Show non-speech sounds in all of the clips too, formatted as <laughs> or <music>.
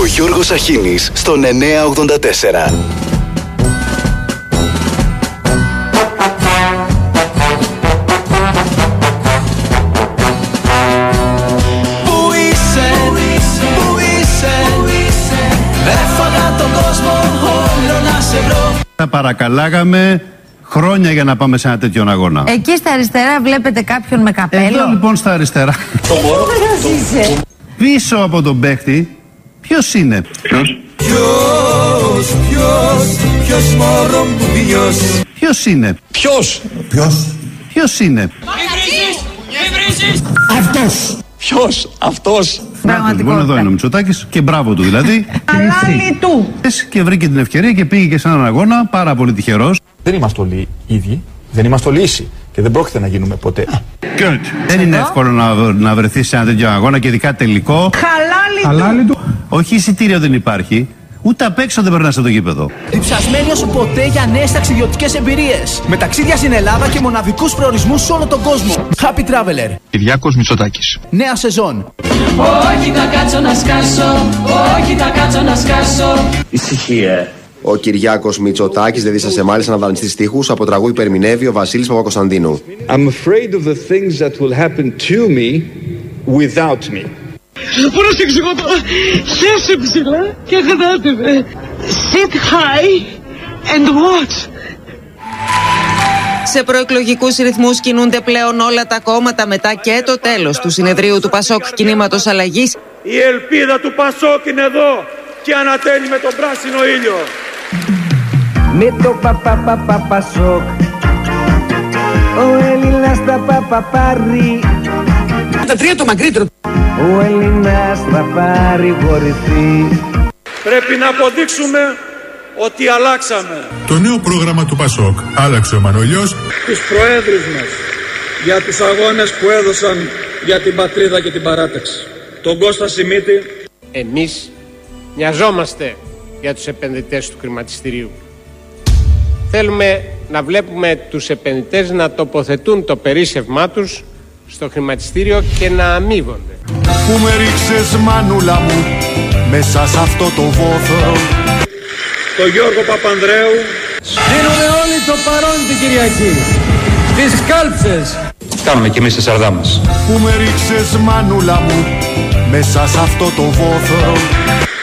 Ο Γιώργος Αχίνης στον 984. Πού είσαι, πού είσαι Έφαγα τον κόσμο όλο να σε βρω Θα παρακαλάγαμε χρόνια για να πάμε σε ένα τέτοιο αγώνα. Εκεί στα αριστερά βλέπετε κάποιον με καπέλο. Εδώ λοιπόν στα αριστερά, πίσω από τον παίχτη, ποιος είναι; Ποιος, ποιος, ποιος μωρό μου ποιος Ποιος είναι; Ποιος, Ποιος; Είναι; ποιος, αυτός. Λοιπόν, εδώ είναι ο Μητσοτάκης και μπράβο του δηλαδή. Αλάλη του. Και βρήκε την ευκαιρία και πήγε και σε έναν αγώνα, πάρα πολύ τυχερός. Δεν είμαστε όλοι ίδιοι, δεν είμαστε όλοι ίσοι και δεν πρόκειται να γίνουμε ποτέ. Δεν είναι εύκολο να, να βρεθείς σε ένα τέτοιο αγώνα και ειδικά τελικό. Χαλάλη του. Όχι εισιτήριο δεν υπάρχει, ούτε απ' έξω δεν περνάς από το γήπεδο. Διψασμένοι όσο ποτέ για νέες ταξιδιωτικές εμπειρίες Με ταξίδια στην Ελλάδα και μοναδικούς προορισμούς σε όλο τον κόσμο Happy Traveler Κυριάκος Μητσοτάκης. Νέα σεζόν Όχι θα κάτσω να σκάσω, όχι θα κάτσω να σκάσω Ο Κυριάκος Μητσοτάκης δεν δίστασε μάλιστα να δανειστείς στίχους από τραγούδι που ερμηνεύει ο Βασίλης Παπακοσταντίνου. I'm afraid of the things that will happen to me without me. Μπορώ να σε εξηγώ τώρα. Χέσε ψηλά και γράτε με. Sit high and watch. Σε προεκλογικούς ρυθμούς κινούνται πλέον όλα τα κόμματα μετά και το τέλος του συνεδρίου του Πασόκ Κινήματος Αλλαγής Η ελπίδα του Πασόκ είναι εδώ και ανατέλει με τον πράσινο ήλιο. Με το παπαπαπαπασόκ Ο Έλληνας θα παπαπάρει Τα τρία το μακρύτερο. Ο Έλληνας θα παρηγορηθεί Πρέπει να αποδείξουμε ότι αλλάξαμε Το νέο πρόγραμμα του Πασόκ άλλαξε ο Μανολιός τους προέδρους μας για τους αγώνες που έδωσαν για την πατρίδα και την παράταξη. Τον Κώστα Σιμίτη, Εμείς νοιαζόμαστε για τους επενδυτές του χρηματιστηρίου. Θέλουμε να βλέπουμε τους επενδυτές να τοποθετούν το περίσσευμά τους στο χρηματιστήριο και να αμείβονται. Που με ρίξες μανούλα μου Μέσα σε αυτό το βόθρο τον Γιώργο Παπανδρέου, Δίνουμε όλοι το παρόν την Κυριακή Τις κάλψες Κάνουμε κι εμείς τη σαρδά μας. Που με ρίξες μανούλα μου Μέσα σε αυτό το βόθρο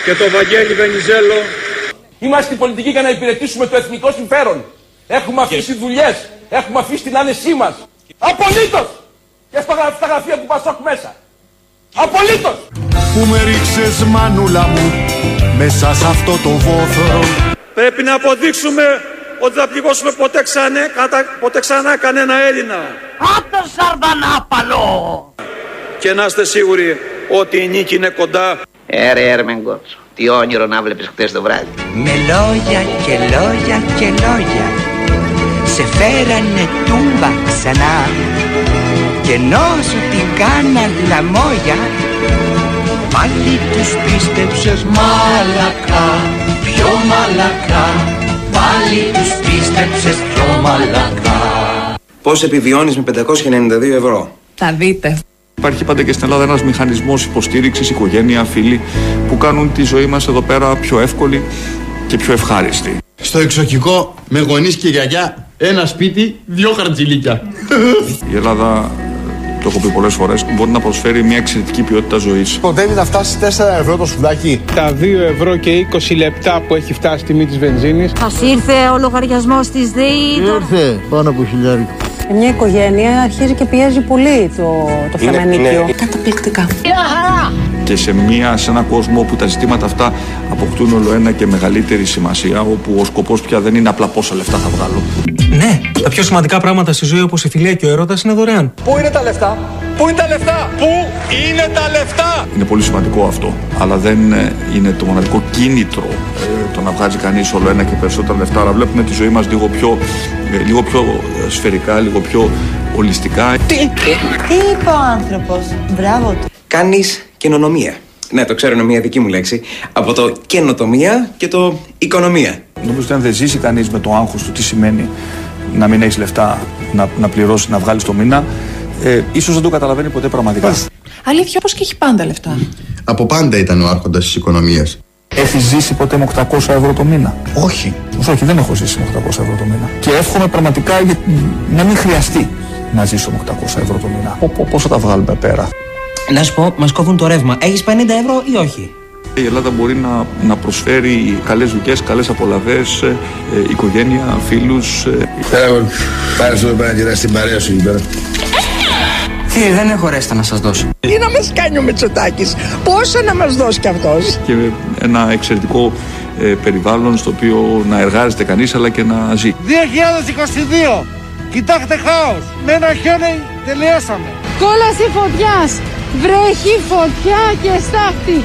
και τον Βαγγέλη Βενιζέλο, Είμαστε στην πολιτική για να υπηρετήσουμε το εθνικό συμφέρον. Έχουμε αφήσει δουλειές, έχουμε αφήσει την άνεσή μας. Απολύτως! Και στα γρα- στα γραφεία του Πασόκ μέσα. Απολύτως! Που με ρίξες μανούλα μου Μέσα σε αυτό το βόθρο πρέπει να αποδείξουμε ότι θα πληγώσουμε ποτέ, ξανά, κατα- ποτέ ξανά κανένα Έλληνα. Άτο σαρδανάπαλο. Και να είστε σίγουροι ότι η νίκη είναι κοντά. Έρε Έρμεγκοτσο, τι όνειρο να βλέπεις χτες το βράδυ. Με λόγια και λόγια και λόγια Σε φέρανε τούμπα ξανά Και ενώ σου την κάναν λαμόγια Πάλι τους πίστεψες μαλακά Πιο μαλακά Πάλι τους πίστεψες πιο μαλακά Πώς επιβιώνεις με 592 ευρώ; Θα δείτε. Υπάρχει πάντα και στην Ελλάδα ένας μηχανισμός υποστήριξης, οικογένεια, φίλοι, που κάνουν τη ζωή μας εδώ πέρα πιο εύκολη και πιο ευχάριστη. Στο εξοχικό με γονείς και γιαγιά ένα σπίτι, δυο χαρτζηλίκια Η Ελλάδα, το έχω πει πολλές φορές, μπορεί να προσφέρει μια εξαιρετική ποιότητα ζωής. Ποτέ είναι να φτάσει 4 ευρώ το σουδάκι Τα 2 ευρώ και 20 λεπτά που έχει φτάσει η τιμή της βενζίνης Σα ήρθε ο λογαριασμός της ΔΕΗ. Ήρθε πάνω από χιλιάρικο Μια οικογένεια αρχίζει και πιέζει πολύ το, το φεμενίκιο. Καταπληκτικά. Και σε, μια, σε ένα κόσμο όπου τα ζητήματα αυτά αποκτούν όλο ένα και μεγαλύτερη σημασία, όπου ο σκοπός πια δεν είναι απλά πόσα λεφτά θα βγάλω. Ναι, τα πιο σημαντικά πράγματα στη ζωή όπως η φιλία και ο έρωτας είναι δωρεάν. Πού είναι τα λεφτά, πού είναι τα λεφτά, πού είναι τα λεφτά; Είναι πολύ σημαντικό αυτό, αλλά δεν ε, είναι το μοναδικό κίνητρο ε, το να βγάζει κανείς όλο ένα και περισσότερα λεφτά, αλλά βλέπουμε τη ζωή μας λίγο πιο, ε, λίγο πιο ε, σφαιρικά, λίγο πιο ολιστικά. Τι είπε ο άνθρωπος; Μπράβο του. Κάνει καινονομία. Ναι, το ξέρω, είναι μια δική μου λέξη. Από το καινοτομία και το οικονομία. Νομίζω ότι αν δεν ζήσει κανείς με το άγχος του τι σημαίνει να μην έχεις λεφτά να, να πληρώσεις, να βγάλεις το μήνα, ε, ίσως δεν το καταλαβαίνει ποτέ πραγματικά. Αλήθεια, όπως και έχει πάντα λεφτά. Από πάντα ήταν ο άρχοντας της οικονομίας Έχεις ζήσει ποτέ με 800 ευρώ το μήνα; Όχι. Όχι, δεν έχω ζήσει με 800 ευρώ το μήνα. Και εύχομαι πραγματικά για- να μην χρειαστεί να ζήσω με 800 ευρώ το μήνα. Πο- πο- Πώς θα τα βγάλουμε πέρα; Να σου πω, μας κόβουν το ρεύμα. Έχεις 50 ευρώ ή όχι; Η Ελλάδα μπορεί να, να προσφέρει καλές δουλειές, καλές απολαβές, ε, ε, οικογένεια, φίλους. Ε. Πάρε εδώ πέρα και στην παρέα σου εκεί πέρα. Κύριε, δεν έχω ρέστα να σας δώσω. Τι να μας κάνει ο Μητσοτάκης, πόσο να μας δώσει κι αυτός; και ένα εξαιρετικό ε, περιβάλλον στο οποίο να εργάζεται κανείς αλλά και να ζει. 2022. Κοιτάξτε χάος. Με ένα χιόνι τελειώσαμε. Κόλαση φωτιάς. Βρέχει φωτιά και στάχτη.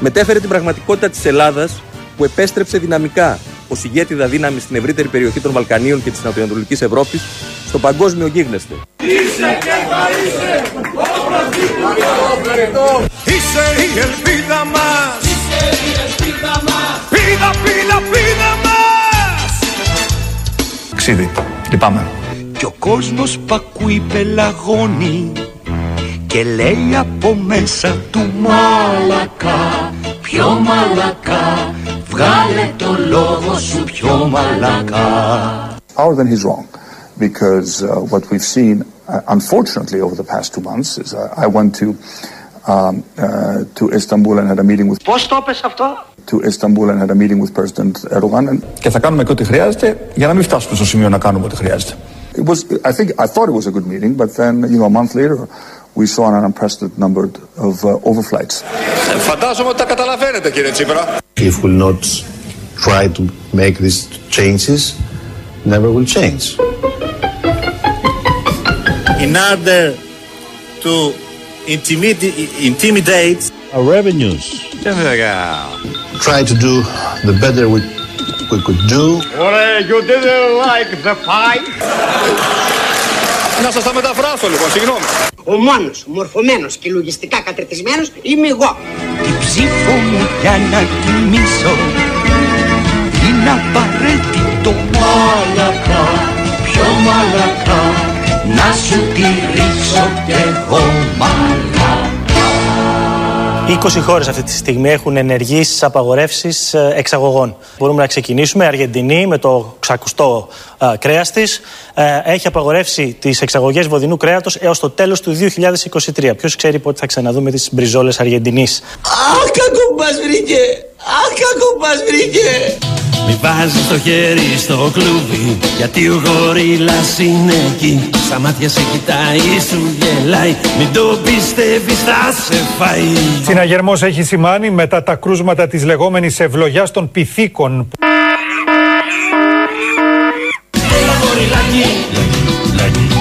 μετέφερε την πραγματικότητα της Ελλάδας που επέστρεψε δυναμικά ως ηγέτιδα δύναμη στην ευρύτερη περιοχή των Βαλκανίων και της Νοτιοανατολικής Ευρώπης στο παγκόσμιο γίγνεσθε. Είσαι και θα είσαι Είσαι η ελπίδα μας Είσαι η ελπίδα μας Πίδα, πίδα, πίδα μας Ξίδι. Λυπάμαι. Κι ο κόσμος πακούει πελαγώνει και λέει από μέσα του μαλακά, πιο μαλακά, βγάλε το λόγο σου πιο μαλακά. Our than he's wrong. Because uh, what we've seen, uh, unfortunately, over the past two months is uh, I went to um, uh, to Istanbul and had a meeting with Πώς το πες αυτό; to Istanbul and had a meeting with President Erdogan. And... Και θα κάνουμε και ό,τι χρειάζεται για να μην φτάσουμε στο σημείο να κάνουμε ό,τι χρειάζεται. It was, I think, I thought it was a good meeting, but then, you know, a month later, we saw an unprecedented number of uh, overflights. Φαντάζομαι ότι τα καταλαβαίνετε κύριε Τσίπρα. If we'll not try to make these changes, never will change. in order to intimidate, intimidate our revenues. Try to do the better we, we could do. you didn't like the fight? Να σας τα μεταφράσω λοιπόν, συγγνώμη. Ο μόνος, μορφωμένος και λογιστικά κατρετισμένος είμαι εγώ. Την ψήφο μου για να τιμήσω είναι απαραίτητο μαλακά, πιο μαλακά να σου τη ρίξω κι εγώ μαλακά. 20 χώρες αυτή τη στιγμή έχουν ενεργήσεις απαγορεύσεις εξαγωγών. Μπορούμε να ξεκινήσουμε. Η Αργεντινή με το ξακουστό κρέας της έχει απαγορεύσει τις εξαγωγές βοδινού κρέατος έως το τέλος του 2023. Ποιος ξέρει πότε θα ξαναδούμε τις μπριζόλες Αργεντινής; Αχ, κακό που μας βρήκε! Αχ, κακό που μας βρήκε! Μη βάζεις το χέρι στο κλουβί Γιατί ο γορίλας είναι εκεί Στα μάτια σε κοιτάει, σου γελάει Μην το πιστεύεις θα σε φάει Συναγερμός έχει σημάνει μετά τα κρούσματα της λεγόμενης ευλογιάς των πυθίκων. Έλα γοριλάκι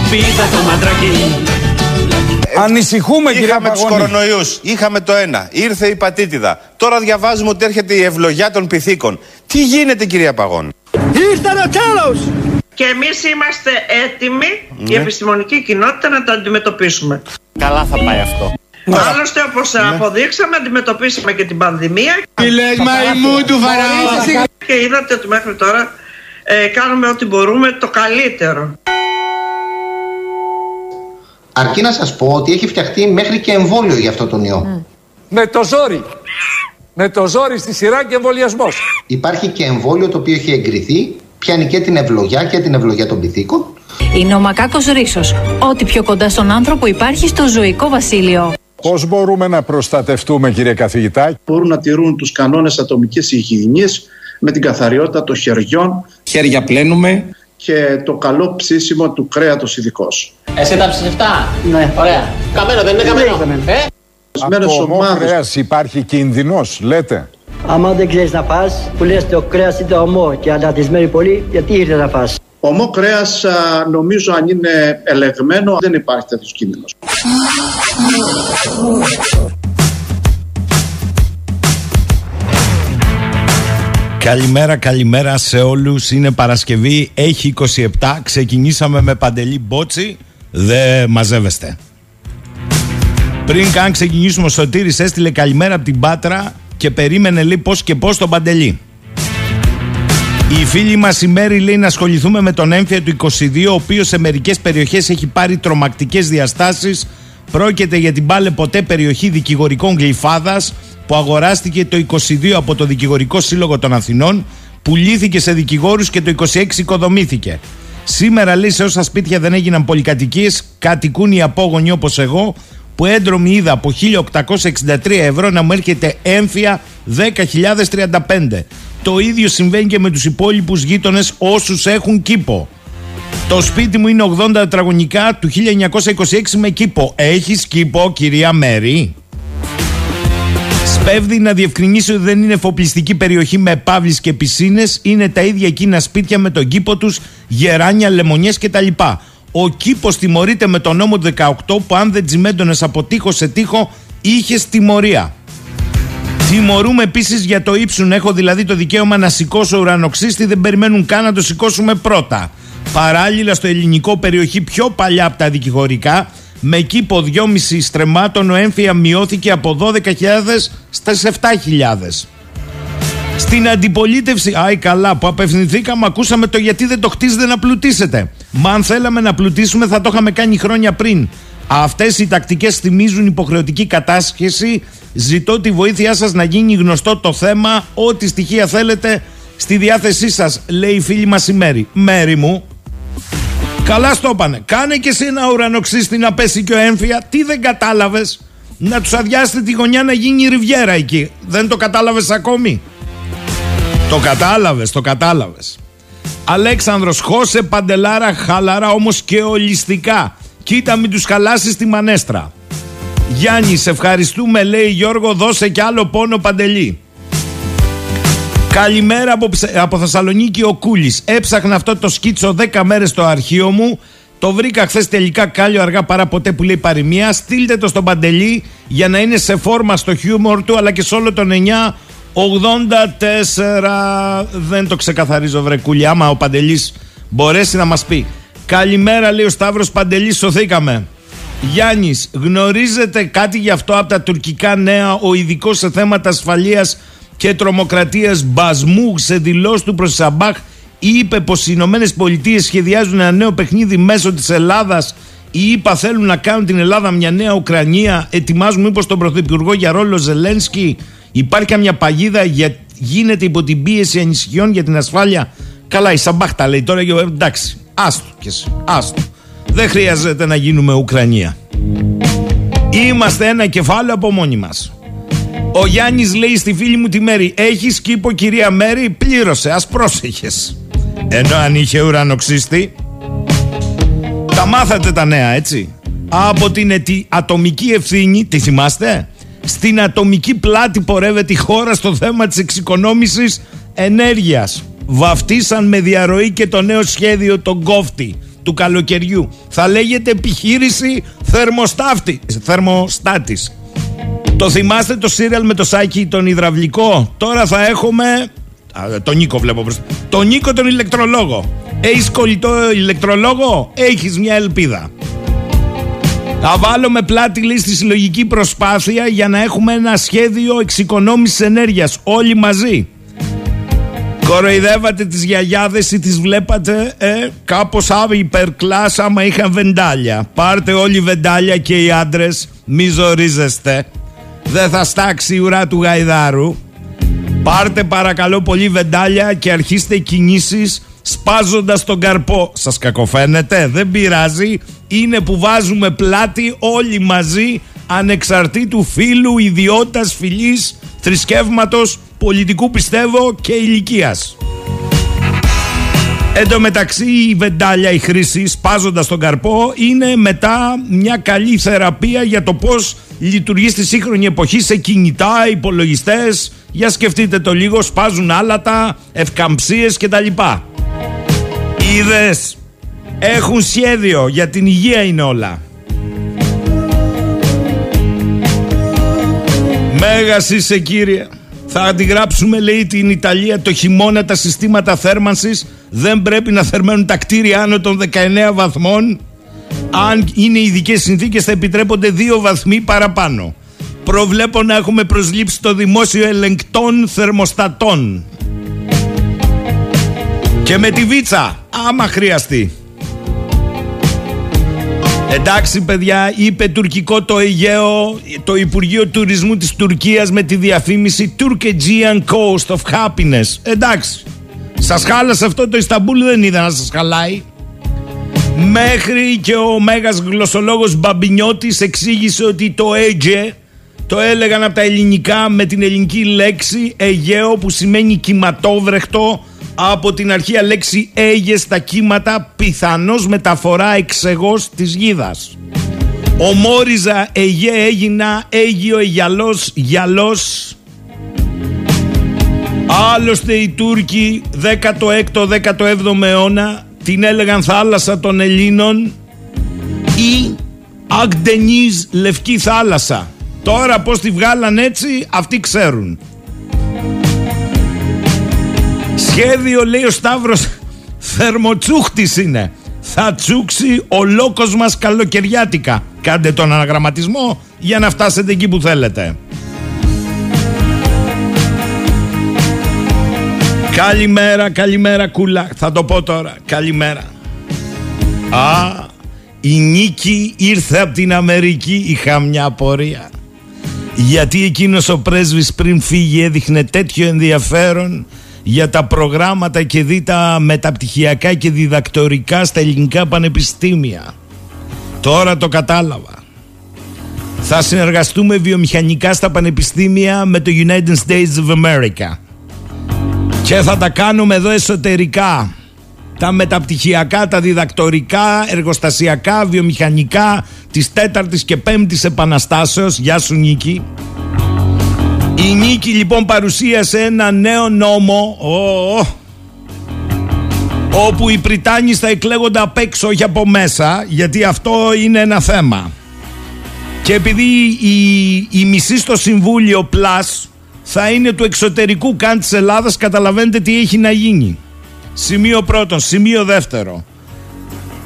Πήδα το μαντράκι Ανησυχούμε κύριε Είχαμε τους Παγώνη. κορονοϊούς. Είχαμε το ένα. Ήρθε η πατήτιδα. Τώρα διαβάζουμε ότι έρχεται η ευλογιά των πυθίκων. Τι γίνεται, κυρία Παγώνη. Ήρθε το τέλος! Και εμείς είμαστε έτοιμοι, η Ναι. επιστημονική κοινότητα, να το αντιμετωπίσουμε. Καλά θα πάει αυτό. Άλλωστε, όπως αποδείξαμε, αντιμετωπίσαμε και την πανδημία. Τι λες, μαϊμού του Φαραώ. Και είδατε ότι μέχρι τώρα ε, κάνουμε ό,τι μπορούμε το καλύτερο. Αρκεί να σας πω ότι έχει φτιαχτεί μέχρι και εμβόλιο για αυτό τον ιό. Με το ζόρι. Με το ζόρι στη σειρά και εμβολιασμός. Υπάρχει και εμβόλιο το οποίο έχει εγκριθεί, πιάνει και την ευλογιά και την ευλογιά των πυθίκων. Είναι ο μακάκος ρίσος. Ό,τι πιο κοντά στον άνθρωπο υπάρχει στο ζωικό βασίλειο. Πώς μπορούμε να προστατευτούμε κύριε καθηγητά; μπορούν να τηρούν τους κανόνες ατομικής υγιεινής με την καθαριότητα των χεριών Χέρια πλένουμε. και το καλό ψήσιμο του κρέατος ειδικώ. Εσύ τα ψηφτά; Ναι. Ωραία. Καμένο δεν είναι καμένο. Ε; Από το ομό κρέας υπάρχει κίνδυνος, λέτε; Άμα δεν ξέρεις να φας, που λες το κρέας είναι ομό και ανατισμένοι πολύ, γιατί ήρθε να φας. Ομό κρέας α, νομίζω αν είναι ελεγμένο δεν υπάρχει τέτοιος κίνδυνος. Καλημέρα, καλημέρα σε όλους. Είναι Παρασκευή, έχει 27. Ξεκινήσαμε με Παντελή Μπότσι. Δεν μαζεύεστε. Πριν καν ξεκινήσουμε, ο Σωτήρης έστειλε καλημέρα από την Πάτρα και περίμενε λέει πώς και πώς τον Παντελή. Η φίλη μας η Μέρη λέει να ασχοληθούμε με τον έμφυα του 22, ο οποίος σε μερικές περιοχές έχει πάρει τρομακτικές διαστάσεις Πρόκειται για την πάλε ποτέ περιοχή δικηγορικών γλυφάδας που αγοράστηκε το 22 από το Δικηγορικό Σύλλογο των Αθηνών, πουλήθηκε σε δικηγόρους και το 26 οικοδομήθηκε. Σήμερα λέει σε όσα σπίτια δεν έγιναν πολυκατοικίες, κατοικούν οι απόγονοι όπως εγώ, που έντρομη είδα από 1863 ευρώ να μου έρχεται έμφυα 10.035. Το ίδιο συμβαίνει και με τους υπόλοιπους γείτονες όσους έχουν κήπο. Το σπίτι μου είναι 80 τετραγωνικά του 1926 με κήπο. Έχεις κήπο κυρία Μέρη; Σπέβδει να διευκρινίσει ότι δεν είναι εφοπλιστική περιοχή με παύλεις και πισίνες, είναι τα ίδια εκείνα σπίτια με τον κήπο τους, γεράνια, λεμονιές κτλ. Ο κήπος τιμωρείται με τον νόμο του 18 που αν δεν τσιμέντονες από τείχο σε τείχο είχες τιμωρία. Τιμωρούμε επίσης για το ύψουν. Έχω δηλαδή το δικαίωμα να σηκώσω ουρανοξύστη, δεν περιμένουν καν να το σηκώσουμε πρώτα. Παράλληλα, στο ελληνικό περιοχή πιο παλιά από τα δικηγορικά, με κήπο 2,5 στρεμάτων ο έμφυα μειώθηκε από 12.000 στα 7.000. Στην αντιπολίτευση, άι καλά, που απευθυνθήκαμε, ακούσαμε το γιατί δεν το χτίζετε να πλουτίσετε. Μα αν θέλαμε να πλουτίσουμε, θα το είχαμε κάνει χρόνια πριν. Αυτές οι τακτικές θυμίζουν υποχρεωτική κατάσχεση. Ζητώ τη βοήθειά σας να γίνει γνωστό το θέμα. Ό,τι στοιχεία θέλετε στη διάθεσή σας, λέει η φίλη μας η Μέρη. Μέρη μου, Καλά στο είπανε. Κάνε και εσύ ένα ουρανοξύστη να πέσει και ο έμφυα. Τι δεν κατάλαβες; Να τους αδειάσετε τη γωνιά να γίνει η ριβιέρα εκεί. Δεν το κατάλαβες ακόμη; Το κατάλαβες, το κατάλαβες. Αλέξανδρος χώσε παντελάρα χαλαρά όμως και ολιστικά. Κοίτα μην τους χαλάσεις τη μανέστρα. Γιάννης σε ευχαριστούμε λέει Γιώργο δώσε κι άλλο πόνο παντελή. Καλημέρα από, από Θεσσαλονίκη ο Κούλης. Έψαχνα αυτό το σκίτσο 10 μέρες στο αρχείο μου. Το βρήκα χθες τελικά κάλιο αργά παρά ποτέ που λέει παροιμία. Στείλτε το στον Παντελή για να είναι σε φόρμα στο χιούμορ του αλλά και σε όλο τον 9 84 δεν το ξεκαθαρίζω βρε άμα ο Παντελής μπορέσει να μας πει. Καλημέρα λέει ο Σταύρος Παντελής σωθήκαμε. Γιάννης γνωρίζετε κάτι γι' αυτό από τα τουρκικά νέα ο ειδικός σε θέματα ασφαλείας και τρομοκρατίας Μπασμού σε δηλώσεις του προς Σαμπάχ είπε πως οι Ηνωμένες Πολιτείες σχεδιάζουν ένα νέο παιχνίδι μέσω της Ελλάδας. Ή είπα θέλουν να κάνουν την Ελλάδα μια νέα Ουκρανία. Ετοιμάζουν μήπως τον Πρωθυπουργό για ρόλο Ζελένσκι Υπάρχει καμιά παγίδα για γίνεται υπό την πίεση ανησυχιών για την ασφάλεια; Καλά, η Σαμπάχτα λέει τώρα, εντάξει, άστο και εσύ, άστο. Δεν χρειάζεται να γίνουμε Ουκρανία. Είμαστε ένα κεφάλαιο από μόνοι μας. Ο Γιάννης λέει στη φίλη μου τη Μέρη Έχεις κήπο κυρία Μέρη; Πλήρωσε ας πρόσεχες Ενώ αν είχε ουρανοξύστη Τα μάθατε τα νέα έτσι Από την ατομική ευθύνη Τη θυμάστε; Στην ατομική πλάτη πορεύεται η χώρα στο θέμα της εξοικονόμησης ενέργειας. Βαφτίσαν με διαρροή και το νέο σχέδιο τον κόφτη του καλοκαιριού. Θα λέγεται επιχείρηση θερμοστάτη, θερμοστάτης. Το θυμάστε το σύριαλ με το σάκι τον υδραυλικό; Τώρα θα έχουμε... Α, τον Νίκο βλέπω μπροστά. Τον Νίκο τον ηλεκτρολόγο. Έχεις κολλητό ηλεκτρολόγο, έχεις μια ελπίδα. Θα βάλουμε πλάτη λέει στη συλλογική προσπάθεια για να έχουμε ένα σχέδιο εξοικονόμησης ενέργειας όλοι μαζί. Κοροϊδεύατε τις γιαγιάδες ή τις βλέπατε ε, κάπως υπερκλάς άμα είχαν βεντάλια. Πάρτε όλοι βεντάλια και οι άντρες μη ζορίζεστε. Δεν θα στάξει η ουρά του γαϊδάρου. Πάρτε παρακαλώ πολύ βεντάλια και αρχίστε κινήσεις σπάζοντας τον καρπό. Σας κακοφαίνεται, δεν πειράζει. Είναι που βάζουμε πλάτη όλοι μαζί ανεξαρτήτου φίλου, ιδιότητας, φιλής, θρησκεύματος, πολιτικού πιστεύω και ηλικίας. Εν τω μεταξύ η βεντάλια, η χρήση σπάζοντας τον καρπό είναι μετά μια καλή θεραπεία για το πώς λειτουργεί στη σύγχρονη εποχή σε κινητά, υπολογιστές. Για σκεφτείτε το λίγο, σπάζουν άλατα, ευκαμψίες κτλ. Είδες; Έχουν σχέδιο. Για την υγεία είναι όλα. Μέγας είσαι κύριε. Θα αντιγράψουμε λέει την Ιταλία το χειμώνα τα συστήματα θέρμανσης δεν πρέπει να θερμαίνουν τα κτίρια άνω των 19 βαθμών αν είναι ειδικές συνθήκες θα επιτρέπονται 2 βαθμοί παραπάνω. Προβλέπω να έχουμε προσλήψει το δημόσιο ελεγκτών θερμοστατών. Και με τη βίτσα, άμα χρειαστεί. Εντάξει παιδιά, είπε τουρκικό το Αιγαίο, το Υπουργείο Τουρισμού της Τουρκίας με τη διαφήμιση Turkegian Coast of Happiness. Εντάξει, σας χάλασε αυτό το Ισταμπούλ δεν είδα να σας χαλάει. Μέχρι και ο μέγας γλωσσολόγος Μπαμπινιώτης εξήγησε ότι το Αίγε το έλεγαν από τα ελληνικά με την ελληνική λέξη Αιγαίο που σημαίνει κυματόβρεχτο από την αρχαία λέξη έγε στα κύματα πιθανώς μεταφορά εξεγός της γίδας. Ο Μόριζα Αιγέ έγινα Αίγιο Αιγιαλός Γιαλός Άλλωστε οι Τούρκοι 16ο-17ο αιώνα την έλεγαν θάλασσα των Ελλήνων ή Αγντενίζ Λευκή Θάλασσα. Τώρα πως τη βγάλαν έτσι αυτοί ξέρουν. Σχέδιο λέει ο Σταύρος θερμοτσούχτης είναι. Θα τσούξει ο λόκος μας καλοκαιριάτικα. Κάντε τον αναγραμματισμό για να φτάσετε εκεί που θέλετε. Καλημέρα, καλημέρα κούλα. Θα το πω τώρα. Καλημέρα. Α, η νίκη ήρθε από την Αμερική. Είχα μια απορία. Γιατί εκείνος ο πρέσβης πριν φύγει έδειχνε τέτοιο ενδιαφέρον για τα προγράμματα και δει τα μεταπτυχιακά και διδακτορικά στα ελληνικά πανεπιστήμια. Τώρα το κατάλαβα. Θα συνεργαστούμε βιομηχανικά στα πανεπιστήμια με το United States of America. Και θα τα κάνουμε εδώ εσωτερικά. Τα μεταπτυχιακά, τα διδακτορικά, εργοστασιακά, βιομηχανικά της τέταρτης και πέμπτης επαναστάσεως. Γεια σου Νίκη. Η Νίκη λοιπόν παρουσίασε ένα νέο νόμο όπου οι Πριτάνοι θα εκλέγονται απ' έξω όχι από μέσα γιατί αυτό είναι ένα θέμα. Και επειδή η, η μισή στο Συμβούλιο Plus θα είναι του εξωτερικού καν της Ελλάδας καταλαβαίνετε τι έχει να γίνει. Σημείο πρώτον. Σημείο δεύτερο.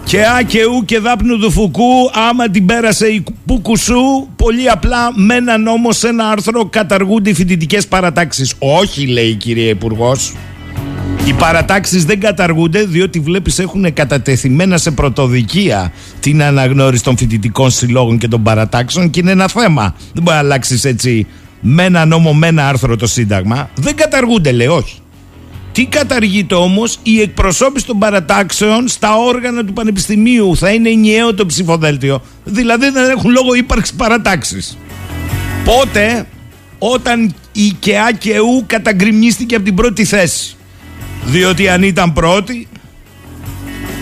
Και Α και Ου και δάπνου του Φουκού, άμα την πέρασε η Πουκουσού, πολύ απλά με ένα νόμο σε ένα άρθρο καταργούνται οι φοιτητικές παρατάξεις. Όχι, λέει η κυρία Υπουργός. Οι παρατάξεις δεν καταργούνται διότι βλέπεις έχουν κατατεθειμένα σε πρωτοδικία την αναγνώριση των φοιτητικών συλλόγων και των παρατάξεων και είναι ένα θέμα. Δεν μπορεί να αλλάξεις έτσι με ένα νόμο, με ένα άρθρο το Σύνταγμα. Δεν καταργούνται, λέει, όχι. Τι καταργείται όμως, η εκπροσώπηση των παρατάξεων στα όργανα του Πανεπιστημίου; Θα είναι ενιαίο το ψηφοδέλτιο. Δηλαδή δεν έχουν λόγο ύπαρξης παρατάξει. Πότε, όταν η ΚΕΑ και ΟΥ καταγκριμνίστηκε από την πρώτη θέση; Διότι αν ήταν πρώτη,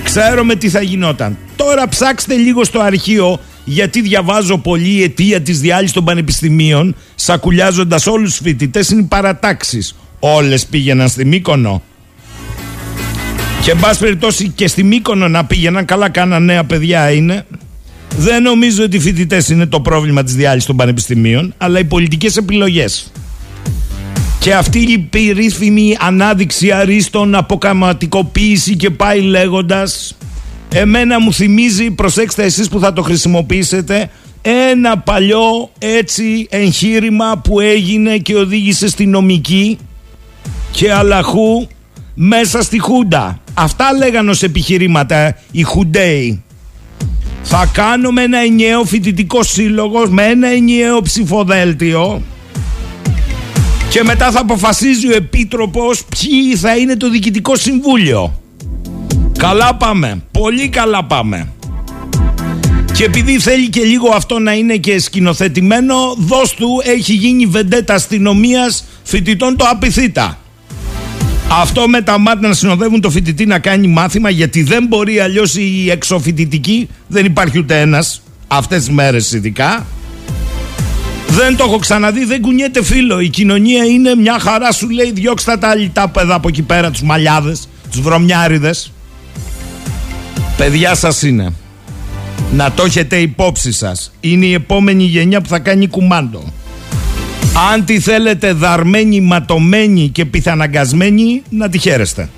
ξέρουμε τι θα γινόταν. Τώρα ψάξτε λίγο στο αρχείο γιατί διαβάζω πολύ η αιτία της διάλυσης των πανεπιστημίων σακουλιάζοντας όλους τους φοιτητές είναι οι παρατάξεις όλες πήγαιναν στη Μύκονο. Και εν πάση περιπτώσει και στη Μύκονο να πήγαιναν, καλά κάναν νέα παιδιά είναι. Δεν νομίζω ότι οι φοιτητές είναι το πρόβλημα της διάλυσης των πανεπιστημίων, αλλά οι πολιτικές επιλογές. Και αυτή η περίφημη ανάδειξη αρίστων, αποκαματικοποίηση και πάει λέγοντας Εμένα μου θυμίζει, προσέξτε εσείς που θα το χρησιμοποιήσετε Ένα παλιό έτσι εγχείρημα που έγινε και οδήγησε στη νομική και αλαχού μέσα στη Χούντα. Αυτά λέγανε ως επιχειρήματα οι Χουντέοι. Θα κάνουμε ένα ενιαίο φοιτητικό σύλλογο με ένα ενιαίο ψηφοδέλτιο και μετά θα αποφασίζει ο Επίτροπος ποιοι θα είναι το Διοικητικό Συμβούλιο. Καλά πάμε. Πολύ καλά πάμε. Και επειδή θέλει και λίγο αυτό να είναι και σκηνοθετημένο, δώσ' του έχει γίνει βεντέτα αστυνομίας φοιτητών το απειθήτα. Αυτό με τα μάτια να συνοδεύουν το φοιτητή να κάνει μάθημα γιατί δεν μπορεί αλλιώς η εξωφοιτητική, δεν υπάρχει ούτε ένας αυτές τις μέρες ειδικά. Δεν το έχω ξαναδεί, δεν κουνιέται φίλο. Η κοινωνία είναι μια χαρά, σου λέει: Διώξτε τα αλυτά παιδά από εκεί πέρα, τους μαλλιάδες, τους βρωμιάριδες. Παιδιά σας είναι. Να το έχετε υπόψη σας. Είναι η επόμενη γενιά που θα κάνει κουμάντο. Αν τη θέλετε δαρμένη, ματωμένη και πιθαναγκασμένη, να τη χαίρεστε.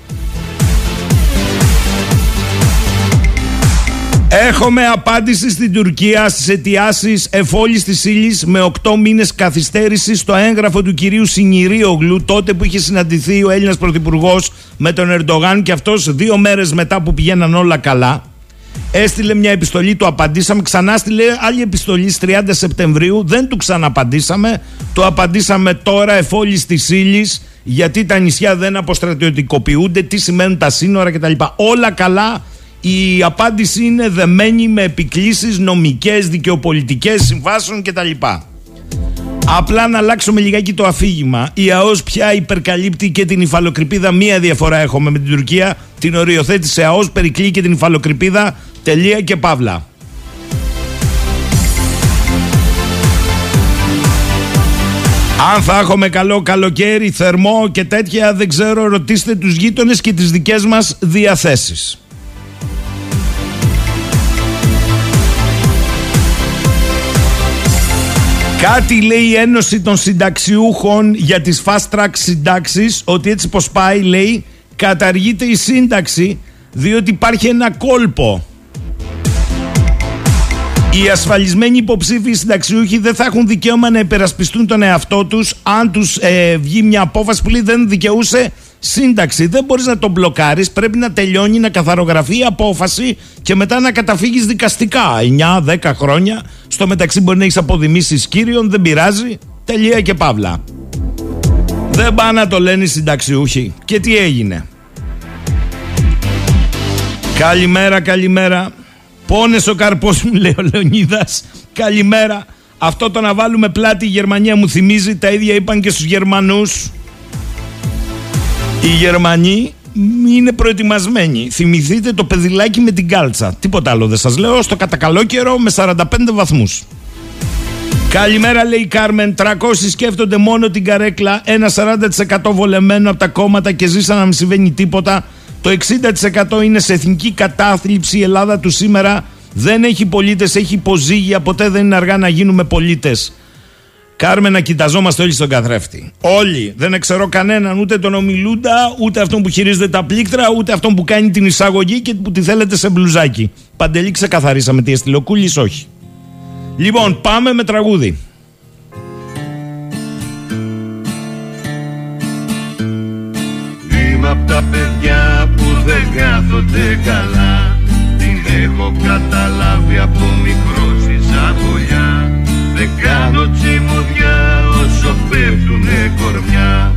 Έχουμε απάντηση στην Τουρκία στις αιτιάσεις εφόλης της ύλης με 8 μήνες καθυστέρησης στο έγγραφο του κυρίου Σινηρίογλου τότε που είχε συναντηθεί ο Έλληνας Πρωθυπουργός με τον Ερντογάν και αυτός δύο μέρες μετά που πηγαίναν όλα καλά Έστειλε μια επιστολή, του απαντήσαμε. Ξανά στείλε άλλη επιστολή στις 30 Σεπτεμβρίου. Δεν του ξαναπαντήσαμε. Το απαντήσαμε τώρα εφόλη της ύλης γιατί τα νησιά δεν αποστρατιωτικοποιούνται, τι σημαίνουν τα σύνορα κτλ. Όλα καλά. Η απάντηση είναι δεμένη με επικλήσεις νομικές, δικαιοπολιτικές, συμβάσεων κτλ. Απλά να αλλάξουμε λιγάκι το αφήγημα. Η ΑΟΣ πια υπερκαλύπτει και την υφαλοκρηπίδα. Μία διαφορά έχουμε με την Τουρκία. Την οριοθέτησε ΑΟΣ, περικλεί και την υφαλοκρηπίδα. Τελεία και παύλα. Αν θα έχουμε καλό καλοκαίρι, θερμό και τέτοια, δεν ξέρω, ρωτήστε τους γείτονες και τις δικές μας διαθέσεις. Κάτι λέει η Ένωση των Συνταξιούχων για τις fast track συντάξεις ότι έτσι πως πάει λέει καταργείται η σύνταξη διότι υπάρχει ένα κόλπο. Οι ασφαλισμένοι υποψήφοι συνταξιούχοι δεν θα έχουν δικαίωμα να υπερασπιστούν τον εαυτό τους αν τους ε, βγει μια απόφαση που λέει δεν δικαιούσε σύνταξη. Δεν μπορείς να τον μπλοκάρεις, πρέπει να τελειώνει, να καθαρογραφεί η απόφαση και μετά να καταφύγεις δικαστικά. 9-10 χρόνια, στο μεταξύ μπορεί να έχεις αποδημήσεις κύριων, δεν πειράζει, τελεία και παύλα. Δεν πάνε να το λένε οι συνταξιούχοι. Και τι έγινε; Καλημέρα, καλημέρα. Πόνες ο καρπός μου, λέει ο Λεωνίδας. Καλημέρα. Αυτό το να βάλουμε πλάτη η Γερμανία μου θυμίζει, τα ίδια είπαν και στους Γερμανούς. Οι Γερμανοί είναι προετοιμασμένοι. Θυμηθείτε το παιδιλάκι με την κάλτσα. Τίποτα άλλο δεν σας λέω. Στο κατακαλό καιρό με 45 βαθμούς. Καλημέρα λέει η Κάρμεν. 300 σκέφτονται μόνο την καρέκλα. Ένα 40% βολεμένο από τα κόμματα και ζήσαν να μην συμβαίνει τίποτα. Το 60% είναι σε εθνική κατάθλιψη. Η Ελλάδα του σήμερα δεν έχει πολίτες, έχει υποζύγια. Ποτέ δεν είναι αργά να γίνουμε πολίτες. Κάρμε να κοιταζόμαστε όλοι στον καθρέφτη. Όλοι. Δεν ξέρω κανέναν, ούτε τον ομιλούντα, ούτε αυτόν που χειρίζεται τα πλήκτρα, ούτε αυτόν που κάνει την εισαγωγή και που τη θέλετε σε μπλουζάκι. Παντελή ξεκαθαρίσαμε τι έστειλε. Ο Κούλης όχι. Λοιπόν, πάμε με τραγούδι. Είμαι απ' τα παιδιά που δεν κάθονται καλά Την έχω καταλάβει από μικρό στη ζαβολιά Δεν κάνω τσιμουδιά όσο πέφτουνε κορμιά.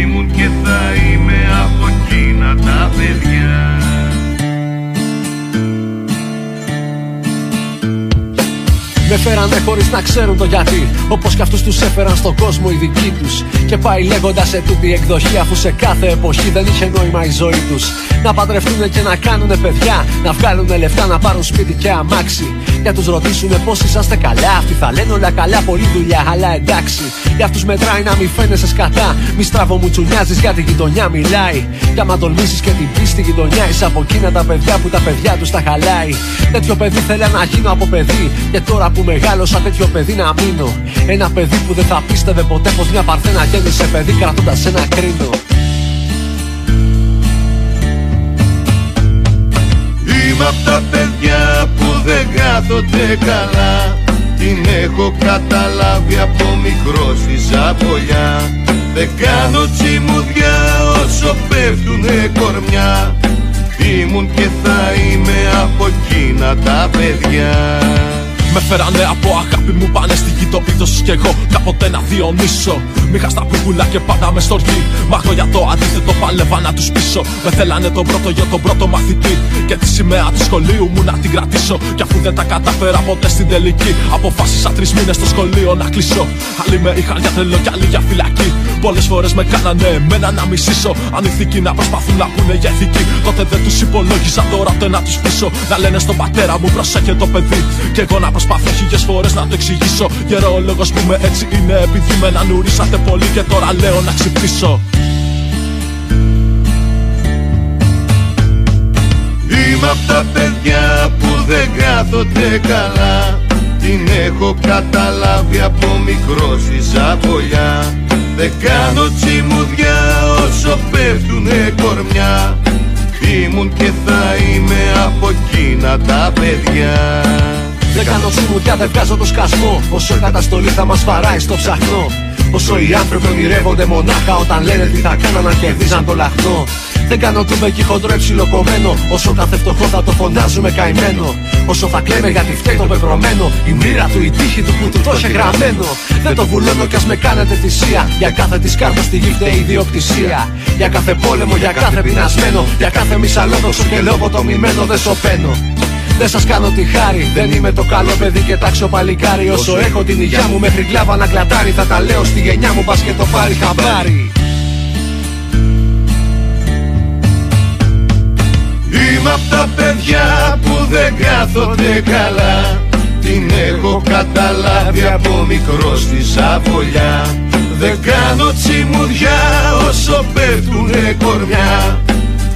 Ήμουν και θα είμαι από εκείνα τα παιδιά Με φέρανε χωρίς να ξέρουν το γιατί. Όπως κι αυτούς τους έφεραν στον κόσμο οι δικοί τους. Και πάει λέγοντας σε τούτη εκδοχή, αφού σε κάθε εποχή δεν είχε νόημα η ζωή τους. Να παντρευτούν και να κάνουν παιδιά. Να βγάλουν λεφτά, να πάρουν σπίτι και αμάξι. Για τους ρωτήσουν πώς είσαστε καλά. Αυτοί θα λένε όλα καλά, πολλή δουλειά, αλλά εντάξει. Για αυτούς μετράει να μην φαίνεσαι σκατά. Μη στραβό μου τσουνιάζει για τη γειτονιά μιλάει. Και άμα τολμήσεις και την πει στη γειτονιά, είσαι από εκείνα τα παιδιά που τα παιδιά τους τα χαλάει. Τέτοιο παιδί θέλει να γίνω από παιδί. Και τώρα που μεγάλωσα τέτοιο παιδί να μείνω. Ένα παιδί που δεν θα πίστευε ποτέ πως μια παρθένα γέννησε παιδί κρατώντας ένα κρίνο. Είμαι απ' τα παιδιά που δεν κάθονται καλά Την έχω καταλάβει από μικρό στη ζαβολιά Δεν κάνω τσιμουδιά όσο πέφτουνε κορμιά Ήμουν και θα είμαι από εκείνα τα παιδιά με φέρανε από αγάπη μου πάνε στη γη το πίτος κι εγώ. Κάποτε να διονύσω. Μήχα στα πουκουλά και πάντα με στοργή Μα εγώ για το αντίθετο παλεύα να τους πείσω. Με θέλανε τον πρώτο για τον πρώτο μαθητή. Και τη σημαία του σχολείου μου να την κρατήσω. Κι αφού δεν τα κατάφερα ποτέ στην τελική Αποφάσισα τρεις μήνες στο σχολείο να κλείσω. Άλλοι με είχαν για τρελό κι άλλοι για φυλακή. Πολλές φορές με κάνανε εμένα να μισήσω. Ανηθικοί να προσπαθούν να πούνε για ηθική Τότε δεν τους υπολόγισα τώρα το να τους πείσω Να λένε στον πατέρα μου προσέχε το παιδί Και εγώ να προσπαθώ χίλιες φορές να το εξηγήσω. Γερόλογος που με έτσι είναι επειδή με να νουρίσατε πολύ και τώρα λέω να ξυπνήσω. Είμαι απ' τα παιδιά που δεν κάθονται καλά Την έχω καταλάβει από μικρός στη ζαβολιά Δεν κάνω τσιμουδιά όσο πέφτουνε κορμιά Ήμουν και θα είμαι από εκείνα τα παιδιά δεν κάνω τσιμουδιά, δεν βγάζω το σκασμό. Όσο η καταστολή θα μας βαράει στο ψαχνό. Όσο οι άνθρωποι ονειρεύονται μονάχα όταν λένε τι θα κάναν να κερδίζαν το λαχνό. Δεν κάνω τούμπεκι χοντρό εψιλοκομμένο. Όσο κάθε φτωχό θα το φωνάζουμε καημένο. Όσο θα κλαίμε γιατί φταίει το πεπρωμένο. Η μοίρα του, η τύχη του που του το είχε γραμμένο. Δεν το βουλώνω κι ας με κάνετε θυσία. Για κάθε της κάρτας στη γη φταίει η ιδιοκτησία. Για κάθε πόλεμο, για κάθε πεινασμένο. Για κάθε μισαλόδοξο και λόγο το μημένο δεν σωπαίνω. Δεν σας κάνω τη χάρη, δεν είμαι το καλό παιδί και τάξο παλικάρι. Όσο έχω την υγειά μου μέχρι κλάβα να κλατάρει, θα τα λέω στη γενιά μου, πας και το πάρει χαμπάρι. Είμαι απ' τα παιδιά που δεν κάθονται καλά Την έχω καταλάβει από μικρός στη Σαβολιά Δεν κάνω τσιμουδιά όσο πέφτουνε κορμιά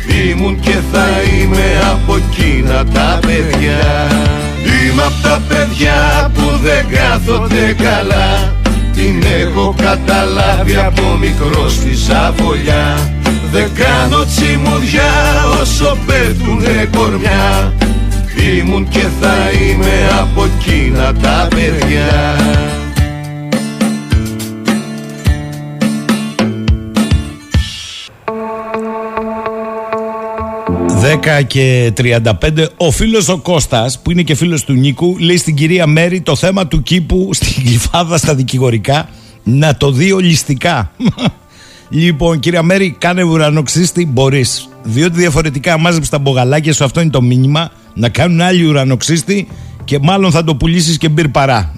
Ήμουν και θα είμαι από εκείνα τα παιδιά. Είμαι απ' τα παιδιά που δεν κάθονται καλά. Την έχω καταλάβει από μικρός στη Σαβολιά. Δεν κάνω τσιμουδιά όσο πέφτουνε κορμιά. Ήμουν και θα είμαι από εκείνα τα παιδιά 10 και 35 ο φίλος ο Κώστας που είναι και φίλος του Νίκου λέει στην κυρία Μέρη το θέμα του κήπου <laughs> στην Γλυφάδα στα δικηγορικά να το δει ολιστικά. <laughs> Λοιπόν κυρία Μέρη κάνε ουρανοξύστη μπορείς. Διότι διαφορετικά μάζεψες τα μπογαλάκια σου αυτό είναι το μήνυμα να κάνουν άλλοι ουρανοξύστη και μάλλον θα το πουλήσεις και μπυρ παρά.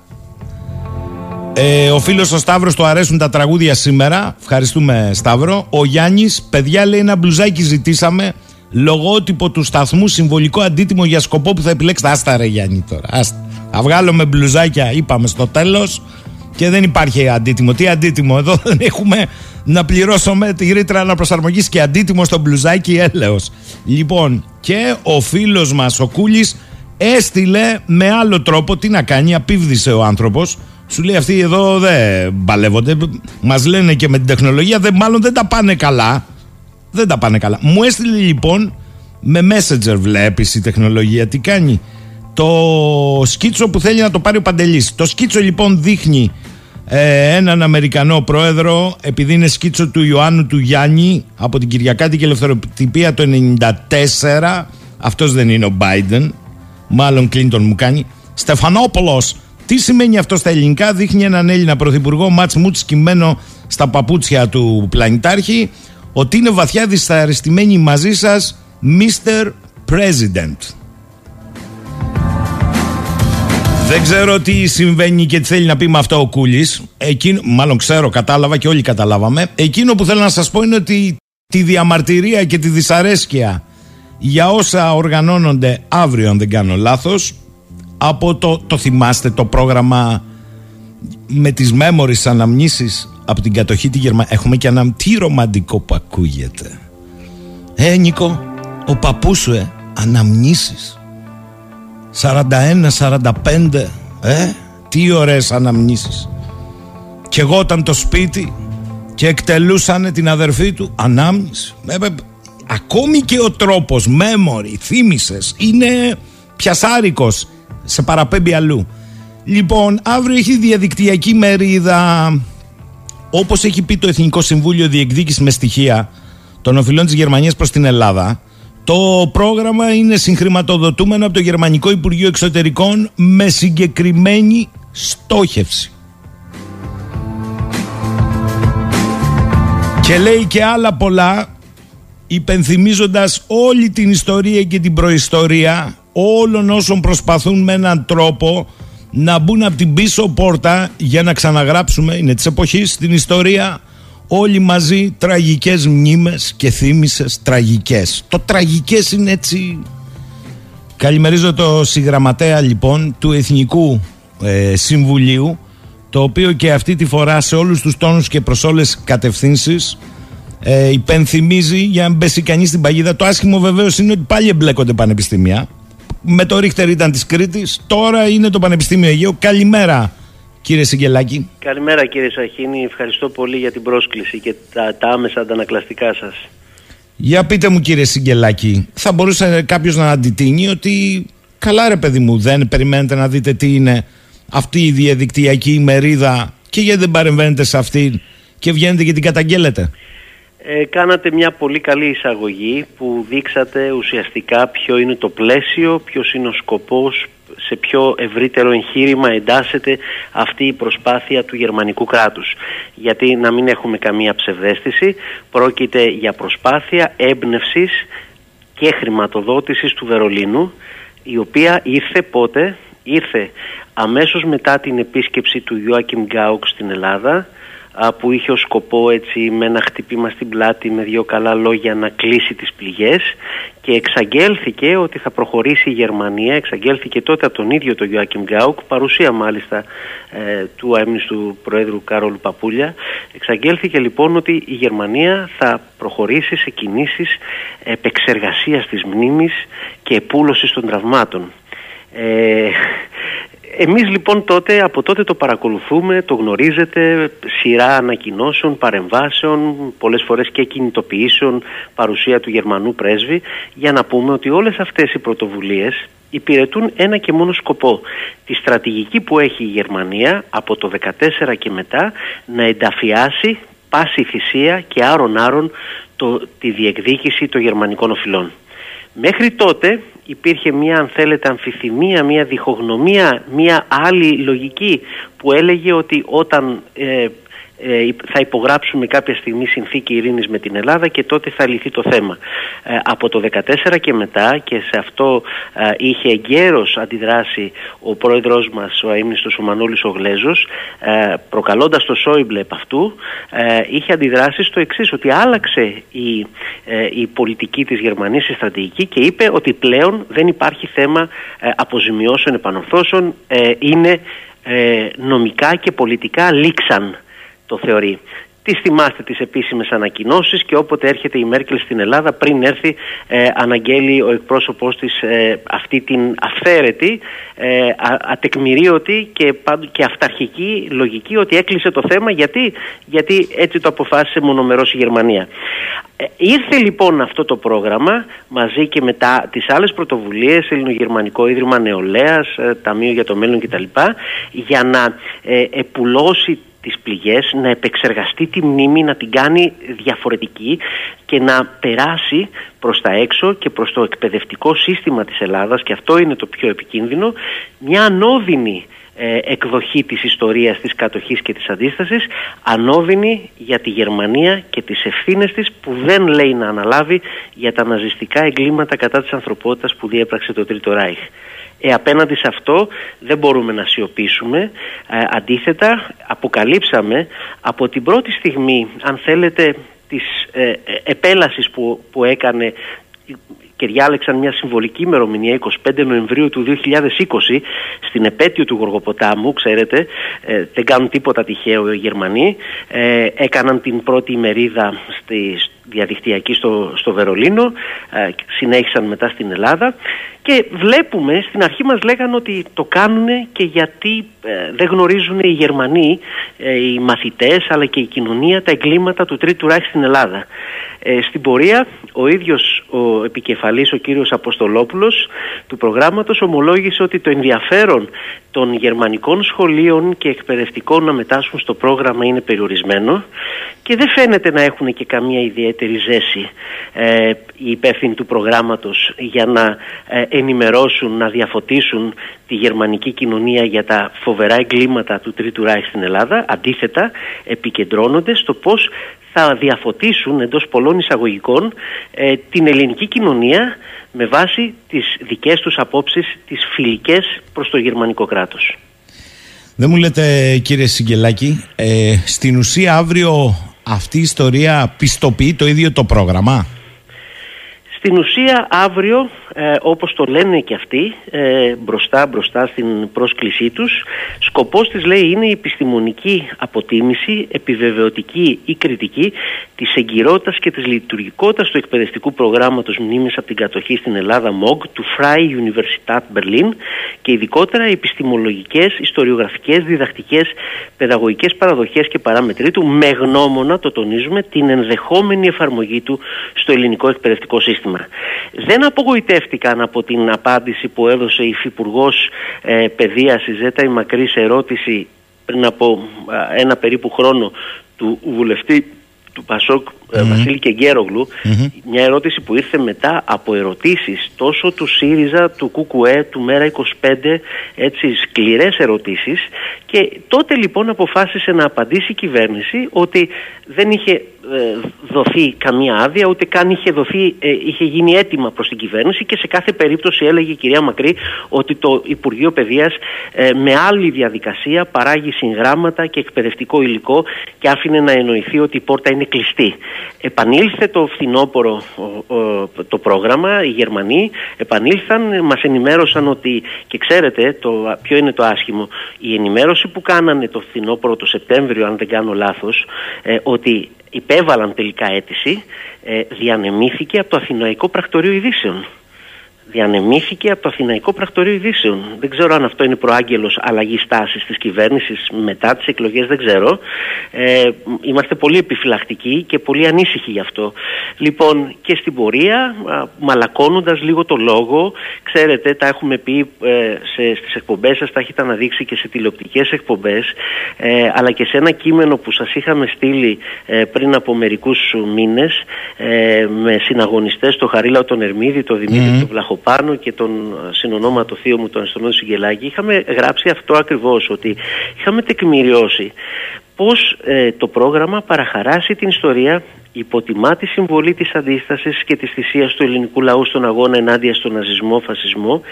Ε, ο φίλος ο Σταύρος του αρέσουν τα τραγούδια σήμερα. Ευχαριστούμε, Σταύρο. Ο Γιάννης, παιδιά, λέει ένα μπλουζάκι ζητήσαμε λογότυπο του σταθμού, συμβολικό αντίτιμο για σκοπό που θα επιλέξετε. Άστα ρε Γιάννη τώρα. Άστα. Θα βγάλουμε μπλουζάκια, είπαμε στο τέλος. Και δεν υπάρχει αντίτιμο. Τι αντίτιμο, εδώ <laughs> δεν έχουμε να πληρώσουμε τη ρήτρα αναπροσαρμογής και αντίτιμο στο μπλουζάκι έλεος. Λοιπόν, και ο φίλος μας ο Κούλης έστειλε με άλλο τρόπο. Τι να κάνει, απίβδησε ο άνθρωπος. Σου λέει αυτοί εδώ δεν παλεύονται. Μας λένε και με την τεχνολογία, δεν, μάλλον δεν τα πάνε καλά. Δεν τα πάνε καλά. Μου έστειλε λοιπόν με messenger βλέπεις η τεχνολογία τι κάνει. Το σκίτσο που θέλει να το πάρει ο Παντελής. Το σκίτσο λοιπόν δείχνει ε, έναν Αμερικανό πρόεδρο επειδή είναι σκίτσο του Ιωάννου του Γιάννη από την Κυριακάτικη Ελευθεροτυπία το 94 αυτός δεν είναι ο Biden μάλλον Κλίντον μου κάνει Στεφανόπουλος τι σημαίνει αυτό στα ελληνικά; Δείχνει έναν Έλληνα πρωθυπουργό Μάτς Μούτς κυμμένο στα παπούτσια του πλανητάρχη ότι είναι βαθιά δυσαρεστημένοι μαζί σας Mr. President. Δεν ξέρω τι συμβαίνει και τι θέλει να πει με αυτό ο Κούλης. Εκείνο, μάλλον ξέρω, κατάλαβα και όλοι καταλάβαμε. Εκείνο που θέλω να σας πω είναι ότι τη διαμαρτυρία και τη δυσαρέσκεια για όσα οργανώνονται αύριο, αν δεν κάνω λάθος, από το, το θυμάστε το πρόγραμμα με τις memories αναμνήσεις από την κατοχή τη Γερμανία. Έχουμε και ένα τι ρομαντικό που ακούγεται. Ε, Νίκο, ο παππούς σου, ε, αναμνήσεις. 41-45, ε, τι ωραίες αναμνήσεις. Και εγώ όταν το σπίτι και εκτελούσαν την αδερφή του, ανάμνηση. Ε, ε, ακόμη και ο τρόπος, memory, θύμισες, είναι πιασάρικος, σε παραπέμπει αλλού. Λοιπόν, αύριο έχει διαδικτυακή μερίδα Όπως έχει πει το Εθνικό Συμβούλιο Διεκδίκησης με στοιχεία των οφειλών της Γερμανίας προς την Ελλάδα, το πρόγραμμα είναι συγχρηματοδοτούμενο από το Γερμανικό Υπουργείο Εξωτερικών με συγκεκριμένη στόχευση. Και λέει και άλλα πολλά υπενθυμίζοντας όλη την ιστορία και την προϊστορία όλων όσων προσπαθούν με έναν τρόπο να μπουν από την πίσω πόρτα για να ξαναγράψουμε, είναι της εποχής, την ιστορία όλοι μαζί τραγικές μνήμες και θύμησες τραγικές. Το τραγικές είναι έτσι... Καλημερίζω το συγγραμματέα λοιπόν του Εθνικού ε, Συμβουλίου το οποίο και αυτή τη φορά σε όλους τους τόνους και προς όλες κατευθύνσεις ε, υπενθυμίζει για να μπέσει κανείς στην παγίδα. Το άσχημο βεβαίως είναι ότι πάλι εμπλέκονται πανεπιστήμια με το Ρίχτερ ήταν της Κρήτης. Τώρα είναι το Πανεπιστήμιο Αιγαίου. Καλημέρα, κύριε Σιγκελάκη. Καλημέρα, κύριε Σαχίνη. Ευχαριστώ πολύ για την πρόσκληση και τα, τα άμεσα αντανακλαστικά σας. Για πείτε μου, κύριε Σιγκελάκη, θα μπορούσε κάποιος να αντιτείνει ότι καλά, ρε παιδί μου, δεν περιμένετε να δείτε τι είναι αυτή η διαδικτυακή ημερίδα και γιατί δεν παρεμβαίνετε σε αυτή και βγαίνετε και την καταγγέλλετε. Ε, κάνατε μια πολύ καλή εισαγωγή που δείξατε ουσιαστικά ποιο είναι το πλαίσιο, ποιος είναι ο σκοπός, σε πιο ευρύτερο εγχείρημα εντάσσεται αυτή η προσπάθεια του γερμανικού κράτους. Γιατί να μην έχουμε καμία ψευδέστηση, πρόκειται για προσπάθεια έμπνευσης και χρηματοδότησης του Βερολίνου, η οποία ήρθε πότε, ήρθε αμέσως μετά την επίσκεψη του Ιωάκιμ Γκάουκ στην Ελλάδα, που είχε ως σκοπό έτσι με ένα χτυπήμα στην πλάτη με δύο καλά λόγια να κλείσει τις πληγές. Και εξαγγέλθηκε ότι θα προχωρήσει η Γερμανία, εξαγγέλθηκε τότε από τον ίδιο τον Ιωάκιμ Γκάουκ, παρουσία μάλιστα ε, του αέμνηστου Προέδρου Κάρολου Παπούλια, εξαγγέλθηκε λοιπόν ότι η Γερμανία θα προχωρήσει σε κινήσεις επεξεργασίας της μνήμης και επούλωσης των τραυμάτων. Ε, εμείς λοιπόν τότε, από τότε το παρακολουθούμε, το γνωρίζετε, σειρά ανακοινώσεων, παρεμβάσεων, πολλές φορές και κινητοποιήσεων, παρουσία του Γερμανού πρέσβη, για να πούμε ότι όλες αυτές οι πρωτοβουλίες υπηρετούν ένα και μόνο σκοπό. Τη στρατηγική που έχει η Γερμανία από το 2014 και μετά να ενταφιάσει πάση θυσία και άρον άρον το, τη διεκδίκηση των γερμανικών οφειλών. Μέχρι τότε υπήρχε μια αν θέλετε αμφιθυμία, μια διχογνωμία, μια άλλη λογική που έλεγε ότι όταν ε, ε, θα υπογράψουμε κάποια στιγμή συνθήκη ειρήνης με την Ελλάδα και τότε θα λυθεί το θέμα. Ε, από το 2014 και μετά και σε αυτό ε, είχε εγκαίρως αντιδράσει ο πρόεδρος μας, ο αείμνηστος ο Μανώλης ο Γλέζος, προκαλώντας το Σόιμπλε επ' αυτού, είχε αντιδράσει στο εξής ότι άλλαξε η, η πολιτική της Γερμανίας, η στρατηγική και είπε ότι πλέον δεν υπάρχει θέμα αποζημιώσεων, επανορθώσεων, είναι νομικά και πολιτικά λήξαν το θεωρεί. Τι θυμάστε τις επίσημες ανακοινώσεις και όποτε έρχεται η Μέρκελ στην Ελλάδα πριν έρθει ε, αναγγέλει ο εκπρόσωπός της ε, αυτή την αυθαίρετη, ε, ατεκμηρίωτη και, και αυταρχική λογική ότι έκλεισε το θέμα γιατί, γιατί έτσι το αποφάσισε μονομερός η Γερμανία. Ε, ήρθε λοιπόν αυτό το πρόγραμμα μαζί και με τα, τις άλλες πρωτοβουλίες, Ελληνογερμανικό Ίδρυμα Νεολαίας, ε, Ταμείο για το Μέλλον κτλ. για να ε, επουλώσει τις πληγές, να επεξεργαστεί τη μνήμη, να την κάνει διαφορετική και να περάσει προς τα έξω και προς το εκπαιδευτικό σύστημα της Ελλάδας και αυτό είναι το πιο επικίνδυνο, μια ανώδυνη ε, εκδοχή της ιστορίας της κατοχής και της αντίστασης ανώδυνη για τη Γερμανία και τις ευθύνες της που δεν λέει να αναλάβει για τα ναζιστικά εγκλήματα κατά της ανθρωπότητας που διέπραξε το Τρίτο Ράιχ. Ε, απέναντι σε αυτό δεν μπορούμε να σιωπήσουμε. Ε, αντίθετα, αποκαλύψαμε από την πρώτη στιγμή, αν θέλετε, της ε, ε επέλασης που, που έκανε και διάλεξαν μια συμβολική ημερομηνία 25 Νοεμβρίου του 2020 στην επέτειο του Γοργοποτάμου, ξέρετε, ε, δεν κάνουν τίποτα τυχαίο οι Γερμανοί, ε, έκαναν την πρώτη ημερίδα στη, διαδικτυακή στο, στο Βερολίνο, ε, συνέχισαν μετά στην Ελλάδα και βλέπουμε, στην αρχή μας λέγανε ότι το κάνουν και γιατί ε, δεν γνωρίζουν οι Γερμανοί, ε, οι μαθητές αλλά και η κοινωνία τα εγκλήματα του Τρίτου Ράχη στην Ελλάδα. Ε, στην πορεία ο ίδιος ο επικεφαλής, ο κύριος Αποστολόπουλος του προγράμματος ομολόγησε ότι το ενδιαφέρον των γερμανικών σχολείων και εκπαιδευτικών να μετάσχουν στο πρόγραμμα είναι περιορισμένο και δεν φαίνεται να έχουν και καμία ιδιαίτερη ζέση ε, οι υπεύθυνοι του προγράμματος για να ε, ενημερώσουν, να διαφωτίσουν τη γερμανική κοινωνία για τα φοβερά εγκλήματα του Τρίτου Ράιχ στην Ελλάδα. Αντίθετα, επικεντρώνονται στο πώς θα διαφωτίσουν εντός πολλών εισαγωγικών ε, την ελληνική κοινωνία με βάση τις δικές τους απόψεις, τις φιλικές προς το γερμανικό κράτος. Δεν μου λέτε κύριε Σιγκελάκη, ε, στην ουσία αύριο αυτή η ιστορία πιστοποιεί το ίδιο το πρόγραμμα; Στην ουσία αύριο ε, όπως το λένε και αυτοί ε, μπροστά μπροστά στην πρόσκλησή τους σκοπός της λέει είναι η επιστημονική αποτίμηση επιβεβαιωτική ή κριτική της εγκυρότητας και της λειτουργικότητας του εκπαιδευτικού προγράμματος μνήμης από την κατοχή στην Ελλάδα MOG του Freie Universität Berlin και ειδικότερα επιστημολογικές, ιστοριογραφικές, διδακτικές, παιδαγωγικές παραδοχές και παράμετροι του με γνώμονα, το τονίζουμε, την ενδεχόμενη εφαρμογή του στο ελληνικό εκπαιδευτικό σύστημα. Δεν απογοητεύει από την απάντηση που έδωσε η Υφυπουργός ε, Παιδείας η Ζέτα η Μακρύ σε ερώτηση πριν από ένα περίπου χρόνο του βουλευτή του Πασόκ ε, Βασίλη Κεγκέρογλου, μια ερώτηση που ήρθε μετά από ερωτήσεις τόσο του ΣΥΡΙΖΑ, του ΚΚΕ, του ΜΕΡΑ 25, έτσι σκληρές ερωτήσεις και τότε λοιπόν αποφάσισε να απαντήσει η κυβέρνηση ότι δεν είχε ε, δοθεί καμία άδεια, ούτε καν είχε, δοθεί, ε, είχε γίνει έτοιμα προς την κυβέρνηση και σε κάθε περίπτωση έλεγε η κυρία Μακρύ ότι το Υπουργείο Παιδείας ε, με άλλη διαδικασία παράγει συγγράμματα και εκπαιδευτικό υλικό και άφηνε να εννοηθεί ότι η πόρτα είναι κλειστή. Επανήλθε το φθινόπωρο το πρόγραμμα, οι Γερμανοί επανήλθαν, μας ενημέρωσαν ότι, και ξέρετε το, ποιο είναι το άσχημο, η ενημέρωση που κάνανε το φθινόπωρο το Σεπτέμβριο, αν δεν κάνω λάθος, ε, ότι υπέβαλαν τελικά αίτηση, ε, διανεμήθηκε από το Αθηναϊκό Πρακτορείο Ειδήσεων διανεμήθηκε από το Αθηναϊκό Πρακτορείο Ειδήσεων. Δεν ξέρω αν αυτό είναι προάγγελος αλλαγής τάση της κυβέρνησης μετά τις εκλογές, δεν ξέρω. Ε, είμαστε πολύ επιφυλακτικοί και πολύ ανήσυχοι γι' αυτό. Λοιπόν, και στην πορεία, μαλακώνοντας λίγο το λόγο, ξέρετε, τα έχουμε πει ε, σε, στις εκπομπές σας, τα έχετε αναδείξει και σε τηλεοπτικές εκπομπές, ε, αλλά και σε ένα κείμενο που σας είχαμε στείλει ε, πριν από μερικούς μήνες, ε, με συναγωνιστές, το Χαρίλαο τον Ερμίδη, το Δημήτρη mm. τον πάνω και τον συνονόματο θείο μου τον Αστρονόδη Συγγελάκη είχαμε γράψει αυτό ακριβώς ότι είχαμε τεκμηριώσει πώς ε, το πρόγραμμα παραχαράσει την ιστορία υποτιμά τη συμβολή της αντίστασης και της θυσίας του ελληνικού λαού στον αγώνα ενάντια στον ναζισμό, φασισμό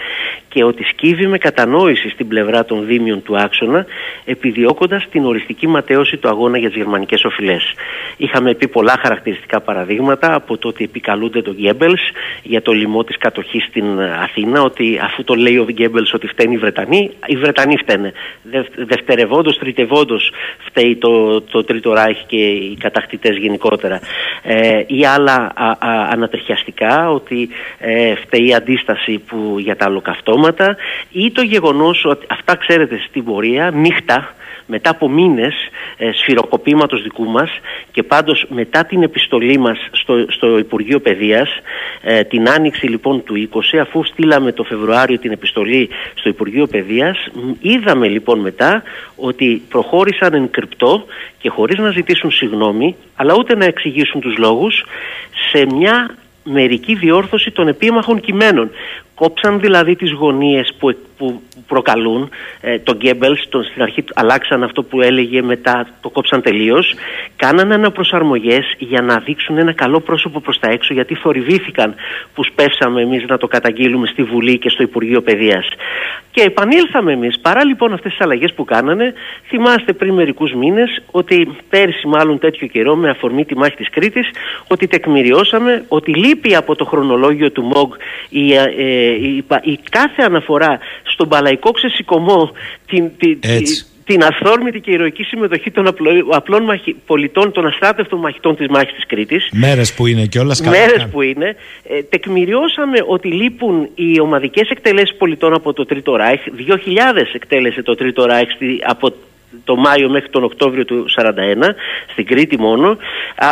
και ότι σκύβει με κατανόηση στην πλευρά των δήμιων του άξονα επιδιώκοντας την οριστική ματέωση του αγώνα για τις γερμανικές οφειλές. Είχαμε πει πολλά χαρακτηριστικά παραδείγματα από το ότι επικαλούνται τον Γκέμπελς για το λοιμό της κατοχής στην Αθήνα ότι αφού το λέει ο Γκέμπελς ότι φταίνει οι Βρετανοί, οι Βρετανοί φταίνε. Δευτερευόντως, τριτευόντως φταίει το, το Τρίτο Ράιχ και οι κατακτητές γενικότερα ε, ή άλλα α, α, ανατριχιαστικά ότι ε, φταίει η αντίσταση που, για τα ολοκαυτώματα ή το γεγονός ότι αυτά ξέρετε στην πορεία νύχτα μετά από μήνες ε, σφυροκοπήματος δικού μας και πάντως μετά την επιστολή μας στο, στο Υπουργείο Παιδείας ε, την άνοιξη λοιπόν του 20 αφού στείλαμε το Φεβρουάριο την επιστολή στο Υπουργείο Παιδείας είδαμε λοιπόν μετά ότι προχώρησαν εν κρυπτό και χωρίς να ζητήσουν συγγνώμη αλλά ούτε να εξηγήσουν τους λόγους σε μια μερική διόρθωση των επίμαχων κειμένων. Κόψαν δηλαδή τις γωνίες που, που προκαλούν ε, τον Γκέμπελς, τον, στην αρχή αλλάξαν αυτό που έλεγε μετά το κόψαν τελείως. Κάναν αναπροσαρμογές για να δείξουν ένα καλό πρόσωπο προς τα έξω γιατί θορυβήθηκαν που σπεύσαμε εμείς να το καταγγείλουμε στη Βουλή και στο Υπουργείο Παιδείας. Και επανήλθαμε εμείς. Παρά λοιπόν αυτές τις αλλαγές που κάνανε θυμάστε πριν μερικούς μήνες ότι πέρσι μάλλον τέτοιο καιρό με αφορμή τη μάχη της Κρήτης ότι τεκμηριώσαμε ότι λείπει από το χρονολόγιο του ΜΟΓ η, ε, η, η, κάθε αναφορά στον παλαϊκό ξεσηκωμό την, την, την αθόρμητη και ηρωική συμμετοχή των απλών πολιτών, των αστράτευτων μαχητών της μάχης της Κρήτης. Μέρες που είναι και όλα σκαλά. Μέρες που είναι. Ε, τεκμηριώσαμε ότι λείπουν οι ομαδικές εκτελέσεις πολιτών από το Τρίτο Ράιχ. 2.000 εκτέλεσε το Τρίτο Ράιχ από το Μάιο μέχρι τον Οκτώβριο του 1941 στην Κρήτη μόνο.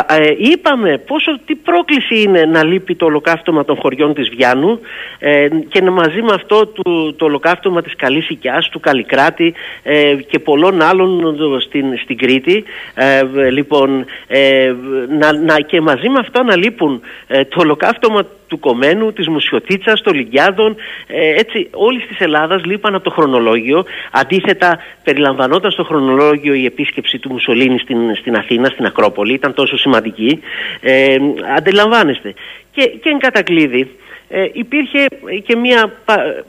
Ε, είπαμε πόσο τι πρόκληση είναι να λείπει το ολοκαύτωμα των χωριών της Βιάνου ε, και να μαζί με αυτό το, το ολοκαύτωμα της Καλής Οικιάς, του Καλλικράτη ε, και πολλών άλλων στην, στην Κρήτη. Λοιπόν να, να, και μαζί με αυτό να λείπουν το ολοκαύτωμα του Κομμένου, της Μουσιοτίτσας, των Λιγκιάδων, ε, έτσι όλης της Ελλάδας λείπαν από το χρονολόγιο. Αντίθετα περιλαμβανόταν στο χρονολόγιο η επίσκεψη του Μουσολίνη στην, στην Αθήνα, στην Ακρόπολη, ήταν τόσο σημαντική. Ε, αντιλαμβάνεστε. Και, και εν κατακλείδη, ε, υπήρχε και μια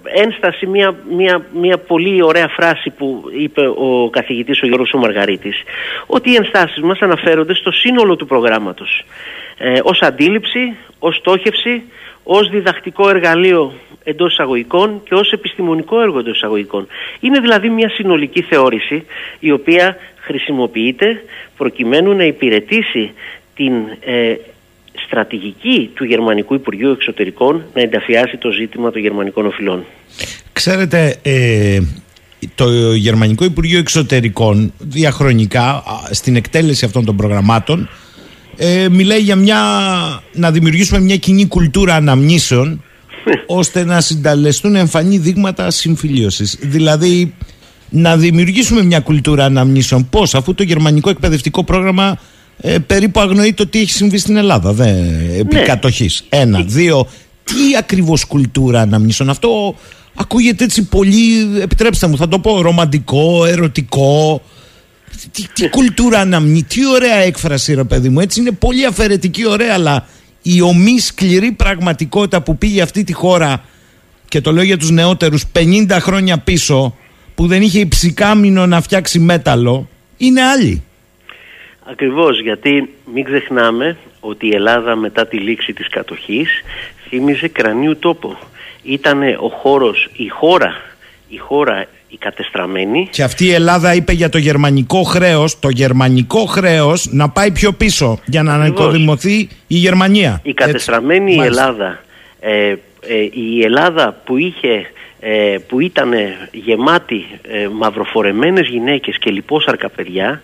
ένσταση, μια, μια, μια πολύ ωραία φράση που είπε ο καθηγητής ο Γιώργος ο Μαργαρίτης ότι οι ενστάσεις μας αναφέρονται στο σύνολο του προγράμματος ε, ως αντίληψη, ως στόχευση, ως διδακτικό εργαλείο εντός εισαγωγικών και ως επιστημονικό έργο εντός εισαγωγικών. Είναι δηλαδή μια συνολική θεώρηση η οποία χρησιμοποιείται προκειμένου να υπηρετήσει την ε, στρατηγική του Γερμανικού Υπουργείου Εξωτερικών να ενταφιάσει το ζήτημα των γερμανικών οφειλών. Ξέρετε, ε, το Γερμανικό Υπουργείο Εξωτερικών διαχρονικά στην εκτέλεση αυτών των προγραμμάτων ε, μιλάει για μια, να δημιουργήσουμε μια κοινή κουλτούρα αναμνήσεων <laughs> ώστε να συνταλεστούν εμφανή δείγματα συμφιλίωσης. Δηλαδή να δημιουργήσουμε μια κουλτούρα αναμνήσεων. Πώς, αφού το γερμανικό εκπαιδευτικό πρόγραμμα ε, περίπου αγνοεί το τι έχει συμβεί στην Ελλάδα. Δε, επί Ναι. κατοχής. Ένα. Δύο. Τι ακριβώς κουλτούρα αναμνήσεων; Αυτό ακούγεται έτσι πολύ, επιτρέψτε μου, θα το πω, ρομαντικό, ερωτικό. Τι, τι κουλτούρα αναμνή, τι ωραία έκφραση ρε παιδί μου. Έτσι είναι πολύ αφαιρετική, ωραία, αλλά η ομή σκληρή πραγματικότητα που πήγε αυτή τη χώρα και το λέω για τους νεότερους 50 χρόνια πίσω που δεν είχε υψηκάμινο να φτιάξει μέταλλο είναι άλλη. Ακριβώς, γιατί μην ξεχνάμε ότι η Ελλάδα μετά τη λήξη της κατοχής θύμιζε κρανίου τόπο. Ήτανε ο χώρος, η χώρα, η χώρα η κατεστραμμένη Και αυτή η Ελλάδα είπε για το γερμανικό χρέος, το γερμανικό χρέος να πάει πιο πίσω για να Ακριβώς. ανακοδημωθεί η Γερμανία. Η κατεστραμμένη Έτσι. η Μάλιστα. Ελλάδα, ε, ε, η Ελλάδα που είχε ε, που ήταν γεμάτη ε, μαυροφορεμένες γυναίκες και λιπόσαρκα παιδιά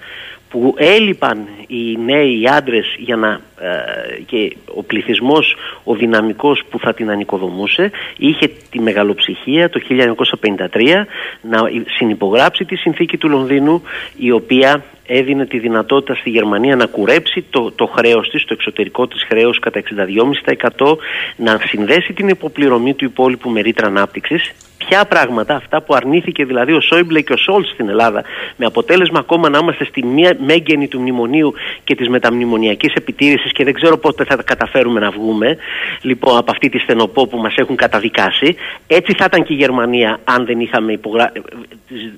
που έλειπαν οι νέοι οι άντρες για να, ε, και ο πληθυσμός ο δυναμικός που θα την ανοικοδομούσε είχε τη μεγαλοψυχία το 1953 να συνυπογράψει τη συνθήκη του Λονδίνου η οποία έδινε τη δυνατότητα στη Γερμανία να κουρέψει το, το χρέος της, το εξωτερικό της χρέος κατά 62,5% να συνδέσει την υποπληρωμή του υπόλοιπου μερίτρα ανάπτυξης Ποια πράγματα, αυτά που αρνήθηκε δηλαδή ο Σόιμπλε και ο Σόλτς στην Ελλάδα, με αποτέλεσμα ακόμα να είμαστε στη μία μέγενη του μνημονίου και της μεταμνημονιακής επιτήρησης και δεν ξέρω πότε θα τα καταφέρουμε να βγούμε λοιπόν, από αυτή τη στενοπό που μας έχουν καταδικάσει. Έτσι θα ήταν και η Γερμανία, αν δεν είχαμε υπογρα...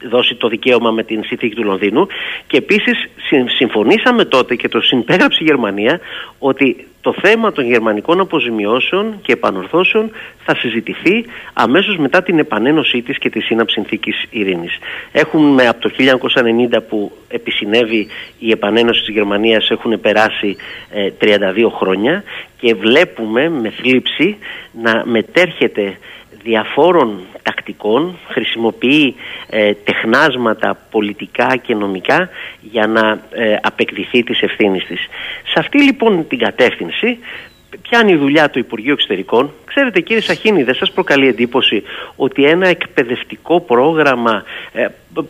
δώσει το δικαίωμα με την συνθήκη του Λονδίνου. Και επίσης συμφωνήσαμε τότε και το συμπέγραψε η Γερμανία ότι το θέμα των γερμανικών αποζημιώσεων και επανορθώσεων θα συζητηθεί αμέσως μετά την επανένωσή της και τη σύναψη συνθήκης ειρήνης. Έχουμε από το 1990 που επισυνέβη η επανένωση της Γερμανίας έχουν περάσει ε, 32 χρόνια και βλέπουμε με θλίψη να μετέρχεται διαφόρων τακτικών, χρησιμοποιεί ε, τεχνάσματα πολιτικά και νομικά για να ε, απεκδηθεί της ευθύνης της. Σε αυτή λοιπόν την κατεύθυνση πιάνει η δουλειά του Υπουργείου Εξωτερικών. Ξέρετε κύριε Σαχίνη, δεν σας προκαλεί εντύπωση ότι ένα εκπαιδευτικό πρόγραμμα, ε,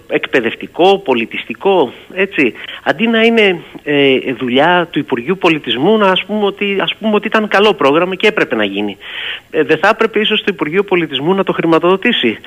εκπαιδευτικό, πολιτιστικό, έτσι, αντί να είναι ε, δουλειά του Υπουργείου Πολιτισμού, να ας πούμε, ότι, ας πούμε ότι ήταν καλό πρόγραμμα και έπρεπε να γίνει. Ε, δεν θα έπρεπε ίσως το Υπουργείο Πολιτισμού να το χρηματοδοτήσει.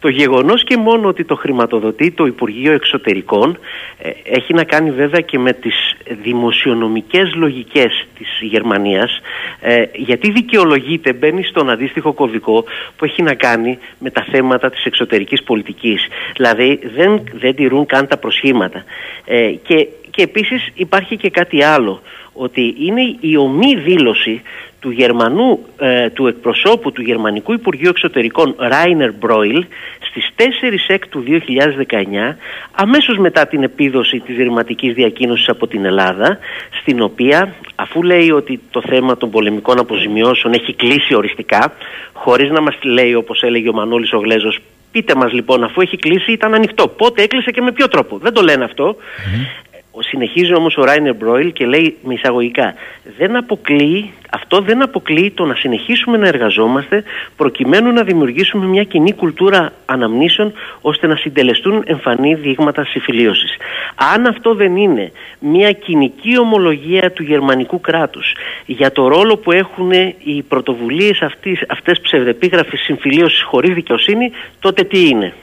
Το γεγονός και μόνο ότι το χρηματοδοτεί το Υπουργείο Εξωτερικών ε, έχει να κάνει βέβαια και με τις δημοσιονομικές λογικές της Γερμανίας ε, γιατί δικαιολογείται, μπαίνει στον αντίστοιχο κωδικό που έχει να κάνει με τα θέματα της εξωτερικής πολιτικής. Δηλαδή δεν, δεν τηρούν καν τα προσχήματα. Ε, και, και επίσης υπάρχει και κάτι άλλο, ότι είναι η ομή δήλωση του Γερμανού, ε, του εκπροσώπου του Γερμανικού Υπουργείου Εξωτερικών Ράινερ Μπρόιλ στις 4 ΕΚ του 2019 αμέσως μετά την επίδοση της ρηματικής διακοίνωσης από την Ελλάδα στην οποία αφού λέει ότι το θέμα των πολεμικών αποζημιώσεων έχει κλείσει οριστικά χωρίς να μας λέει όπως έλεγε ο Μανώλης ο Γλέζος πείτε μας λοιπόν αφού έχει κλείσει ήταν ανοιχτό. Πότε έκλεισε και με ποιο τρόπο δεν το λένε αυτό Συνεχίζει όμως ο Ράινερ Μπρόιλ και λέει με εισαγωγικά δεν αποκλείει, αυτό δεν αποκλείει το να συνεχίσουμε να εργαζόμαστε προκειμένου να δημιουργήσουμε μια κοινή κουλτούρα αναμνήσεων ώστε να συντελεστούν εμφανή δείγματα συμφιλίωσης. Αν αυτό δεν είναι μια κοινική ομολογία του γερμανικού κράτους για το ρόλο που έχουν οι πρωτοβουλίες αυτής, αυτές ψευδεπίγραφης συμφιλίωσης χωρίς δικαιοσύνη τότε τι είναι.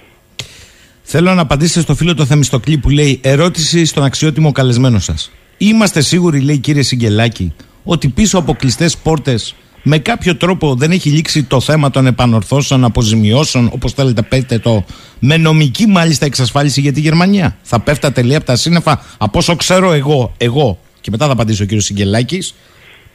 Θέλω να απαντήσετε στο φίλο το Θεμιστοκλή που λέει ερώτηση στον αξιότιμο καλεσμένο σας. Είμαστε σίγουροι, λέει κύριε Σιγκελάκη, ότι πίσω από κλειστές πόρτες με κάποιο τρόπο δεν έχει λήξει το θέμα των επανορθώσεων, αποζημιώσεων, όπως θέλετε πέτε το, με νομική μάλιστα εξασφάλιση για τη Γερμανία. Θα πέφτα τελεία από τα σύννεφα, από όσο ξέρω εγώ, εγώ, και μετά θα απαντήσει ο κύριος Σιγκελάκη,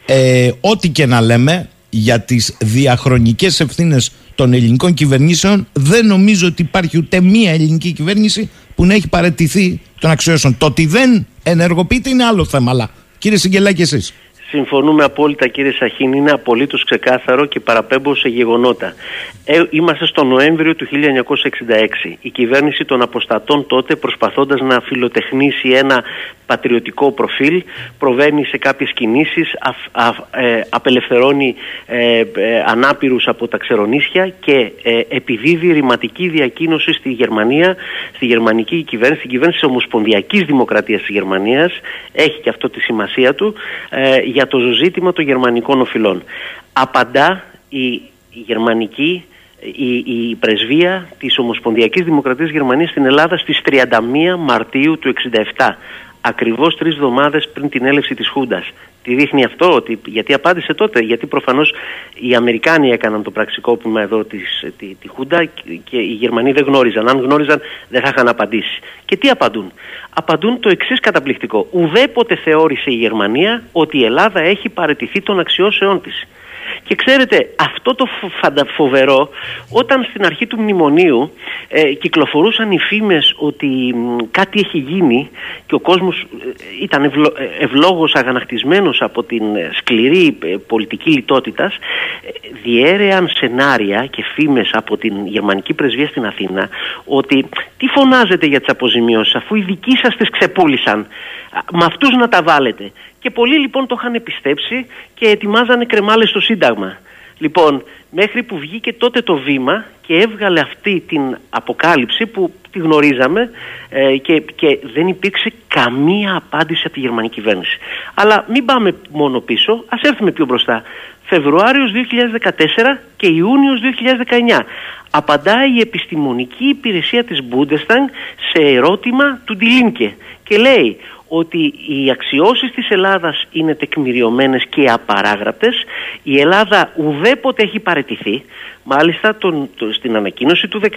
ε, ό,τι και να λέμε για τις διαχρονικές ευθύνες των ελληνικών κυβερνήσεων δεν νομίζω ότι υπάρχει ούτε μία ελληνική κυβέρνηση που να έχει παρετηθεί των αξιώσεων. Το ότι δεν ενεργοποιείται είναι άλλο θέμα. Αλλά κύριε Σιγκελάκη εσείς. Συμφωνούμε απόλυτα κύριε Σαχίν, είναι απολύτως ξεκάθαρο και παραπέμπω σε γεγονότα. Ε, είμαστε στο Νοέμβριο του 1966. Η κυβέρνηση των αποστατών τότε προσπαθώντας να φιλοτεχνήσει ένα πατριωτικό προφίλ, προβαίνει σε κάποιες κινήσεις, ε, απελευθερώνει ε, ε, ανάπηρους από τα ξερονίσια και ε, επιδίδει ρηματική διακίνωση στη Γερμανία, στη γερμανική κυβέρνηση, στην κυβέρνηση της Ομοσπονδιακής Δημοκρατίας της Γερμανίας, έχει και αυτό τη σημασία του, για το ζήτημα των γερμανικών οφειλών. Απαντά η γερμανική η, η πρεσβεία της Ομοσπονδιακής Δημοκρατίας Γερμανίας στην Ελλάδα στις 31 Μαρτίου του 1967 ακριβώς τρεις εβδομάδες πριν την έλευση της Χούντας. Τι δείχνει αυτό, ότι, γιατί απάντησε τότε, γιατί προφανώς οι Αμερικάνοι έκαναν το πραξικόπημα εδώ της, τη, τη Χούντα και οι Γερμανοί δεν γνώριζαν. Αν γνώριζαν δεν θα είχαν απαντήσει. Και τι απαντούν; Απαντούν το εξής καταπληκτικό. Ουδέποτε θεώρησε η Γερμανία ότι η Ελλάδα έχει παρετηθεί των αξιώσεών της. Και ξέρετε, αυτό το φοβερό, όταν στην αρχή του μνημονίου ε, κυκλοφορούσαν οι φήμες ότι κάτι έχει γίνει και ο κόσμος ε, ήταν ευλο, ε, ευλόγως αγανακτισμένος από την σκληρή ε, πολιτική λιτότητας, διέρεαν σενάρια και φήμες από την γερμανική πρεσβεία στην Αθήνα ότι τι φωνάζετε για τις αποζημιώσεις αφού οι δικοί σας τις ξεπούλησαν, με αυτούς να τα βάλετε. Και πολλοί λοιπόν το είχαν πιστέψει και ετοιμάζανε κρεμάλες στο Σύνταγμα. Λοιπόν, μέχρι που βγήκε τότε το βήμα και έβγαλε αυτή την αποκάλυψη που τη γνωρίζαμε ε, και, και δεν υπήρξε καμία απάντηση από τη γερμανική κυβέρνηση. Αλλά μην πάμε μόνο πίσω, ας έρθουμε πιο μπροστά. Φεβρουάριος 2014 και Ιούνιος 2019. Απαντάει η επιστημονική υπηρεσία της Bundestag σε ερώτημα του Ντιλίνκε και λέει ότι οι αξιώσεις της Ελλάδας είναι τεκμηριωμένες και απαράγραπτες. Η Ελλάδα ουδέποτε έχει παρετηθεί. Μάλιστα τον, στην ανακοίνωση του 19,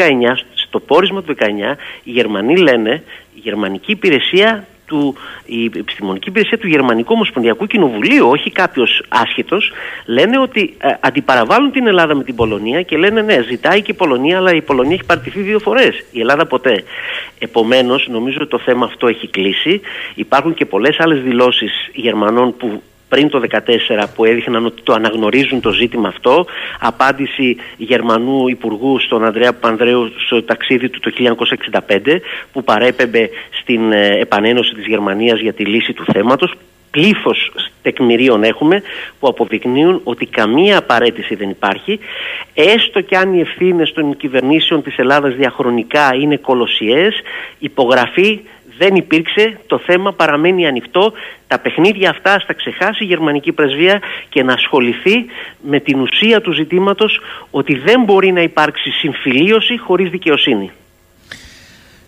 στο πόρισμα του 19, οι Γερμανοί λένε, η γερμανική υπηρεσία του, η επιστημονική υπηρεσία του Γερμανικού Ομοσπονδιακού Κοινοβουλίου, όχι κάποιος άσχετος, λένε ότι ε, αντιπαραβάλλουν την Ελλάδα με την Πολωνία και λένε ναι, ζητάει και η Πολωνία, αλλά η Πολωνία έχει παρτιθεί δύο φορές. Η Ελλάδα ποτέ. Επομένως, νομίζω ότι το θέμα αυτό έχει κλείσει. Υπάρχουν και πολλές άλλες δηλώσεις Γερμανών που πριν το 2014 που έδειχναν ότι το αναγνωρίζουν το ζήτημα αυτό. Απάντηση Γερμανού Υπουργού στον Ανδρέα Πανδρέου στο ταξίδι του το 1965 που παρέπεμπε στην ε, επανένωση της Γερμανίας για τη λύση του θέματος πλήθος τεκμηρίων έχουμε που αποδεικνύουν ότι καμία απαραίτηση δεν υπάρχει έστω και αν οι ευθύνες των κυβερνήσεων της Ελλάδας διαχρονικά είναι κολοσιαίες υπογραφή δεν υπήρξε, το θέμα παραμένει ανοιχτό. Τα παιχνίδια αυτά θα ξεχάσει η γερμανική πρεσβεία και να ασχοληθεί με την ουσία του ζητήματος ότι δεν μπορεί να υπάρξει συμφιλίωση χωρίς δικαιοσύνη.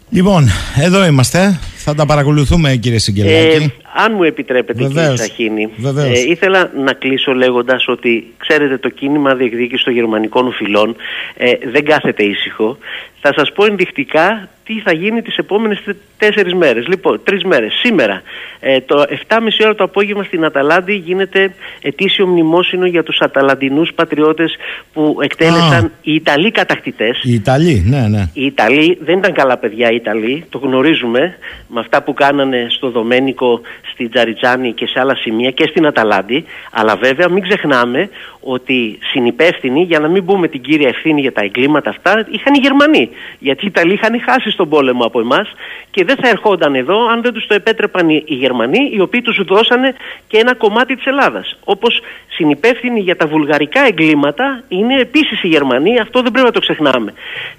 Λοιπόν, εδώ είμαστε. Θα τα παρακολουθούμε κύριε Σιγκελάκη. Ε, αν μου επιτρέπετε Βεβαίως. κύριε Σαχίνη, ε, ήθελα να κλείσω λέγοντας ότι ξέρετε το κίνημα διεκδίκησης των γερμανικών οφειλών ε, δεν κάθεται ήσυχο. Θα σας πω ενδεικτικά τι θα γίνει τις επόμενες τέσσερις μέρες. Λοιπόν, τρεις μέρες. Σήμερα, ε, το 7.30 ώρα το απόγευμα στην Αταλάντη γίνεται ετήσιο μνημόσυνο για τους Αταλαντινούς πατριώτες που εκτέλεσαν οι Ιταλοί κατακτητές. Οι Ιταλοί, ναι, ναι. Οι Ιταλοί δεν ήταν καλά παιδιά οι Ιταλοί, το γνωρίζουμε με αυτά που κάνανε στο Δομένικο, στην Τζαριτζάνη και σε άλλα σημεία και στην Αταλάντη. Αλλά βέβαια μην ξεχνάμε ότι συνυπεύθυνοι, για να μην πούμε την κύρια ευθύνη για τα εγκλήματα αυτά, είχαν οι Γερμανοί. Γιατί οι Ιταλοί είχαν χάσει στον πόλεμο από εμάς και δεν θα ερχόταν εδώ αν δεν τους το επέτρεπαν οι Γερμανοί, οι οποίοι τους δώσανε και ένα κομμάτι της Ελλάδας. Όπως συνυπεύθυνοι για τα βουλγαρικά εγκλήματα είναι επίσης οι Γερμανοί, αυτό δεν πρέπει να το ξεχνάμε.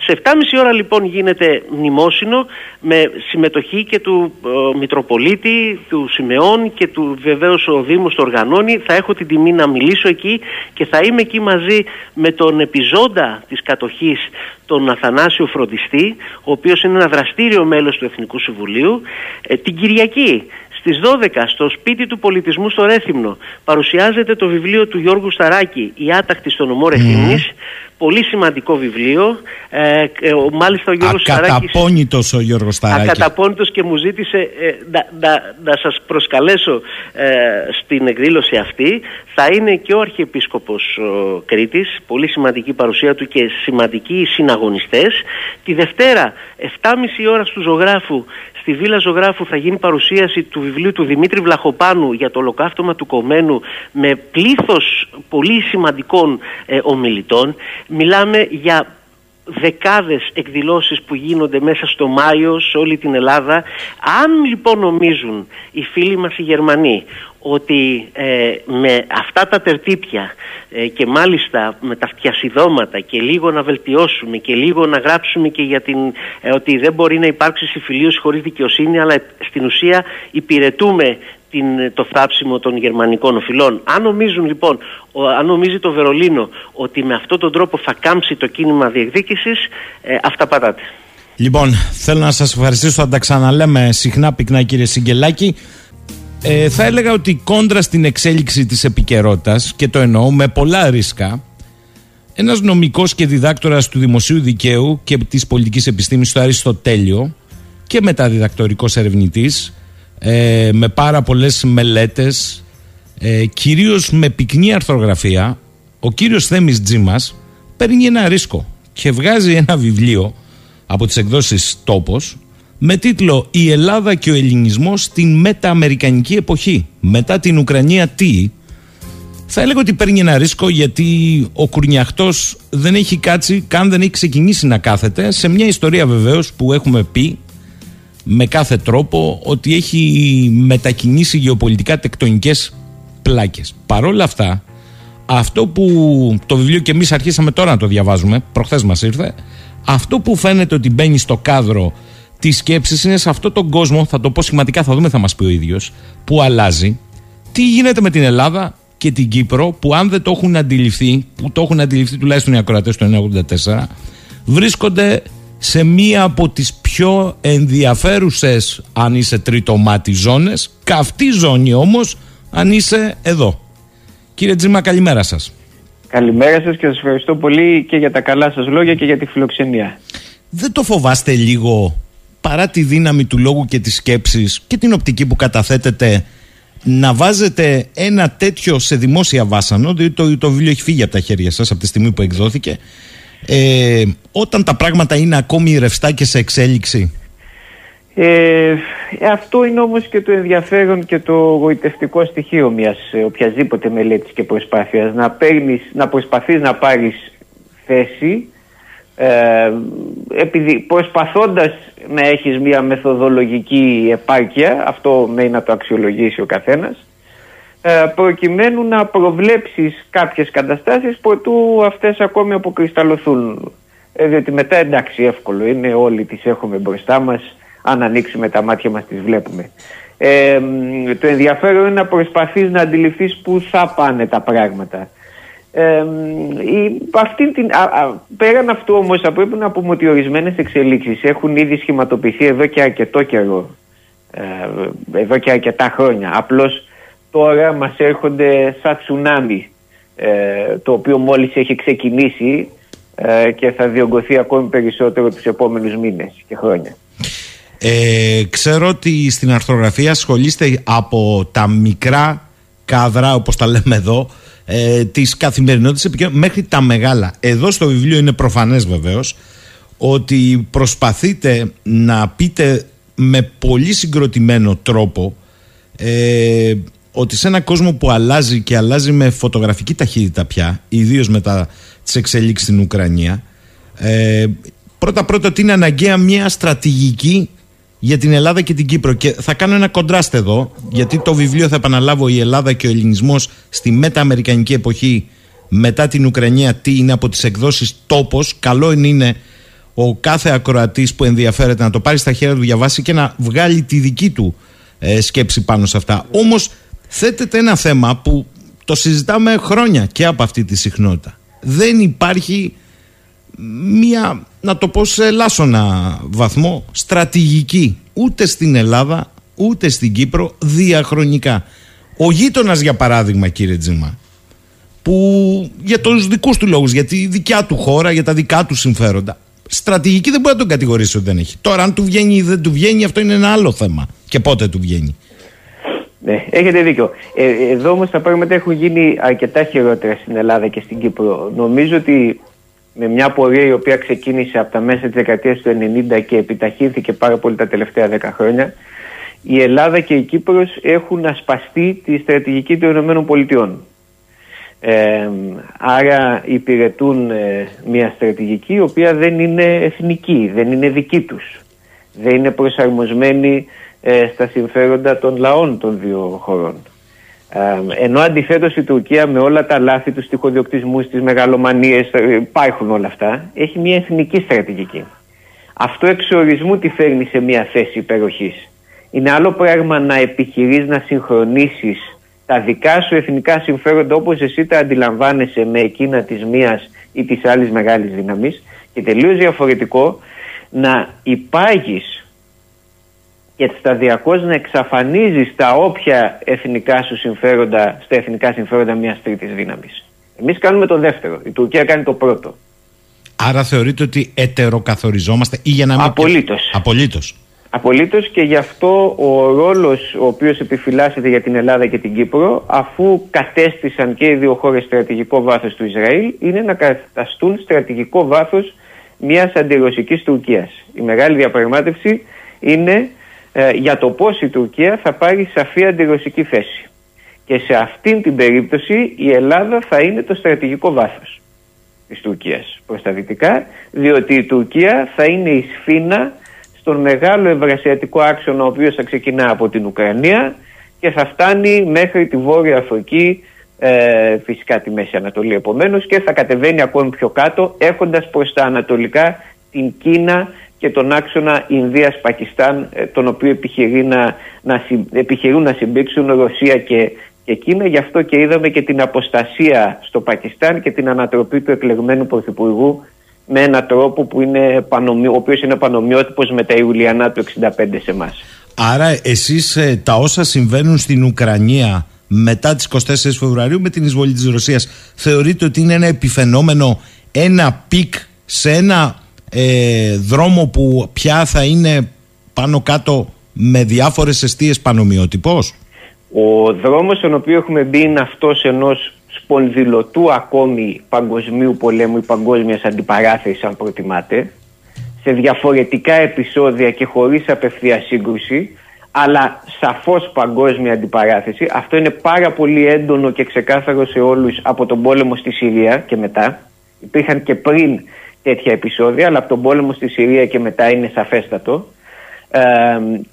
Σε 7,5 ώρα λοιπόν γίνεται μνημόσυνο με συμμετοχή και του ε, Μητροπολίτη, του Σιμεών και του βεβαίως ο Δήμος το οργανώνει. Θα έχω την τιμή να μιλήσω εκεί και θα είμαι εκεί μαζί με τον επιζώντα της κατοχής τον Αθανάσιο Φροντιστή, ο οποίος είναι ένα δραστήριο μέλος του Εθνικού Συμβουλίου, ε, την Κυριακή στις 12 στο σπίτι του πολιτισμού στο Ρέθυμνο παρουσιάζεται το βιβλίο του Γιώργου Σταράκη «Η άτακτη στο νομό Ρεθύμνης», Πολύ σημαντικό βιβλίο. Ε, ε, μάλιστα ο Γιώργος Ακαταπώνητος ο Γιώργος Σταράκης. Ακαταπώνητος και μου ζήτησε ε, να, να, να, σας προσκαλέσω ε, στην εκδήλωση αυτή. Θα είναι και ο Αρχιεπίσκοπος ο Κρήτης, πολύ σημαντική παρουσία του και σημαντικοί συναγωνιστές. Τη Δευτέρα, 7.30 ώρα του ζωγράφου, Στη Βίλα Ζωγράφου θα γίνει παρουσίαση του βιβλίου του Δημήτρη Βλαχοπάνου για το ολοκαύτωμα του Κομμένου με πλήθος πολύ σημαντικών ε, ομιλητών. Μιλάμε για δεκάδες εκδηλώσεις που γίνονται μέσα στο Μάιο σε όλη την Ελλάδα. Αν λοιπόν νομίζουν οι φίλοι μας οι Γερμανοί ότι ε, με αυτά τα τερτύπια ε, και μάλιστα με τα φτιασιδώματα και λίγο να βελτιώσουμε και λίγο να γράψουμε και για την, ε, ότι δεν μπορεί να υπάρξει συμφιλίωση χωρίς δικαιοσύνη αλλά στην ουσία υπηρετούμε την, το θάψιμο των γερμανικών οφειλών. Αν νομίζουν λοιπόν, ο, αν νομίζει το Βερολίνο ότι με αυτόν τον τρόπο θα κάμψει το κίνημα διεκδίκησης, ε, αυτά πατάτε. Λοιπόν, θέλω να σας ευχαριστήσω, θα τα ξαναλέμε συχνά πυκνά κύριε Σιγκελάκη. Ε, θα έλεγα ότι κόντρα στην εξέλιξη της επικαιρότητας και το εννοώ με πολλά ρίσκα, ένας νομικός και διδάκτορας του δημοσίου δικαίου και της πολιτικής επιστήμης στο Αριστοτέλειο και μεταδιδακτορικός ερευνητής ε, με πάρα πολλές μελέτες ε, κυρίως με πυκνή αρθρογραφία ο κύριος Θέμης Τζίμας παίρνει ένα ρίσκο και βγάζει ένα βιβλίο από τις εκδόσεις Τόπος με τίτλο «Η Ελλάδα και ο Ελληνισμός στην μετα-αμερικανική εποχή». Μετά την Ουκρανία τι; Θα έλεγα ότι παίρνει ένα ρίσκο γιατί ο Κουρνιαχτός δεν έχει κάτσει, καν δεν έχει ξεκινήσει να κάθεται σε μια ιστορία βεβαίως που έχουμε πει με κάθε τρόπο ότι έχει μετακινήσει γεωπολιτικά τεκτονικές πλάκες. Παρόλα αυτά, αυτό που το βιβλίο και εμείς αρχίσαμε τώρα να το διαβάζουμε, προχθές μας ήρθε, αυτό που φαίνεται ότι μπαίνει στο κάδρο τη σκέψη είναι σε αυτόν τον κόσμο, θα το πω σχηματικά, θα δούμε, θα μας πει ο ίδιος, που αλλάζει. Τι γίνεται με την Ελλάδα και την Κύπρο, που αν δεν το έχουν αντιληφθεί, που το έχουν αντιληφθεί τουλάχιστον οι ακροατές του 1984, βρίσκονται σε μία από τις πιο ενδιαφέρουσες αν είσαι τρίτο μάτι ζώνες καυτή ζώνη όμως αν είσαι εδώ. Κύριε Τζίμα καλημέρα σας. Καλημέρα σας και σας ευχαριστώ πολύ και για τα καλά σας λόγια και για τη φιλοξενία. Δεν το φοβάστε λίγο παρά τη δύναμη του λόγου και της σκέψης και την οπτική που καταθέτετε να βάζετε ένα τέτοιο σε δημόσια βάσανο διότι το, το βιβλίο έχει φύγει από τα χέρια σας από τη στιγμή που εκδόθηκε ε, όταν τα πράγματα είναι ακόμη ρευστά και σε εξέλιξη; Ε, αυτό είναι όμως και το ενδιαφέρον και το γοητευτικό στοιχείο μιας ε, οποιασδήποτε μελέτης και προσπάθειας να, παίρνεις, να προσπαθείς να πάρεις θέση ε, επειδή προσπαθώντας να έχεις μια μεθοδολογική επάρκεια αυτό μένει να το αξιολογήσει ο καθένας ε, προκειμένου να προβλέψεις κάποιες καταστάσεις προτού αυτές ακόμη αποκρισταλωθούν. Ε, διότι μετά εντάξει εύκολο είναι, όλοι τις έχουμε μπροστά μας, αν ανοίξουμε τα μάτια μας τις βλέπουμε. Ε, το ενδιαφέρον είναι να προσπαθείς να αντιληφθείς πού θα πάνε τα πράγματα. Ε, η, αυτή την, πέραν αυτού όμως θα πρέπει να πούμε ότι ορισμένες εξελίξεις έχουν ήδη σχηματοποιηθεί εδώ και αρκετό καιρό. Ε, εδώ και αρκετά χρόνια. Απλώς τώρα μας έρχονται σαν τσουνάμι ε, το οποίο μόλις έχει ξεκινήσει ε, και θα διωγγωθεί ακόμη περισσότερο τους επόμενους μήνες και χρόνια. Ε, ξέρω ότι στην αρθρογραφία ασχολείστε από τα μικρά κάδρα όπως τα λέμε εδώ ε, της καθημερινότητας μέχρι τα μεγάλα. Εδώ στο βιβλίο είναι προφανές βεβαίως ότι προσπαθείτε να πείτε με πολύ συγκροτημένο τρόπο ε, ότι σε ένα κόσμο που αλλάζει και αλλάζει με φωτογραφική ταχύτητα πια, ιδίως μετά τις εξελίξεις στην Ουκρανία, ε, πρώτα-πρώτα ότι είναι αναγκαία μια στρατηγική για την Ελλάδα και την Κύπρο. Και θα κάνω ένα κοντράστ εδώ, γιατί το βιβλίο θα επαναλάβω η Ελλάδα και ο Ελληνισμός στη μετα-αμερικανική εποχή μετά την Ουκρανία, τι είναι από τις εκδόσεις τόπος. Καλό είναι ο κάθε ακροατής που ενδιαφέρεται να το πάρει στα χέρια του, διαβάσει και να βγάλει τη δική του ε, σκέψη πάνω σε αυτά. Όμως θέτεται ένα θέμα που το συζητάμε χρόνια και από αυτή τη συχνότητα. Δεν υπάρχει μία, να το πω σε ελάσσονα βαθμό, στρατηγική ούτε στην Ελλάδα ούτε στην Κύπρο διαχρονικά. Ο γείτονας, για παράδειγμα, κύριε Τζίμα, που για τους δικούς του λόγους, για τη δικιά του χώρα, για τα δικά του συμφέροντα, στρατηγική δεν μπορεί να τον κατηγορήσει ότι δεν έχει. Τώρα, αν του βγαίνει ή δεν του βγαίνει, αυτό είναι ένα άλλο θέμα. Και πότε του βγαίνει. Ναι, έχετε δίκιο. Ε, εδώ όμως τα πράγματα έχουν γίνει αρκετά χειρότερα στην Ελλάδα και στην Κύπρο. Νομίζω ότι με μια πορεία η οποία ξεκίνησε από τα μέσα της δεκαετίας του 90 και επιταχύνθηκε πάρα πολύ τα τελευταία 10 χρόνια, η Ελλάδα και η Κύπρος έχουν ασπαστεί τη στρατηγική των ΗΠΑ. Ε, άρα υπηρετούν ε, μια στρατηγική η οποία δεν είναι εθνική, δεν είναι δική τους. Δεν είναι προσαρμοσμένη ε, στα συμφέροντα των λαών των δύο χωρών. Ε, ενώ αντιθέτως η Τουρκία με όλα τα λάθη τους τυχοδιοκτισμού, τις μεγαλομανίες, υπάρχουν όλα αυτά, έχει μια εθνική στρατηγική. Αυτό εξορισμού τη φέρνει σε μια θέση υπεροχής. Είναι άλλο πράγμα να επιχειρείς να συγχρονίσεις τα δικά σου εθνικά συμφέροντα όπως εσύ τα αντιλαμβάνεσαι με εκείνα της μίας ή της άλλης μεγάλης δύναμης και τελείως διαφορετικό να υπάγεις και σταδιακώς να εξαφανίζεις τα όποια εθνικά σου συμφέροντα στα εθνικά συμφέροντα μιας τρίτης δύναμης. Εμείς κάνουμε το δεύτερο, η Τουρκία κάνει το πρώτο. Άρα θεωρείτε ότι ετεροκαθοριζόμαστε ή για να μην... Απολύτως. Απολύτως. Απολύτως και γι' αυτό ο ρόλος ο οποίος επιφυλάσσεται για την Ελλάδα και την Κύπρο, αφού κατέστησαν και οι δύο χώρες στρατηγικό βάθος του Ισραήλ, είναι να καταστούν στρατηγικό βάθος μιας αντιρωσικής Τουρκίας. Η μεγάλη διαπραγμάτευση είναι ε, για το πώς η Τουρκία θα πάρει σαφή αντιρωσική θέση. Και σε αυτήν την περίπτωση η Ελλάδα θα είναι το στρατηγικό βάθος της Τουρκίας προς τα δυτικά, διότι η Τουρκία θα είναι η σφήνα στον μεγάλο ευρασιατικό άξονα ο οποίος θα ξεκινά από την Ουκρανία και θα φτάνει μέχρι τη Βόρεια Αφρική, ε, φυσικά τη Μέση Ανατολή επομένως και θα κατεβαίνει ακόμη πιο κάτω έχοντας προς τα ανατολικά την Κίνα και τον άξονα Ινδίας-Πακιστάν ε, τον οποίο επιχειρεί να, να, επιχειρούν να συμπήξουν Ρωσία και, και Κίνα γι' αυτό και είδαμε και την αποστασία στο Πακιστάν και την ανατροπή του εκλεγμένου Πρωθυπουργού με έναν τρόπο που είναι πανομοι... ο οποίος είναι πανομοιότυπος με τα Ιουλιανά του 65 σε εμάς. Άρα εσείς ε, τα όσα συμβαίνουν στην Ουκρανία μετά τις 24 Φεβρουαρίου με την εισβολή της Ρωσίας θεωρείτε ότι είναι ένα επιφαινόμενο, ένα peak σε ένα ε, δρόμο που πια θα είναι πάνω κάτω με διάφορες εστίες πανομοιότυπος; Ο δρόμος στον οποίο έχουμε μπει είναι αυτός ενός σπονδυλωτού ακόμη παγκοσμίου πολέμου ή παγκόσμιας αντιπαράθεσης αν προτιμάτε σε διαφορετικά επεισόδια και χωρίς απευθείας σύγκρουση αλλά σαφώς παγκόσμια αντιπαράθεση. Αυτό είναι πάρα πολύ έντονο και ξεκάθαρο σε όλους από τον πόλεμο στη Συρία και μετά. Υπήρχαν και πριν τέτοια επεισόδια, αλλά από τον πόλεμο στη Συρία και μετά είναι σαφέστατο. Ε,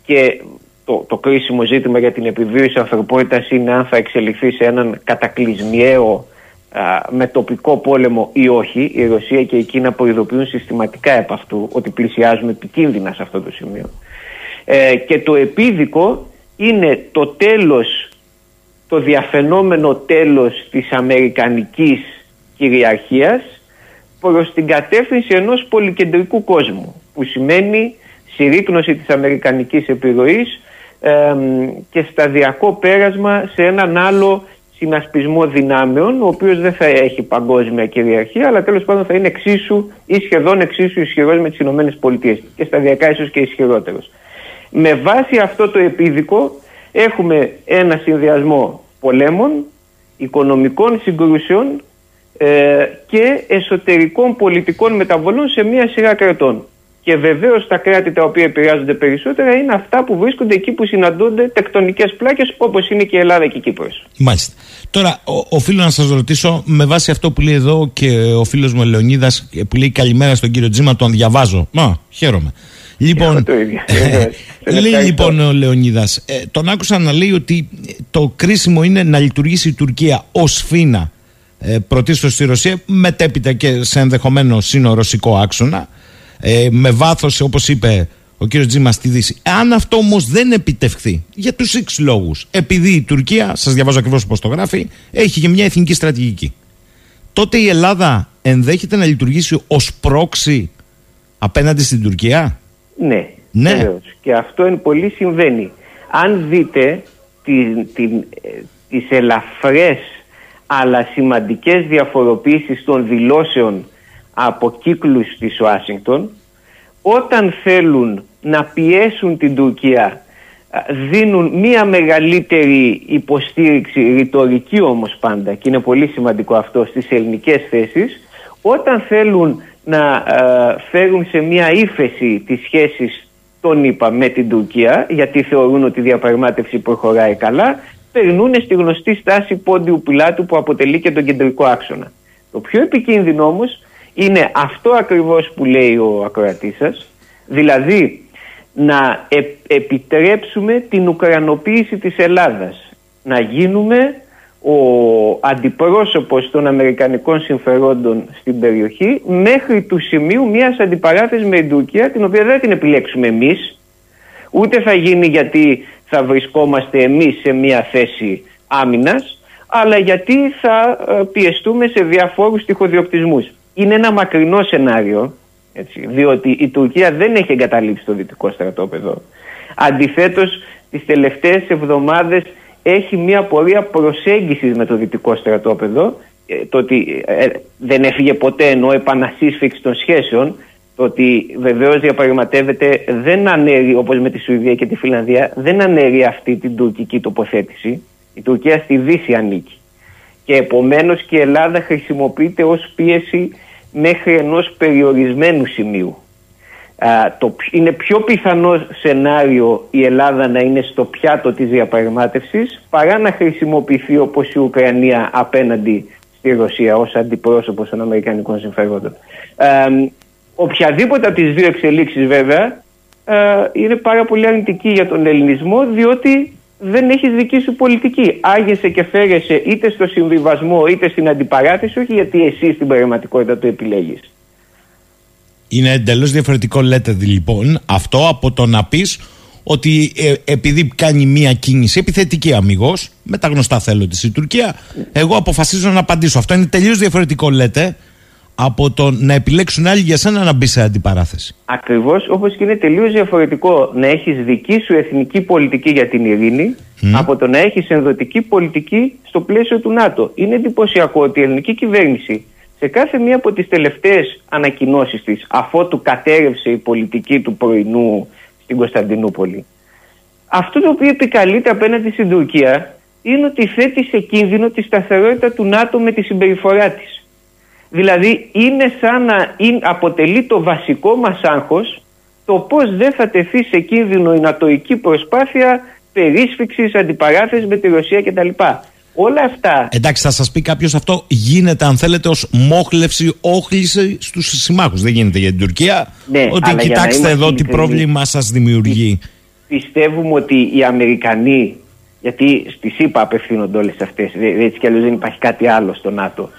και το, το κρίσιμο ζήτημα για την επιβίωση ανθρωπότητας είναι αν θα εξελιχθεί σε έναν κατακλυσμιαίο με τοπικό πόλεμο ή όχι. Η Ρωσία και η Κίνα προειδοποιούν συστηματικά επ' αυτού ότι πλησιάζουμε επικίνδυνα σε αυτό το σημείο. Ε, και το επίδικο είναι το τέλος, το διαφαινόμενο τέλος της αμερικανικής κυριαρχίας προς την κατεύθυνση ενός πολυκεντρικού κόσμου που σημαίνει συρρήκνωση της αμερικανικής επιρροής και σταδιακό πέρασμα σε έναν άλλο συνασπισμό δυνάμεων, ο οποίος δεν θα έχει παγκόσμια κυριαρχία, αλλά τέλος πάντων θα είναι εξίσου ή σχεδόν εξίσου ισχυρός με τις Ηνωμένες Πολιτείες και σταδιακά ίσως και ισχυρότερος. Με βάση αυτό το επίδικο έχουμε ένα συνδυασμό πολέμων, οικονομικών συγκρούσεων ε, και εσωτερικών πολιτικών μεταβολών σε μία σειρά κρατών. Και βεβαίως τα κράτη τα οποία επηρεάζονται περισσότερα είναι αυτά που βρίσκονται εκεί που συναντούνται τεκτονικές πλάκες όπως είναι και η Ελλάδα και η Κύπρος. Μάλιστα. Τώρα, οφείλω να σας ρωτήσω με βάση αυτό που λέει εδώ και ο φίλος μου Λεωνίδα που λέει Καλημέρα στον κύριο Τζίμα, τον διαβάζω. Μα, χαίρομαι. Λοιπόν, λέει λοιπόν ο Λεωνίδας, ε, τον άκουσα να λέει ότι το κρίσιμο είναι να λειτουργήσει η Τουρκία ως φίνα ε, πρωτίστως στη Ρωσία, μετέπειτα και σε ενδεχομένω σύνο-ρωσικό άξονα ε, με βάθος, όπως είπε ο κύριος Τζίμα στη Δύση. Αν αυτό όμως δεν επιτευχθεί, για τους έξι λόγους, επειδή η Τουρκία, σας διαβάζω ακριβώς πώ το γράφει, έχει και μια εθνική στρατηγική, τότε η Ελλάδα ενδέχεται να λειτουργήσει ως πρόξη απέναντι στην Τουρκία; Ναι, ναι. Και αυτό είναι πολύ συμβαίνει. Αν δείτε την, την, ε, τις ελαφρές αλλά σημαντικές διαφοροποίησεις των δηλώσεων από κύκλους της Ουάσιγκτον. Όταν θέλουν να πιέσουν την Τουρκία δίνουν μία μεγαλύτερη υποστήριξη ρητορική όμως πάντα και είναι πολύ σημαντικό αυτό στις ελληνικές θέσεις όταν θέλουν να φέρουν σε μία ύφεση τις σχέσεις τον είπα με την Τουρκία γιατί θεωρούν ότι η διαπραγμάτευση προχωράει καλά περνούν στη γνωστή στάση πόντιου πιλάτου που αποτελεί και τον κεντρικό άξονα. Το πιο επικίνδυνο όμως είναι αυτό ακριβώς που λέει ο ακροατής σας, δηλαδή να ε- επιτρέψουμε την ουκρανοποίηση της Ελλάδας, να γίνουμε ο αντιπρόσωπος των Αμερικανικών συμφερόντων στην περιοχή μέχρι του σημείου μιας αντιπαράθεσης με την Τουρκία την οποία δεν την επιλέξουμε εμείς ούτε θα γίνει γιατί θα βρισκόμαστε εμείς σε μια θέση άμυνας αλλά γιατί θα ε, πιεστούμε σε διαφόρους τυχοδιοκτισμούς. Είναι ένα μακρινό σενάριο έτσι, διότι η Τουρκία δεν έχει εγκαταλείψει το δυτικό στρατόπεδο. Αντιθέτως τις τελευταίες εβδομάδες έχει μια πορεία προσέγγισης με το δυτικό στρατόπεδο ε, το ότι ε, δεν έφυγε ποτέ ενώ επανασύσφυξη των σχέσεων το ότι βεβαίως διαπραγματεύεται δεν ανέρει όπως με τη Σουηδία και τη Φιλανδία δεν ανέρει αυτή την τουρκική τοποθέτηση. Η Τουρκία στη Δύση ανήκει. Και επομένως και η Ελλάδα χρησιμοποιείται ως πίεση μέχρι ενός περιορισμένου σημείου. Το, είναι πιο πιθανό σενάριο η Ελλάδα να είναι στο πιάτο της διαπραγμάτευσης παρά να χρησιμοποιηθεί όπως η Ουκρανία απέναντι στη Ρωσία ως αντιπρόσωπος των Αμερικανικών συμφερόντων. Οποιαδήποτε από τις δύο εξελίξεις βέβαια είναι πάρα πολύ αρνητική για τον ελληνισμό διότι δεν έχει δική σου πολιτική. Άγεσαι και φέρεσαι είτε στο συμβιβασμό είτε στην αντιπαράθεση όχι γιατί εσύ στην πραγματικότητα το επιλέγεις. Είναι εντελώς διαφορετικό, λέτε λοιπόν, αυτό από το να πεις ότι ε, επειδή κάνει μία κίνηση επιθετική αμυγός, με τα γνωστά θέλω της η Τουρκία, εγώ αποφασίζω να απαντήσω. Αυτό είναι τελείως διαφορετικό, λέτε, από το να επιλέξουν άλλοι για σένα να μπει σε αντιπαράθεση. Ακριβώς όπως και είναι τελείως διαφορετικό να έχεις δική σου εθνική πολιτική για την ειρήνη από το να έχεις ενδοτική πολιτική στο πλαίσιο του ΝΑΤΟ. Είναι εντυπωσιακό ότι η ελληνική κυβέρνηση σε κάθε μία από τις τελευταίες ανακοινώσεις της αφότου κατέρευσε η πολιτική του πρωινού στην Κωνσταντινούπολη αυτό το οποίο επικαλείται απέναντι στην Τουρκία είναι ότι θέτει σε κίνδυνο τη σταθερότητα του ΝΑΤΟ με τη συμπεριφορά της. Δηλαδή είναι σαν να αποτελεί το βασικό μας άγχος το πώς δεν θα τεθεί σε κίνδυνο η νατοική προσπάθεια περίσφυξης, αντιπαράθεσης με τη Ρωσία κτλ. Όλα αυτά. Εντάξει, θα σας πει κάποιος αυτό γίνεται, αν θέλετε, ως μόχλευση, όχληση στους συμμάχους. Δεν γίνεται για την Τουρκία. Ναι, ότι κοιτάξτε εδώ τι πρόβλημα σας δημιουργεί. Πιστεύουμε ότι οι Αμερικανοί, γιατί στι ΣΥΠΑ απευθύνονται όλες αυτές, έτσι κι αλλιώς δεν υπάρχει κάτι άλλο στο ΝΑΤΟ.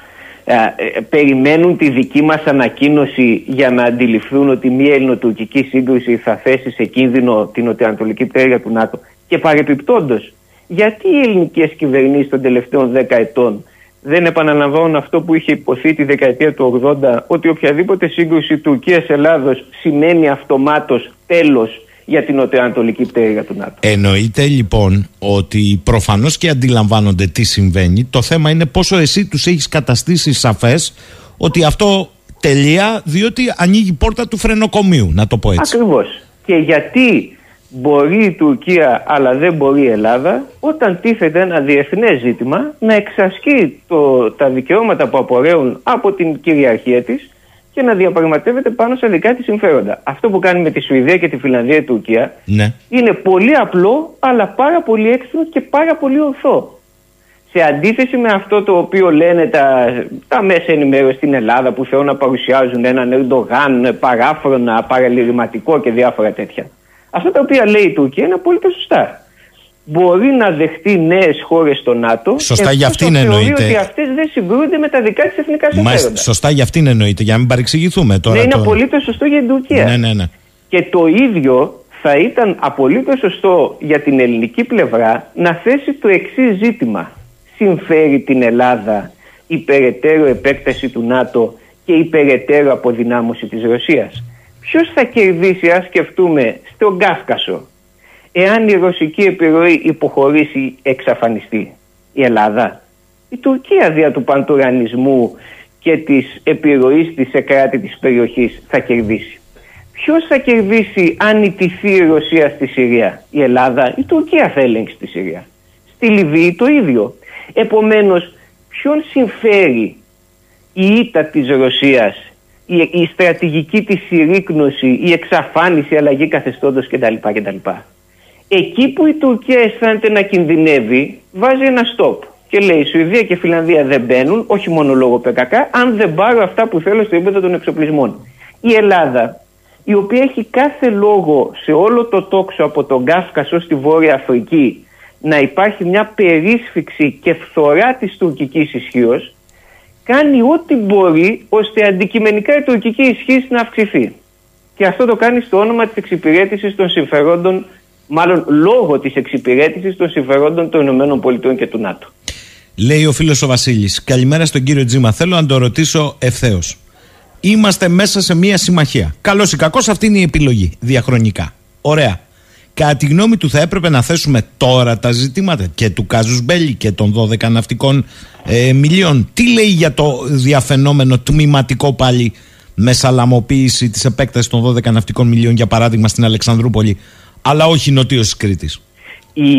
Ε, ε, περιμένουν τη δική μας ανακοίνωση για να αντιληφθούν ότι μια ελληνοτουρκική σύγκρουση θα θέσει σε κίνδυνο την νοτιοανατολική πτέρυγα του ΝΑΤΟ. Και παρεπιπτόντως γιατί οι ελληνικές κυβερνήσεις των τελευταίων 10 ετών δεν επαναλαμβάνουν αυτό που είχε υποθεί τη δεκαετία του 80 ότι οποιαδήποτε σύγκρουση Τουρκίας-Ελλάδος σημαίνει αυτομάτως τέλος για την νοτιοανατολική πτέρυγα του ΝΑΤΟ. Εννοείται λοιπόν ότι προφανώς και αντιλαμβάνονται τι συμβαίνει. Το θέμα είναι πόσο εσύ τους έχεις καταστήσει σαφές ότι αυτό τελεία διότι ανοίγει η πόρτα του φρενοκομείου, να το πω έτσι. Ακριβώς. Και γιατί μπορεί η Τουρκία αλλά δεν μπορεί η Ελλάδα όταν τίθεται ένα διεθνές ζήτημα να εξασκεί το, τα δικαιώματα που απορρέουν από την κυριαρχία της και να διαπραγματεύεται πάνω σε δικά της συμφέροντα. Αυτό που κάνει με τη Σουηδία και τη Φιλανδία η Τουρκία ναι. είναι πολύ απλό αλλά πάρα πολύ έξυπνο και πάρα πολύ ορθό. Σε αντίθεση με αυτό το οποίο λένε τα, τα μέσα ενημέρωσης στην Ελλάδα που θέλουν να παρουσιάζουν έναν Ερντογάν παράφρονα, παραλυρηματικό και διάφορα τέτοια. Αυτά τα οποία λέει η Τουρκία είναι απόλυτα σωστά. Μπορεί να δεχτεί νέες χώρες στο ΝΑΤΟ. Σωστά για αυτήν εννοείται. ότι αυτές δεν συγκρούνται με τα δικά της εθνικά συμφέροντα. σωστά για αυτήν εννοείται, για να μην παρεξηγηθούμε τώρα. Ναι, είναι το... απολύτως σωστό για την Τουρκία. Ναι, ναι, ναι. Και το ίδιο θα ήταν απολύτως σωστό για την ελληνική πλευρά να θέσει το εξής ζήτημα. Συμφέρει την Ελλάδα η περαιτέρω επέκταση του ΝΑΤΟ και η περαιτέρω αποδυνάμωση της Ρωσίας; Ποιος θα κερδίσει αν σκεφτούμε στον Κάφκασο; Εάν η ρωσική επιρροή υποχωρήσει εξαφανιστεί η Ελλάδα. Η Τουρκία δια του παντουρανισμού και της επιρροής της σε κράτη της περιοχής θα κερδίσει. Ποιος θα κερδίσει αν ιτηθεί η Ρωσία στη Συρία; Η Ελλάδα, η Τουρκία θα ελέγξει τη Συρία. Στη Λιβύη το ίδιο. Επομένως ποιον συμφέρει η ήττα της Ρωσίας η, η στρατηγική της συρρήκνωση, η εξαφάνιση, η αλλαγή καθεστώτος κτλ. κτλ. Εκεί που η Τουρκία αισθάνεται να κινδυνεύει βάζει ένα stop και λέει η Σουηδία και η Φιλανδία δεν μπαίνουν, όχι μόνο λόγω ΠΚΚ, αν δεν πάρω αυτά που θέλω στο επίπεδο των εξοπλισμών. Η Ελλάδα, η οποία έχει κάθε λόγο σε όλο το τόξο από τον Κάφκασο στη Βόρεια Αφρική να υπάρχει μια περίσφυξη και φθορά της τουρκικής ισχύως, κάνει ό,τι μπορεί ώστε αντικειμενικά η τουρκική ισχύ να αυξηθεί. Και αυτό το κάνει στο όνομα της εξυπηρέτησης των συμφερόντων, μάλλον λόγω της εξυπηρέτησης των συμφερόντων των ΗΠΑ και του ΝΑΤΟ. Λέει ο φίλος ο Βασίλης. Καλημέρα στον κύριο Τζίμα. Θέλω να το ρωτήσω ευθέως. Είμαστε μέσα σε μία συμμαχία. Καλό ή κακό, αυτή είναι η επιλογή διαχρονικά. Ωραία. Κατά τη γνώμη του, θα έπρεπε να θέσουμε τώρα τα ζητήματα και του Κάζους Μπέλη και των 12 ναυτικών ε, μιλίων. Τι λέει για το διαφαινόμενο τμηματικό πάλι μεσαλαμοποίηση της επέκτασης των 12 ναυτικών μιλίων, για παράδειγμα στην Αλεξανδρούπολη, αλλά όχι νοτίω τη Κρήτης η,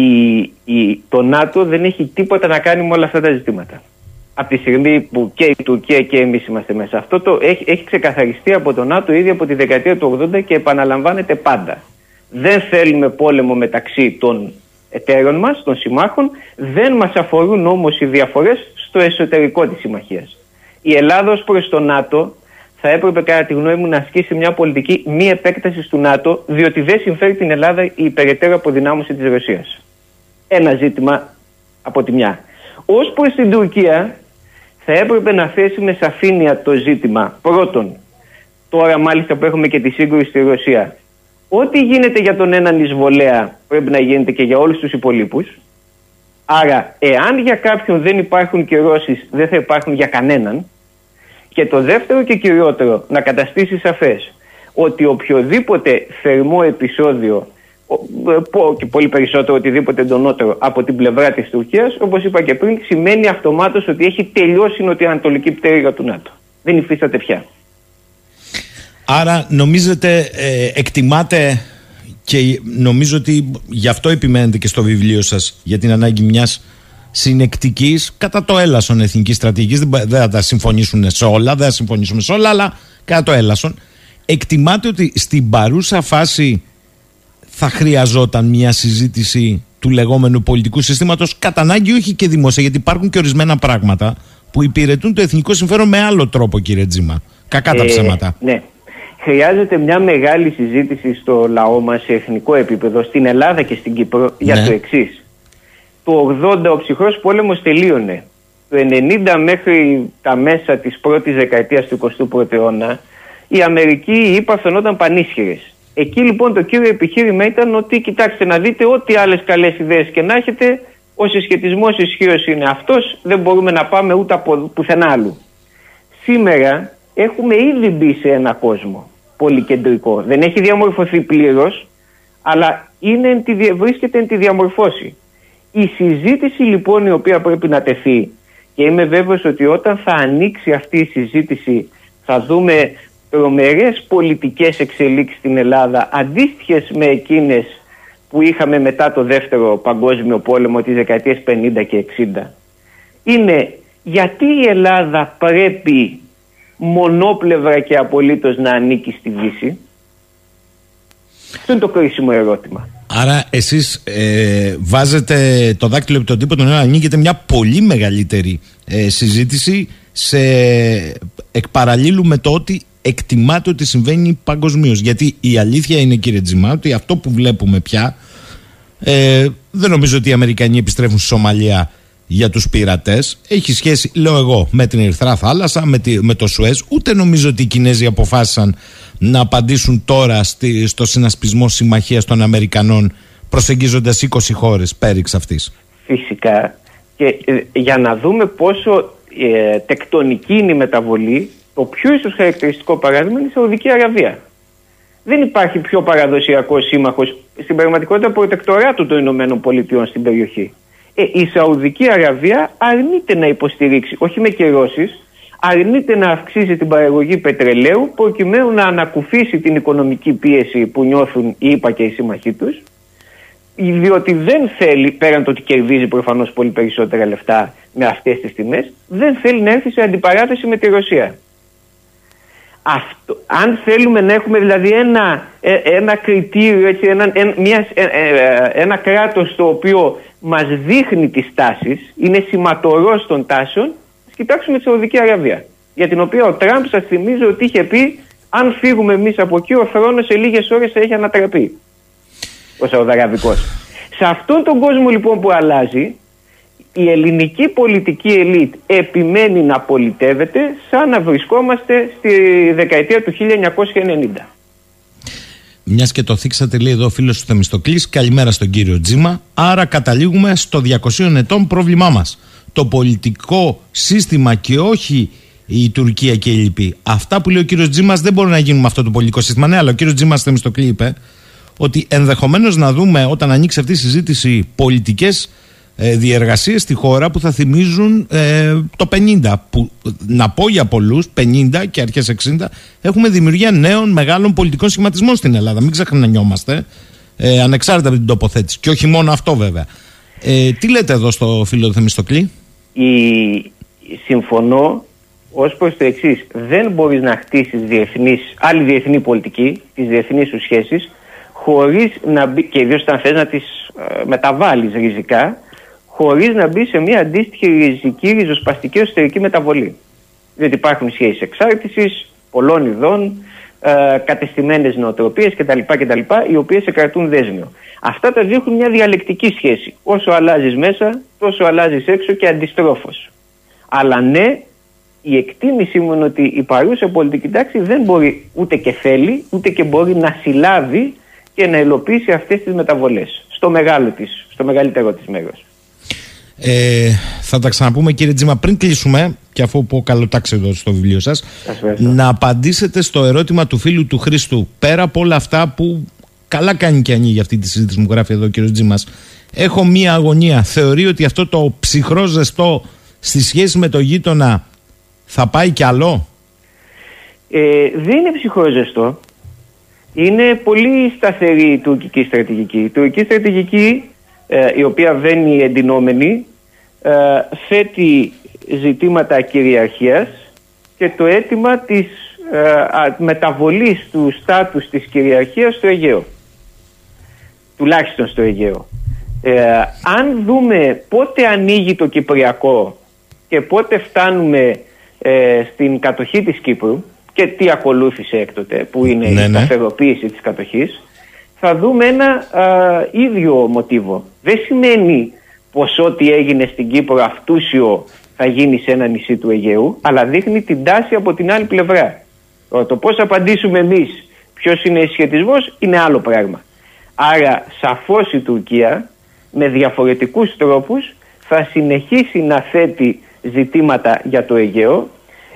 η, το ΝΑΤΟ δεν έχει τίποτα να κάνει με όλα αυτά τα ζητήματα. Από τη στιγμή που και η Τουρκία και εμείς είμαστε μέσα. Αυτό το έχει, έχει ξεκαθαριστεί από το ΝΑΤΟ ήδη από τη δεκαετία του 80 και επαναλαμβάνεται πάντα. Δεν θέλουμε πόλεμο μεταξύ των εταίρων μας, των συμμάχων. Δεν μας αφορούν όμως οι διαφορές στο εσωτερικό της συμμαχίας. Η Ελλάδα ω προς το ΝΑΤΟ θα έπρεπε κατά τη γνώμη μου να ασκήσει μια πολιτική μη επέκταση του ΝΑΤΟ, διότι δεν συμφέρει την Ελλάδα η υπεραιτέρω αποδυνάμωση της Ρωσίας. Ένα ζήτημα από τη μια. Ω προς την Τουρκία, θα έπρεπε να θέσει με σαφήνεια το ζήτημα. Πρώτον, τώρα μάλιστα που έχουμε και τη σύγκρουση στη Ρωσία, ό,τι γίνεται για τον έναν εισβολέα πρέπει να γίνεται και για όλους τους υπολείπους. Άρα, εάν για κάποιον δεν υπάρχουν κυρώσει, δεν θα υπάρχουν για κανέναν. Και το δεύτερο και κυριότερο, να καταστήσει σαφές ότι οποιοδήποτε θερμό επεισόδιο και πολύ περισσότερο οτιδήποτε εντονότερο από την πλευρά της Τουρκίας, όπως είπα και πριν, σημαίνει αυτομάτως ότι έχει τελειώσει η νοτιοανατολική πτέρυγα του ΝΑΤΟ. Δεν υφίσταται πια. Άρα νομίζετε, ε, εκτιμάτε και νομίζω ότι γι' αυτό επιμένετε και στο βιβλίο σας για την ανάγκη μιας συνεκτικής κατά το έλασον εθνικής στρατηγικής. Δεν θα τα συμφωνήσουν σε όλα, δεν θα συμφωνήσουμε σε όλα, αλλά κατά το έλασον. Εκτιμάτε ότι στην παρούσα φάση θα χρειαζόταν μια συζήτηση του λεγόμενου πολιτικού συστήματος κατά ανάγκη όχι και δημόσια γιατί υπάρχουν και ορισμένα πράγματα που υπηρετούν το εθνικό συμφέρον με άλλο τρόπο κύριε Τζίμα. Κακά τα ε, ψέματα. Ναι. Χρειάζεται μια μεγάλη συζήτηση στο λαό μας σε εθνικό επίπεδο, στην Ελλάδα και στην Κύπρο για ναι. το εξής το 80 ο ψυχρός πόλεμος τελείωνε. Το 90 μέχρι τα μέσα της πρώτης δεκαετίας του 21ου αιώνα η Αμερική, η ΗΠΑ φαινόταν πανίσχυρες. Εκεί λοιπόν το κύριο επιχείρημα ήταν ότι κοιτάξτε να δείτε ό,τι άλλες καλές ιδέες και να έχετε ο συσχετισμός ισχύω είναι αυτός, δεν μπορούμε να πάμε ούτε από πουθενά άλλου. Σήμερα έχουμε ήδη μπει σε ένα κόσμο πολυκεντρικό. Δεν έχει διαμορφωθεί πλήρως, αλλά είναι, βρίσκεται εν τη διαμορφώση. Η συζήτηση λοιπόν η οποία πρέπει να τεθεί και είμαι βέβαιος ότι όταν θα ανοίξει αυτή η συζήτηση θα δούμε τρομερές πολιτικές εξελίξεις στην Ελλάδα αντίστοιχες με εκείνες που είχαμε μετά το δεύτερο παγκόσμιο πόλεμο τις δεκαετίες 50 και 60 είναι γιατί η Ελλάδα πρέπει μονόπλευρα και απολύτως να ανήκει στη Δύση; Αυτό είναι το κρίσιμο ερώτημα Άρα εσείς ε, βάζετε το δάκτυλο επί τον τύπο των ανοίγεται μια πολύ μεγαλύτερη ε, συζήτηση σε εκπαραλλήλου με το ότι εκτιμάται ότι συμβαίνει παγκοσμίως. Γιατί η αλήθεια είναι κύριε Τζιμά ότι αυτό που βλέπουμε πια ε, δεν νομίζω ότι οι Αμερικανοί επιστρέφουν στη Σομαλία για τους πειρατές έχει σχέση λέω εγώ με την Ερυθρά Θάλασσα με, τη, με το Σουέζ ούτε νομίζω ότι οι Κινέζοι αποφάσισαν να απαντήσουν τώρα στη, στο συνασπισμό συμμαχία των Αμερικανών προσεγγίζοντας 20 χώρες πέριξ αυτής. Φυσικά και ε, για να δούμε πόσο ε, τεκτονική είναι η μεταβολή το πιο ίσως χαρακτηριστικό παράδειγμα είναι η Σαουδική Αραβία. Δεν υπάρχει πιο παραδοσιακός σύμμαχος στην πραγματικότητα προτεκτοράτου των Ηνωμένων Πολιτειών στην περιοχή. Ε, η Σαουδική Αραβία αρνείται να υποστηρίξει, όχι με κυρώσεις, αρνείται να αυξήσει την παραγωγή πετρελαίου προκειμένου να ανακουφίσει την οικονομική πίεση που νιώθουν οι ΙΠΑ και οι σύμμαχοί τους. Διότι δεν θέλει, πέραν το ότι κερδίζει προφανώς πολύ περισσότερα λεφτά με αυτές τις τιμές, δεν θέλει να έρθει σε αντιπαράθεση με τη Ρωσία. Αυτό, αν θέλουμε να έχουμε δηλαδή ένα, ε, ένα κριτήριο, έτσι, ένα, ένα, μιας, ε, ένα κράτος το οποίο μας δείχνει τις τάσεις, είναι σηματορός των τάσεων, ας κοιτάξουμε τη Σαουδική Αραβία. Για την οποία ο Τραμπ σας θυμίζω ότι είχε πει αν φύγουμε εμείς από εκεί ο θρόνος σε λίγες ώρες θα έχει ανατραπεί. Ο Σαουδαραβικός. Σε αυτόν τον κόσμο λοιπόν που αλλάζει, η ελληνική πολιτική ελίτ επιμένει να πολιτεύεται σαν να βρισκόμαστε στη δεκαετία του 1990. Μιας και το θίξατε, λέει εδώ ο φίλος του Θεμιστοκλής. Καλημέρα στον κύριο Τζίμα. Άρα, καταλήγουμε στο 200 ετών πρόβλημά μας. Το πολιτικό σύστημα και όχι η Τουρκία και η Λιπή. Αυτά που λέει ο κύριος Τζίμας δεν μπορούν να γίνουν με αυτό το πολιτικό σύστημα. Ναι, αλλά ο κύριος Τζίμας Θεμιστοκλή είπε ότι ενδεχομένως να δούμε όταν ανοίξει αυτή η συζήτηση πολιτικές ε, διεργασίες στη χώρα που θα θυμίζουν ε, το 50 που να πω για πολλούς 50 και αρχές 60 έχουμε δημιουργία νέων μεγάλων πολιτικών σχηματισμών στην Ελλάδα. Μην ξεχνανιόμαστε ε, ανεξάρτητα από την τοποθέτηση. Και όχι μόνο αυτό βέβαια. Ε, τι λέτε εδώ στο φίλο του Θεμιστοκλή; Η... συμφωνώ ως προς το εξής. Δεν μπορείς να χτίσεις άλλη διεθνή πολιτική, τις διεθνείς σου σχέσεις, χωρίς να μπει, και ιδίως όταν θες να τις ε, μεταβάλεις ριζικά, χωρίς να μπει σε μια αντίστοιχη ριζική, ριζοσπαστική εσωτερική μεταβολή. Διότι υπάρχουν σχέσεις εξάρτησης, πολλών ειδών, ε, κατεστημένες νοοτροπίες κτλ, κτλ. οι οποίες σε κρατούν δέσμιο. Αυτά τα δείχνουν μια διαλεκτική σχέση. Όσο αλλάζεις μέσα, τόσο αλλάζεις έξω και αντιστρόφως. Αλλά ναι, η εκτίμησή μου είναι ότι η παρούσα πολιτική τάξη δεν μπορεί ούτε και θέλει, ούτε και μπορεί να συλλάβει και να υλοποιήσει αυτές τις μεταβολές στο μεγάλο της, στο μεγαλύτερο της μέρος. Ε, θα τα ξαναπούμε κύριε Τζίμα. Πριν κλείσουμε και αφού πω καλοτάξει εδώ στο βιβλίο σας να απαντήσετε στο ερώτημα του φίλου του Χρήστου. Πέρα από όλα αυτά που καλά κάνει και ανοίγει αυτή τη συζήτηση μου γράφει εδώ ο κύριος Τζίμας έχω μία αγωνία. Θεωρεί ότι αυτό το ψυχρό ζεστό στη σχέση με το γείτονα θα πάει κι άλλο; Ε, δεν είναι ψυχρό ζεστό. Είναι πολύ σταθερή η τουρκική στρατηγική. Η τουρκική στρατηγική ε, η οποία βαίνει εντυνόμενη ε, θέτει ζητήματα κυριαρχίας και το αίτημα της ε, μεταβολής του στάτους της κυριαρχίας στο Αιγαίο. Τουλάχιστον στο Αιγαίο. αν δούμε πότε ανοίγει το Κυπριακό και πότε φτάνουμε στην κατοχή της Κύπρου και τι ακολούθησε έκτοτε που είναι ναι, η ναι. σταθεροποίηση της κατοχής θα δούμε ένα α, ίδιο μοτίβο. Δεν σημαίνει πως ό,τι έγινε στην Κύπρο αυτούσιο θα γίνει σε ένα νησί του Αιγαίου, αλλά δείχνει την τάση από την άλλη πλευρά. Το πώς απαντήσουμε εμείς ποιος είναι η σχετισμός είναι άλλο πράγμα. Άρα σαφώς η Τουρκία με διαφορετικούς τρόπους θα συνεχίσει να θέτει ζητήματα για το Αιγαίο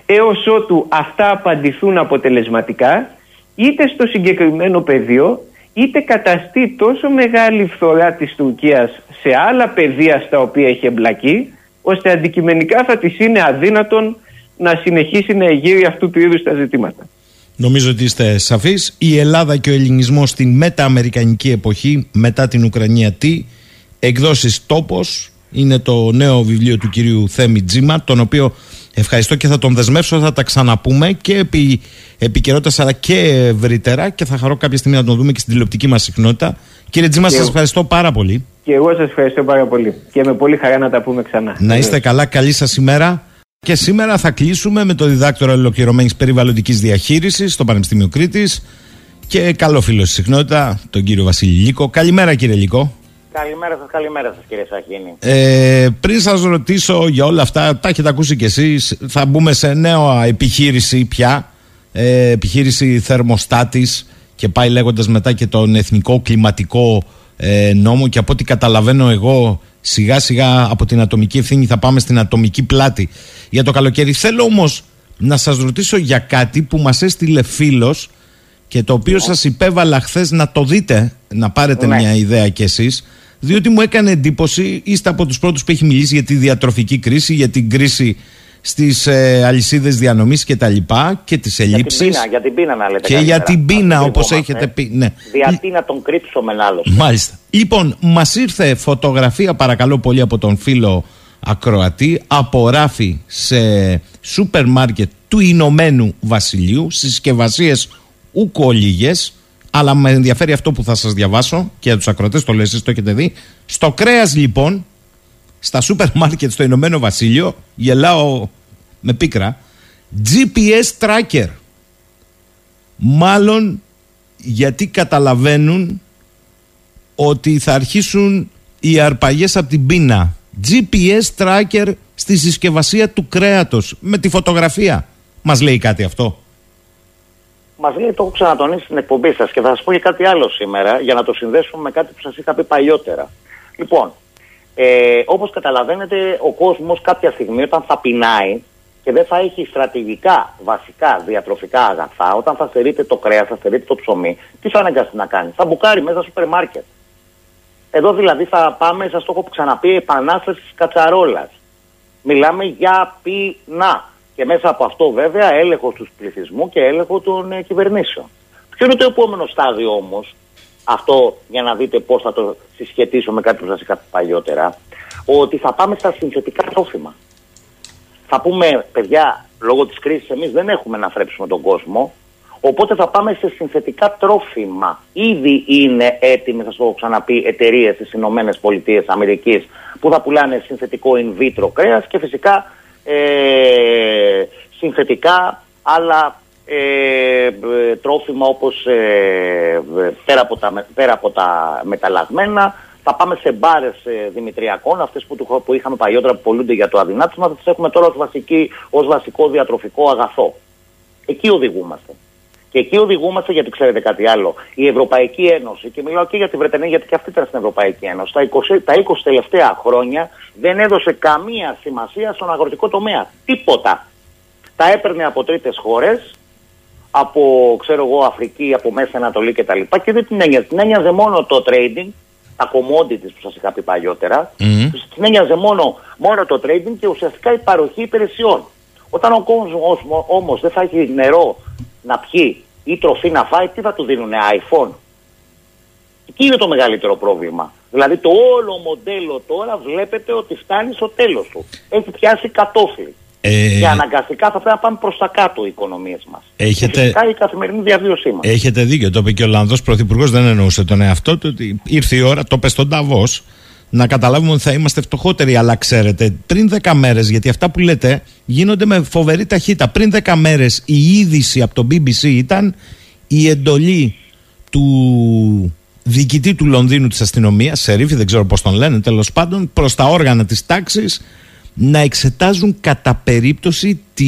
έως ότου αυτά απαντηθούν αποτελεσματικά είτε στο συγκεκριμένο πεδίο είτε καταστεί τόσο μεγάλη φθορά της Τουρκίας σε άλλα πεδία στα οποία έχει εμπλακεί, ώστε αντικειμενικά θα της είναι αδύνατον να συνεχίσει να εγείρει αυτού του είδους τα ζητήματα. Νομίζω ότι είστε σαφείς. Η Ελλάδα και ο ελληνισμός στην μετα-αμερικανική εποχή, μετά την Ουκρανία τι, εκδόσεις τόπος, είναι το νέο βιβλίο του κυρίου Θέμη Τζίμα, τον οποίο Ευχαριστώ και θα τον δεσμεύσω, θα τα ξαναπούμε και επί επικαιρότητα αλλά και ευρύτερα και θα χαρώ κάποια στιγμή να τον δούμε και στην τηλεοπτική μας συχνότητα. Κύριε Τζίμα, σας ευχαριστώ πάρα πολύ. Και εγώ σας ευχαριστώ πάρα πολύ. Και με πολύ χαρά να τα πούμε ξανά. Να είστε καλά, καλή σας ημέρα. Και σήμερα θα κλείσουμε με το διδάκτορα ολοκληρωμένης περιβαλλοντικής διαχείρισης στο Πανεπιστήμιο Κρήτης και καλό φίλο στη συχνότητα, τον κύριο Βασίλη Λίκο. Καλημέρα, κύριε Λίκο. Καλημέρα σας, καλημέρα σας κύριε Σαχίνη. Ε, πριν σας ρωτήσω για όλα αυτά, τα έχετε ακούσει κι εσείς, θα μπούμε σε νέα επιχείρηση πια, ε, επιχείρηση θερμοστάτης και πάει λέγοντας μετά και τον εθνικό κλιματικό ε, νόμο και από ό,τι καταλαβαίνω εγώ σιγά σιγά από την ατομική ευθύνη θα πάμε στην ατομική πλάτη για το καλοκαίρι. Θέλω όμως να σας ρωτήσω για κάτι που μας έστειλε φίλος και το οποίο ναι. σας υπέβαλα χθες να το δείτε, να πάρετε ναι. μια ιδέα κι εσείς διότι μου έκανε εντύπωση, είστε από τους πρώτους που έχει μιλήσει για τη διατροφική κρίση, για την κρίση στις ε, αλυσίδες διανομής και τα λοιπά και τις ελλείψεις. Για, για την πείνα, να λέτε. Και για την πείνα, όπως έχετε πει. Ναι. Γιατί να τον κρύψουμε άλλο. Μάλιστα. Λοιπόν, μας ήρθε φωτογραφία, παρακαλώ πολύ, από τον φίλο Ακροατή από ράφι σε σούπερ μάρκετ του Ηνωμένου Βασιλείου, συσκευασίες ουκολίγες Αλλά με ενδιαφέρει αυτό που θα σας διαβάσω και για τους ακροτέ, το λέω εσεί το έχετε δει. Στο κρέας, λοιπόν, στα σούπερ μάρκετ στο Ηνωμένο Βασίλειο, γελάω με πίκρα, GPS tracker. Μάλλον γιατί καταλαβαίνουν ότι θα αρχίσουν οι αρπαγές από την πείνα. GPS tracker στη συσκευασία του κρέατος με τη φωτογραφία. Μας λέει κάτι αυτό. Μας λέει, το έχω ξανατονίσει στην εκπομπή σας και θα σας πω και κάτι άλλο σήμερα για να το συνδέσουμε με κάτι που σας είχα πει παλιότερα. Λοιπόν, ε, όπως καταλαβαίνετε, ο κόσμος κάποια στιγμή όταν θα πεινάει και δεν θα έχει στρατηγικά βασικά διατροφικά αγαθά, όταν θα στερείται το κρέας, θα στερείται το ψωμί, τι θα αναγκαστεί να κάνει; Θα μπουκάρει μέσα στο σούπερ μάρκετ. Εδώ δηλαδή θα πάμε, σας το έχω ξαναπεί, επανάσταση της κατσαρόλας. Μιλάμε για πεινά. Και μέσα από αυτό βέβαια έλεγχος του πληθυσμού και έλεγχο των ε, κυβερνήσεων. Ποιο είναι το επόμενο στάδιο όμως, αυτό για να δείτε πώς θα το συσχετίσω με κάτι που σας είχα πει παλιότερα, ότι θα πάμε στα συνθετικά τρόφιμα. Θα πούμε, παιδιά, λόγω της κρίσης εμείς δεν έχουμε να θρέψουμε τον κόσμο, οπότε θα πάμε σε συνθετικά τρόφιμα. Ήδη είναι έτοιμε, θα σας το έχω ξαναπεί, εταιρείες στις ΗΠΑ που θα πουλάνε συνθετικό in vitro κρέας και φυσικά ε, συνθετικά άλλα ε, ε, τρόφιμα όπως ε, πέρα, από τα, πέρα από τα μεταλλαγμένα θα πάμε σε μπάρες ε, δημητριακών, αυτές που, που είχαμε παλιότερα που πολλούνται για το αδυνάτισμα, θα τις έχουμε τώρα ως, βασική, ως βασικό διατροφικό αγαθό. Εκεί οδηγούμαστε. Και εκεί οδηγούμαστε γιατί ξέρετε κάτι άλλο. Η Ευρωπαϊκή Ένωση, και μιλάω και για τη Βρετανία γιατί και αυτή ήταν στην Ευρωπαϊκή Ένωση, τα 20, τα 20 τελευταία χρόνια δεν έδωσε καμία σημασία στον αγροτικό τομέα. Τίποτα. Τα έπαιρνε από τρίτες χώρες, από ξέρω εγώ Αφρική, από Μέσα Ανατολή κτλ. Και, και δεν την ένοιαζε. Την ένοιαζε μόνο το trading, τα commodities που σας είχα πει παλιότερα. Mm. Την ένοιαζε μόνο, μόνο το trading και ουσιαστικά η παροχή υπηρεσιών. Όταν ο κόσμος όμως δεν θα έχει νερό να πιει ή τροφή να φάει, τι θα του δίνουν, iPhone; Εκεί είναι το μεγαλύτερο πρόβλημα. Δηλαδή το όλο μοντέλο τώρα βλέπετε ότι φτάνει στο τέλος του. Έχει πιάσει κατόφλι. Ε... Και αναγκαστικά θα πρέπει να πάμε προς τα κάτω οι οικονομίες μας. Έχετε... Και φυσικά η καθημερινή διαβίωσή μας. Έχετε δίκιο. Το είπε και ο Ολλανδό Πρωθυπουργός, δεν εννοούσε τον εαυτό του ότι ήρθε η ώρα, το πες στον Ταβός, να καταλάβουμε ότι θα είμαστε φτωχότεροι. Αλλά ξέρετε, πριν 10 μέρες, γιατί αυτά που λέτε γίνονται με φοβερή ταχύτητα. Πριν 10 μέρες η είδηση από το BBC ήταν η εντολή του διοικητή του Λονδίνου της αστυνομίας, Σερίφη, δεν ξέρω πώς τον λένε, τέλος πάντων, προς τα όργανα της τάξης να εξετάζουν κατά περίπτωση τη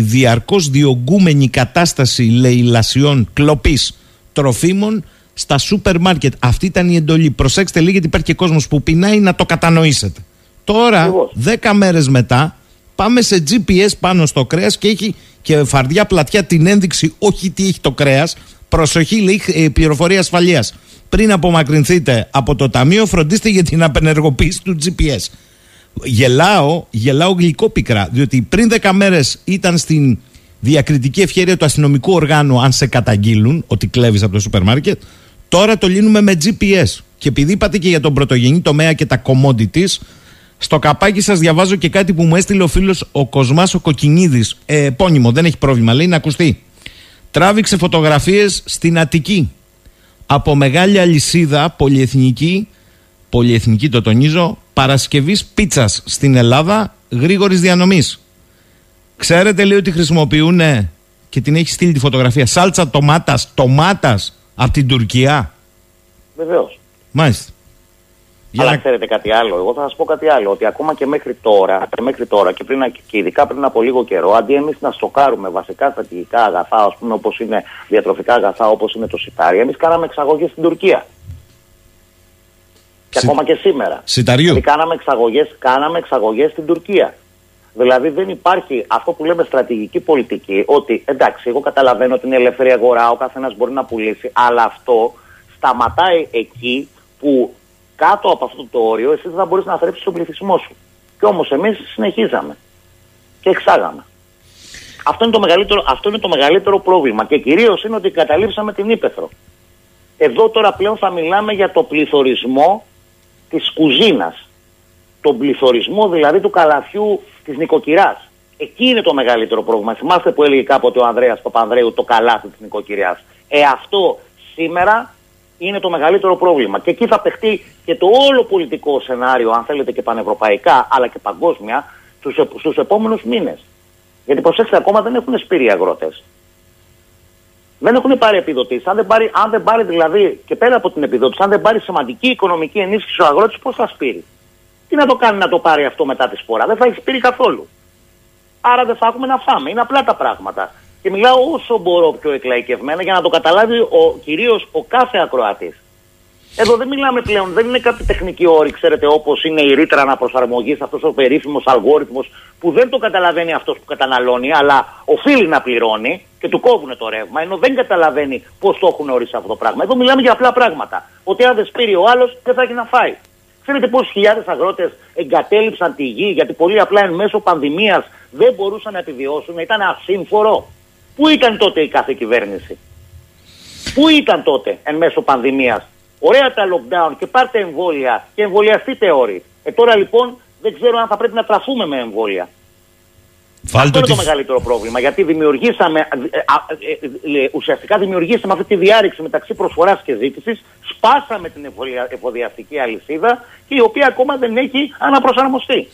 διαρκώς διωγγούμενη κατάσταση λαιλασιών κλοπής τροφίμων στα σούπερ μάρκετ. Αυτή ήταν η εντολή. Προσέξτε λίγο γιατί υπάρχει και κόσμος που πεινάει να το κατανοήσετε. Τώρα, δέκα μέρες μετά, πάμε σε GPS πάνω στο κρέας και έχει και φαρδιά πλατιά την ένδειξη όχι τι έχει το κρέας. Προσοχή λέει ε, πληροφορία ασφαλείας. Πριν απομακρυνθείτε από το ταμείο φροντίστε για την απενεργοποίηση του GPS. Γελάω, γελάω γλυκόπικρα, διότι πριν 10 μέρες ήταν στην διακριτική ευχαίρεια του αστυνομικού οργάνου αν σε καταγγείλουν ότι κλέβεις από το σούπερ μάρκετ Τώρα το λύνουμε με GPS. Και επειδή είπατε και για τον πρωτογενή τομέα και τα commodities, στο καπάκι σας διαβάζω και κάτι που μου έστειλε ο φίλος ο Κοσμάς ο Κοκκινίδης. Ε, επώνυμο, δεν έχει πρόβλημα, λέει να ακουστεί. Τράβηξε φωτογραφίες στην Αττική. Από μεγάλη αλυσίδα πολυεθνική, πολυεθνική το τονίζω, παρασκευής πίτσας στην Ελλάδα γρήγορης διανομής. Ξέρετε, λέει ότι χρησιμοποιούν και την έχει στείλει τη φωτογραφία. Σάλτσα τομάτας, τομάτας από την Τουρκία; Βεβαίως. Μάλιστα. Αλλά ξέρετε κάτι άλλο. Εγώ θα σας πω κάτι άλλο. Ότι ακόμα και μέχρι τώρα και, μέχρι τώρα, και, πριν, και ειδικά πριν από λίγο καιρό, αντί εμείς να στοκάρουμε βασικά στρατηγικά αγαθά, όπως είναι διατροφικά αγαθά, όπως είναι το σιτάρι, εμείς κάναμε εξαγωγές στην Τουρκία. Και ακόμα και σήμερα. Σιταριού. Δηλαδή κάναμε εξαγωγές κάναμε εξαγωγές στην Τουρκία. Δηλαδή δεν υπάρχει αυτό που λέμε στρατηγική πολιτική, ότι εντάξει, εγώ καταλαβαίνω ότι είναι ελεύθερη αγορά, ο καθένας μπορεί να πουλήσει, αλλά αυτό σταματάει εκεί που κάτω από αυτό το όριο εσύ δεν θα μπορείς να θρέψεις τον πληθυσμό σου. Και όμως εμείς συνεχίζαμε και εξάγαμε. Αυτό είναι, το μεγαλύτερο, αυτό είναι το μεγαλύτερο πρόβλημα και κυρίως είναι ότι καταλήψαμε την ύπεθρο. Εδώ τώρα πλέον θα μιλάμε για το πληθωρισμό της κουζίνας. Τον πληθωρισμό δηλαδή του καλαθιού της νοικοκυράς. Εκεί είναι το μεγαλύτερο πρόβλημα. Θυμάστε που έλεγε κάποτε ο Ανδρέας Παπανδρέου το καλάθι της νοικοκυράς. Ε αυτό σήμερα είναι το μεγαλύτερο πρόβλημα. Και εκεί θα παιχτεί και το όλο πολιτικό σενάριο, αν θέλετε και πανευρωπαϊκά, αλλά και παγκόσμια, στους, επ- στους επόμενους μήνες. Γιατί προσέξτε, ακόμα δεν έχουν σπείρει οι αγρότες. Δεν έχουν πάρει επιδοτήσεις. Αν δεν πάρει, αν δεν πάρει δηλαδή και πέρα από την επιδότηση, αν δεν πάρει σημαντική οικονομική ενίσχυση ο αγρότης, πώς θα σπείρει; Τι να το κάνει να το πάρει αυτό μετά τη σπορά. Δεν θα έχεις σπείρει καθόλου. Άρα δεν θα έχουμε να φάμε. Είναι απλά τα πράγματα. Και μιλάω όσο μπορώ πιο εκλαϊκευμένα για να το καταλάβει ο, κυρίως ο κάθε ακροατής. Εδώ δεν μιλάμε πλέον, δεν είναι κάποιοι τεχνικοί όροι, ξέρετε, όπως είναι η ρήτρα αναπροσαρμογής, αυτός ο περίφημος αλγόριθμος που δεν το καταλαβαίνει αυτός που καταναλώνει, αλλά οφείλει να πληρώνει και του κόβουν το ρεύμα, ενώ δεν καταλαβαίνει πώς το έχουν ορίσει αυτό το πράγμα. Εδώ μιλάμε για απλά πράγματα. Ότι αν δεν σπείρει ο άλλος, δεν θα έχει να φάει. Ξέρετε πόσοι χιλιάδες αγρότες εγκατέλειψαν τη γη γιατί πολύ απλά εν μέσω πανδημίας δεν μπορούσαν να επιβιώσουν, ήταν ασύμφορο. Πού ήταν τότε η κάθε κυβέρνηση; Πού ήταν τότε εν μέσω πανδημίας; Ωραία τα lockdown και πάρτε εμβόλια και εμβολιαστείτε όροι. Ε, τώρα λοιπόν δεν ξέρω αν θα πρέπει να τραφούμε με εμβόλια. Βάλτε Αυτό είναι ότι το μεγαλύτερο πρόβλημα. Γιατί δημιουργήσαμε, ε, ε, ε, ε, ουσιαστικά δημιουργήσαμε αυτή τη διάρρηξη μεταξύ προσφοράς και ζήτησης, σπάσαμε την εμβολια- εφοδιαστική αλυσίδα και η οποία ακόμα δεν έχει αναπροσαρμοστεί.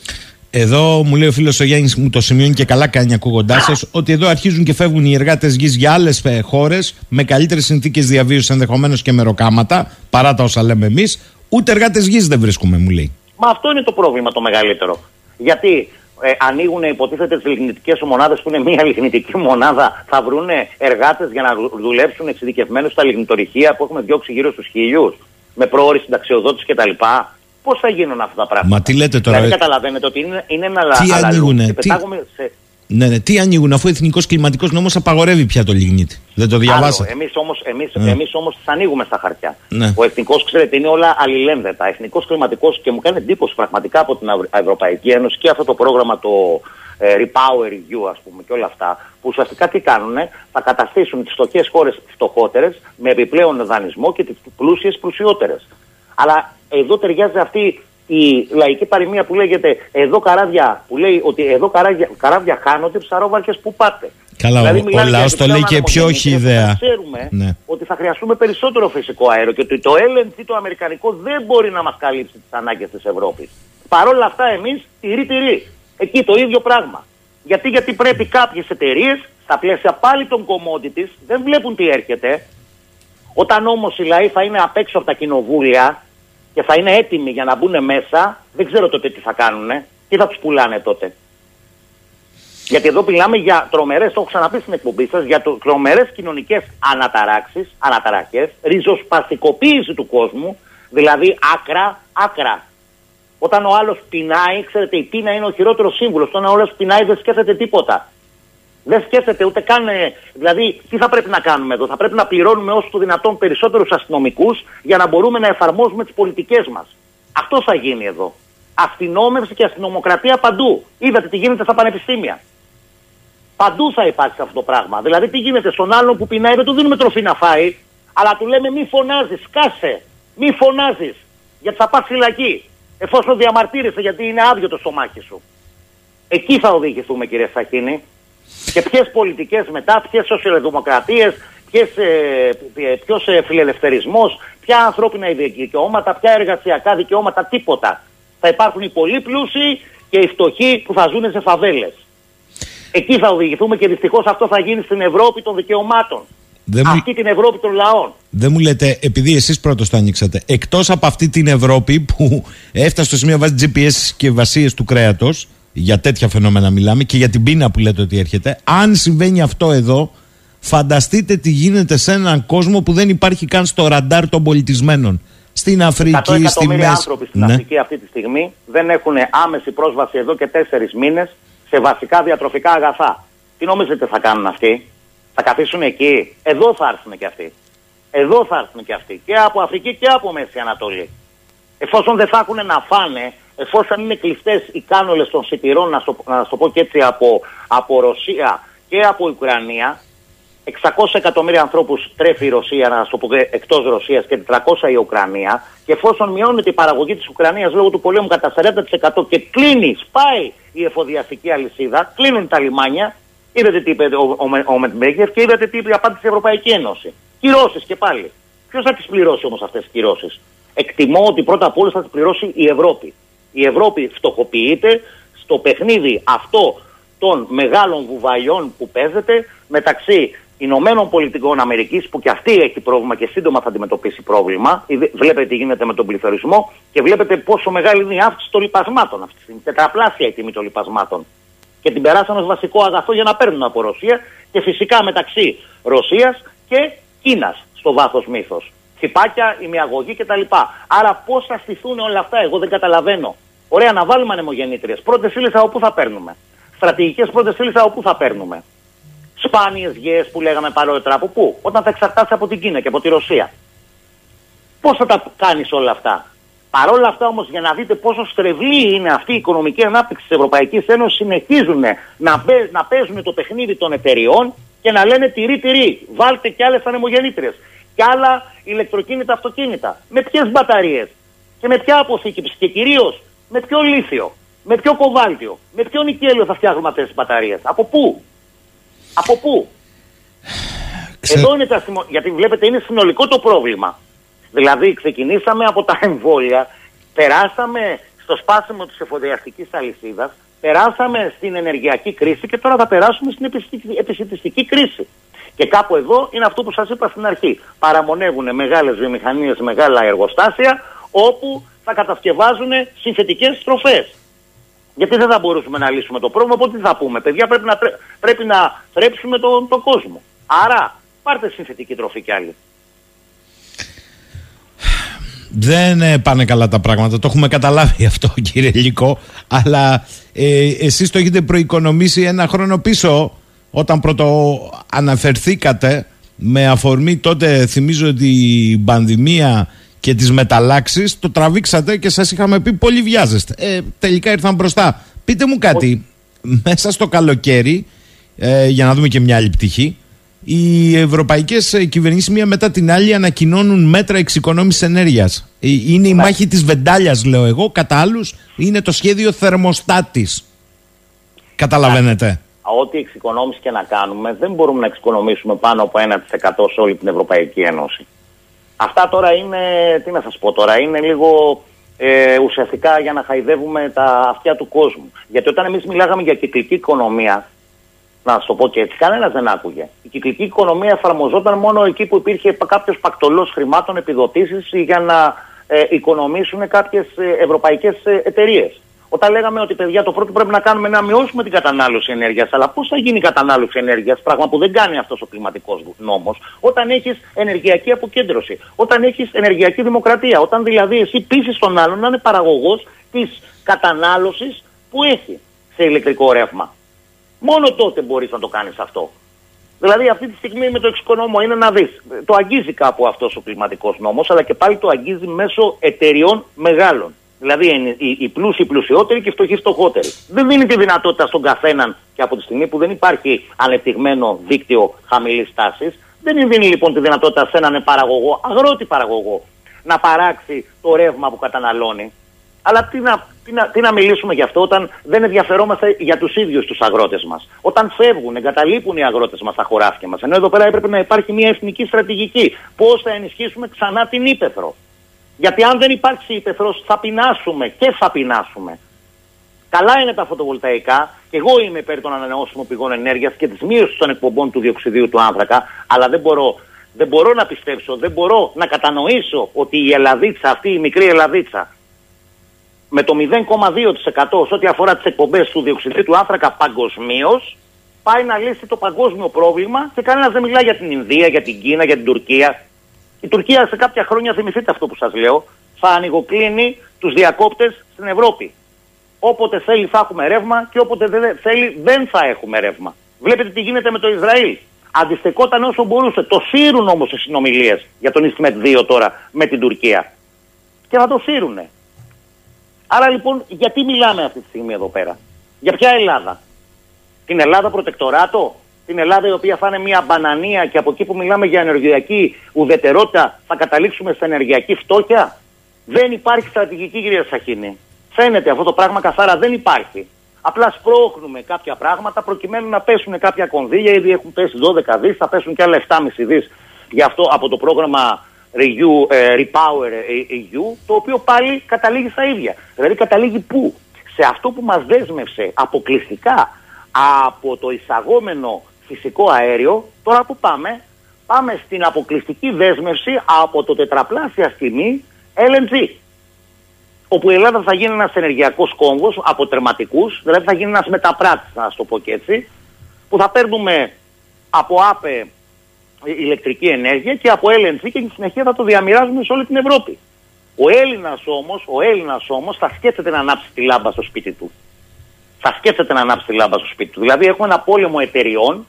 Εδώ μου λέει ο φίλος ο Γιάννης, μου το σημειώνει και καλά κάνει ακούγοντάς σας, ότι εδώ αρχίζουν και φεύγουν οι εργάτες γης για άλλες χώρες με καλύτερες συνθήκες διαβίωσης ενδεχομένως και μεροκάματα, παρά τα όσα λέμε εμείς. Ούτε εργάτες γης δεν βρίσκουμε, μου λέει. Μα αυτό είναι το πρόβλημα το μεγαλύτερο. Γιατί ε, ανοίγουν υποτίθεται τις λιγνητικές μονάδε που είναι μία λιγνητική μονάδα, θα βρουν εργάτες για να δου- δουλέψουν εξειδικευμένους στα λιγνητορυχεία που έχουμε διώξει γύρω στους χίλιους, με πρόορη συνταξιοδότηση κτλ. Πώς θα γίνουν αυτά τα πράγματα; Μα τι λέτε τώρα, Δηλαδή ε; καταλαβαίνετε ότι είναι, είναι ένα Τι αλα- ανοίγουνε, αλαλού. Και τι- πετάγουμε σε, Ναι, ναι, τι ανοίγουν αφού ο Εθνικός Κλιματικός Νόμος απαγορεύει πια το λιγνίτη. Δεν το διαβάσατε. Εμείς όμως εμείς, Ναι. εμείς όμως τις ανοίγουμε στα χαρτιά. Ναι. Ο εθνικός, ξέρετε, είναι όλα αλληλένδετα. Εθνικός κλιματικός και μου κάνει εντύπωση πραγματικά από την Ευρω- Ευρωπαϊκή Ένωση και αυτό το πρόγραμμα το ε, Repower EU, ας πούμε, και όλα αυτά, που ουσιαστικά τι κάνουν, θα καταστήσουν τις φτωχές χώρες φτωχότερες με επιπλέον δανεισμό και τις πλούσιες πλουσιότερες. Αλλά εδώ ταιριάζει αυτή η λαϊκή παροιμία που λέγεται εδώ καράβια, που λέει ότι εδώ καράβια, καράβια χάνονται, ψαρόβαρκες που πάτε. Καλά, Δηλαδή, ο, ο μιλάμε για λαός το επιπλέον λέει και πιο όχι ανεμογεννήτριες, ιδέα. Ξέρουμε Ναι. ότι θα χρειαστούμε περισσότερο φυσικό αέριο και ότι το LNG το αμερικανικό δεν μπορεί να μας καλύψει τις ανάγκες της Ευρώπης. Παρ' όλα αυτά, εμείς τυρί-τυρί. Εκεί το ίδιο πράγμα. Γιατί, γιατί πρέπει κάποιες εταιρείες, στα πλαίσια πάλι των commodities, δεν βλέπουν τι έρχεται. Όταν όμως οι λαοί θα είναι απ' έξω από τα κοινοβούλια και θα είναι έτοιμοι για να μπουν μέσα, δεν ξέρω τότε τι θα κάνουν. Τι θα τους πουλάνε τότε. Γιατί εδώ μιλάμε για τρομερές, το έχω ξαναπεί στην εκπομπή σας, για τρομερές κοινωνικές αναταράξεις, αναταραχές, ριζοσπαστικοποίηση του κόσμου, δηλαδή άκρα, άκρα. Όταν ο άλλος πεινάει, ξέρετε, η πείνα είναι ο χειρότερος σύμβουλος. Όταν ο άλλος πεινάει, δεν σκέφτεται τίποτα. Δεν σκέφτεται ούτε καν. ε, Δηλαδή, τι θα πρέπει να κάνουμε εδώ. Θα πρέπει να πληρώνουμε όσο το δυνατόν περισσότερους αστυνομικούς για να μπορούμε να εφαρμόζουμε τις πολιτικές μας. Αυτό θα γίνει εδώ. Αστυνόμευση και αστυνομοκρατία παντού. Είδατε τι γίνεται στα πανεπιστήμια. Παντού θα υπάρξει αυτό το πράγμα. Δηλαδή, τι γίνεται στον άλλον που πεινάει, δεν του δίνουμε τροφή να φάει, αλλά του λέμε μη φωνάζεις, σκάσε, μη φωνάζεις, γιατί θα πας φυλακή. Εφόσον διαμαρτύρεσαι, γιατί είναι άδειο το στομάχι σου. Εκεί θα οδηγηθούμε, κύριε Σαχίνη. Και ποιες πολιτικές μετά, ποιες σοσιαλδημοκρατίες, ποιος φιλελευθερισμός, ποια ανθρώπινα δικαιώματα, ποια εργασιακά δικαιώματα, τίποτα. Θα υπάρχουν οι πολύ πλούσιοι και οι φτωχοί που θα ζουν σε φαβέλες. Εκεί θα οδηγηθούμε και δυστυχώς αυτό θα γίνει στην Ευρώπη των δικαιωμάτων. Δεν μου- Αυτή την Ευρώπη των λαών. Δεν μου λέτε, επειδή εσείς πρώτος το ανοίξατε, εκτός από αυτή την Ευρώπη που έφτασε στο σημείο βάση GPS και βασίες του κρέατος, για τέτοια φαινόμενα μιλάμε και για την πείνα που λέτε ότι έρχεται, αν συμβαίνει αυτό εδώ, φανταστείτε τι γίνεται σε έναν κόσμο που δεν υπάρχει καν στο ραντάρ των πολιτισμένων. Στην 100 Αφρική, στη εκατομμύρια Μέση. άνθρωποι στην Ναι. Αφρική αυτή τη στιγμή δεν έχουν άμεση πρόσβαση εδώ και τέσσερις μήνες σε βασικά διατροφικά αγαθά. Τι νομίζετε θα κάνουν αυτοί, θα καθίσουν εκεί, εδώ θα έρθουν και αυτοί. Εδώ θα έρθουν και αυτοί. Και από Αφρική και από Μέση Ανατολή. Εφόσον δεν θα έχουν να φάνε, εφόσον είναι κλειστές οι κάνολες των σιτηρών, να, στο, να στο πω και έτσι, από, από Ρωσία και από Ουκρανία, 600 εκατομμύρια ανθρώπους τρέφει η Ρωσία, να το πω εκτός Ρωσίας και 400 η Ουκρανία. Και εφόσον μειώνεται η παραγωγή της Ουκρανίας λόγω του πολέμου κατά 40% και κλείνει, σπάει η εφοδιαστική αλυσίδα, κλείνουν τα λιμάνια, είδατε τι είπε ο, ο, ο Μετμπέγκερ και είδατε τι είπε η απάντηση τη Ευρωπαϊκή Ένωση. Κυρώσεις και πάλι. Ποιος θα τις πληρώσει όμως αυτές τις κυρώσεις; Εκτιμώ ότι πρώτα απ' όλα θα τις πληρώσει η Ευρώπη. Η Ευρώπη φτωχοποιείται στο παιχνίδι αυτό των μεγάλων βουβαλιών που παίζεται μεταξύ Ηνωμένων Πολιτικών Αμερικής που και αυτή έχει πρόβλημα και σύντομα θα αντιμετωπίσει πρόβλημα. Ιδε- Βλέπετε τι γίνεται με τον πληθωρισμό και βλέπετε πόσο μεγάλη είναι η αύξηση των λιπασμάτων αυτή τη στιγμή. Τετραπλάσια η τιμή των λιπασμάτων. Και την περάσαμε ως βασικό αγαθό για να παίρνουν από Ρωσία και φυσικά μεταξύ Ρωσίας και Κίνας στο βάθος μύθος. Χυπάκια, ημιαγωγή κτλ. Άρα πώς θα στηθούν όλα αυτά, εγώ δεν καταλαβαίνω. Ωραία, να βάλουμε ανεμογεννήτριες. Πρώτες ύλες από πού θα παίρνουμε; Στρατηγικές πρώτες ύλες από πού θα παίρνουμε; Σπάνιες γέε που λέγαμε παρότερα από πού; Όταν θα εξαρτάσαι από την Κίνα και από τη Ρωσία. Πώς θα τα κάνεις όλα αυτά; Παρ' όλα αυτά όμως, για να δείτε πόσο στρεβλή είναι αυτή η οικονομική ανάπτυξη της Ευρωπαϊκής Ένωσης, συνεχίζουν να, παί- να παίζουν το παιχνίδι των εταιριών και να λένε τυρί τυρί. Βάλτε κι άλλες ανεμογεννήτριες. Και άλλα ηλεκτροκίνητα αυτοκίνητα. Με ποιες μπαταρίες; Και με ποια αποθήκευση και κυρίως με ποιο λίθιο, με ποιο κοβάλτιο, με ποιο νικέλιο θα φτιάχνουμε αυτές τις μπαταρίες. Από πού; Από πού; Εδώ είναι τα σημο... Γιατί βλέπετε είναι συνολικό το πρόβλημα. Δηλαδή ξεκινήσαμε από τα εμβόλια, περάσαμε στο σπάσιμο της εφοδιαστικής αλυσίδας, περάσαμε στην ενεργειακή κρίση και τώρα θα περάσουμε στην επιστημιστική- επιστημιστική κρίση. Και κάπου εδώ είναι αυτό που σας είπα στην αρχή. Παραμονεύουν μεγάλες βιομηχανίες, μεγάλα εργοστάσια, όπου θα κατασκευάζουν συνθετικές στροφές. Γιατί δεν θα μπορούσαμε να λύσουμε το πρόβλημα, οπότε τι θα πούμε. Παιδιά, πρέπει να, τρέ- πρέπει να θρέψουμε τον τον κόσμο. Άρα, πάρτε συνθετική τροφή κι άλλοι. Δεν ε, πάνε καλά τα πράγματα. Το έχουμε καταλάβει <laughs> αυτό, κύριε Λυκό. Αλλά ε, εσείς το έχετε προοικονομήσει ένα χρόνο πίσω όταν πρώτο αναφερθήκατε με αφορμή τότε θυμίζω την πανδημία και τις μεταλλάξεις το τραβήξατε και σας είχαμε πει πολύ βιάζεστε. Ε, τελικά ήρθαν μπροστά. Πείτε μου κάτι, μέσα στο καλοκαίρι, ε, για να δούμε και μια άλλη πτυχή, οι ευρωπαϊκές κυβερνήσεις μία μετά την άλλη ανακοινώνουν μέτρα εξοικονόμησης ενέργειας. Είναι η μάχη της βεντάλιας, λέω εγώ. Κατά άλλους, είναι το σχέδιο θερμοστάτης. Καταλαβαίνετε. Ό,τι εξοικονόμηση και να κάνουμε, δεν μπορούμε να εξοικονομήσουμε πάνω από 1% σε όλη την Ευρωπαϊκή Ένωση. Αυτά τώρα είναι, τι να σας πω τώρα, είναι λίγο ε, ουσιαστικά για να χαϊδεύουμε τα αυτιά του κόσμου. Γιατί όταν εμείς μιλάγαμε για κυκλική οικονομία, να σας το πω και έτσι, κανένας δεν άκουγε. Η κυκλική οικονομία εφαρμοζόταν μόνο εκεί που υπήρχε κάποιος πακτολός χρημάτων επιδοτήσεις για να ε, οικονομήσουν κάποιες ευρωπαϊκές εταιρείες. Όταν λέγαμε ότι παιδιά το πρώτο που πρέπει να κάνουμε είναι να μειώσουμε την κατανάλωση ενέργειας, αλλά πώς θα γίνει η κατανάλωση ενέργειας, πράγμα που δεν κάνει αυτός ο κλιματικός νόμος, όταν έχεις ενεργειακή αποκέντρωση, όταν έχεις ενεργειακή δημοκρατία, όταν δηλαδή εσύ πείσει τον άλλον να είναι παραγωγός της κατανάλωσης που έχει σε ηλεκτρικό ρεύμα. Μόνο τότε μπορείς να το κάνεις αυτό. Δηλαδή, αυτή τη στιγμή με το εξοικονόμο είναι να δεις. Το αγγίζει κάπου αυτός ο κλιματικός νόμος, αλλά και πάλι το αγγίζει μέσω εταιριών μεγάλων. Δηλαδή, είναι οι, οι πλούσιοι πλουσιότεροι και οι φτωχοί φτωχότεροι. Δεν δίνει τη δυνατότητα στον καθέναν και από τη στιγμή που δεν υπάρχει ανεπτυγμένο δίκτυο χαμηλής τάσης, δεν δίνει λοιπόν τη δυνατότητα σε έναν παραγωγό, αγρότη παραγωγό, να παράξει το ρεύμα που καταναλώνει. Αλλά τι να, τι, να, τι να μιλήσουμε γι' αυτό όταν δεν ενδιαφερόμαστε για τους ίδιους τους αγρότες μας. Όταν φεύγουν, εγκαταλείπουν οι αγρότες μας τα χωράφια μας. Ενώ εδώ πέρα έπρεπε να υπάρχει μια εθνική στρατηγική. Πώς θα ενισχύσουμε ξανά την ύπεθρο. Γιατί αν δεν υπάρξει ύπεθρο, θα πεινάσουμε και θα πεινάσουμε. Καλά είναι τα φωτοβολταϊκά, και εγώ είμαι υπέρ των ανανεώσιμων πηγών ενέργειας και της μείωσης των εκπομπών του διοξιδίου του άνθρακα, αλλά δεν μπορώ, δεν μπορώ να πιστέψω, δεν μπορώ να κατανοήσω ότι η Ελλαδίτσα, αυτή η μικρή Ελλαδίτσα, με το 0,2% σε ό,τι αφορά τις εκπομπές του διοξιδίου του άνθρακα παγκοσμίως, πάει να λύσει το παγκόσμιο πρόβλημα και κανένας δεν μιλάει για την Ινδία, για την Κίνα, για την Τουρκία. Η Τουρκία σε κάποια χρόνια, θυμηθείτε αυτό που σας λέω, θα ανοιγοκλίνει τους διακόπτες στην Ευρώπη. Όποτε θέλει θα έχουμε ρεύμα και όποτε δεν θέλει δεν θα έχουμε ρεύμα. Βλέπετε τι γίνεται με το Ισραήλ. Αντιστεκόταν όσο μπορούσε. Το σύρουν όμως οι συνομιλίες για τον Ισμετ 2 τώρα με την Τουρκία. Και θα το σύρουνε. Άρα λοιπόν, γιατί μιλάμε αυτή τη στιγμή εδώ πέρα; Για ποια Ελλάδα; Την Ελλάδα προτεκτοράτο; Την Ελλάδα η οποία θα είναι μια μπανανία και από εκεί που μιλάμε για ενεργειακή ουδετερότητα θα καταλήξουμε σε ενεργειακή φτώχεια; Δεν υπάρχει στρατηγική κυρία Σαχίνη. Φαίνεται αυτό το πράγμα καθαρά δεν υπάρχει. Απλά σπρώχνουμε κάποια πράγματα προκειμένου να πέσουν κάποια κονδύλια. Ήδη έχουν πέσει 12 δις, θα πέσουν και άλλα 7,5 δις γι' αυτό από το πρόγραμμα Renew, ε, Repower EU, το οποίο πάλι καταλήγει στα ίδια. Δηλαδή καταλήγει πού; Σε αυτό που μας δέσμευσε αποκλειστικά από το εισαγόμενο φυσικό αέριο, τώρα που πάμε, πάμε στην αποκλειστική δέσμευση από το τετραπλάσια τιμή LNG. Όπου η Ελλάδα θα γίνει ένας ενεργειακός κόμβος από τερματικούς, δηλαδή θα γίνει ένας μεταπράτης, να το πω και έτσι, που θα παίρνουμε από ΑΠΕ ηλεκτρική ενέργεια και από LNG και στη συνεχεία θα το διαμοιράζουμε σε όλη την Ευρώπη. Ο Έλληνας όμως, ο Έλληνας όμως θα σκέφτεται να ανάψει τη λάμπα στο σπίτι του. Θα σκέφτεται να ανάψει τη λάμπα στο σπίτι του. Δηλαδή έχουμε ένα πόλεμο εταιριών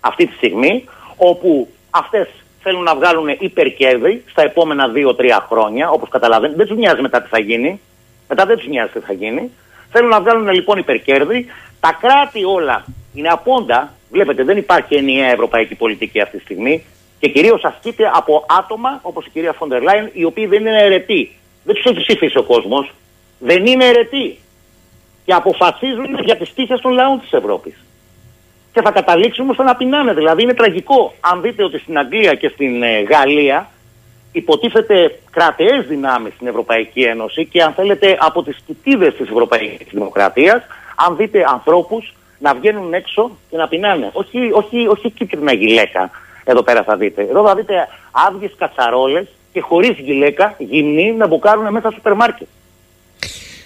αυτή τη στιγμή όπου αυτές θέλουν να βγάλουν υπερκέρδη στα επόμενα 2-3 χρόνια, όπως καταλαβαίνετε. Δεν τους νοιάζει μετά τι θα γίνει. Μετά δεν τους νοιάζει τι θα γίνει. Θέλουν να βγάλουν λοιπόν υπερκέρδη. Τα κράτη όλα είναι απόντα. Βλέπετε, δεν υπάρχει ενιαία ευρωπαϊκή πολιτική αυτή τη στιγμή και κυρίως ασκείται από άτομα όπως η κυρία Φοντερ Λάιν, οι οποίοι δεν είναι αιρετοί. Δεν τους έχει ψηφίσει ο κόσμος. Δεν είναι αιρετοί. Και αποφασίζουν για τις τύχες των λαών της Ευρώπης. Και θα καταλήξουμε στο να πεινάνε. Δηλαδή είναι τραγικό. Αν δείτε ότι στην Αγγλία και στην ε, Γαλλία υποτίθεται κρατεές δυνάμεις στην Ευρωπαϊκή Ένωση και αν θέλετε από τις κοιτίδες της Ευρωπαϊκής Δημοκρατίας, αν δείτε ανθρώπους να βγαίνουν έξω και να πεινάνε. Όχι, όχι, όχι κίτρινα γυλαίκα. Εδώ πέρα θα δείτε. Εδώ θα δείτε άδειες κατσαρόλες και χωρίς γυλαίκα γυμνοί να μπουκάρουν μέσα στο σούπερ μάρκετ.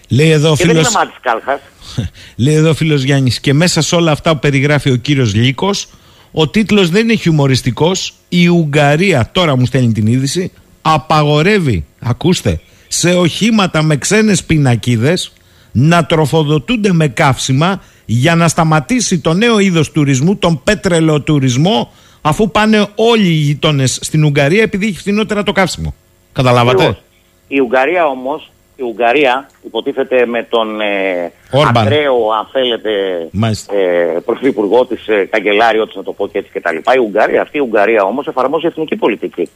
Λέει εδώ και φίλος... δεν είναι <laughs> Λέει εδώ φίλος Γιάννης και μέσα σε όλα αυτά που περιγράφει ο κύριος Λύκος ο τίτλος δεν είναι χιουμοριστικός η Ουγγαρία, τώρα μου στέλνει την είδηση απαγορεύει, ακούστε σε οχήματα με ξένες πινακίδες να τροφοδοτούνται με καύσιμα για να σταματήσει το νέο είδος τουρισμού, τον πέτρελο-τουρισμό, αφού πάνε όλοι οι γειτόνες στην Ουγγαρία επειδή έχει φθηνότερα το καύσιμο. Καταλάβατε; Η Ουγγαρία όμως, η Ουγγαρία υποτίθεται με τον ε, ακραίο, αν θέλετε, ε, πρωθυπουργό της ε, καγκελάριο της, να το πω και έτσι και τα λοιπά. Η Ουγγαρία, αυτή η Ουγγαρία όμως εφαρμόζει εθνική πολιτική.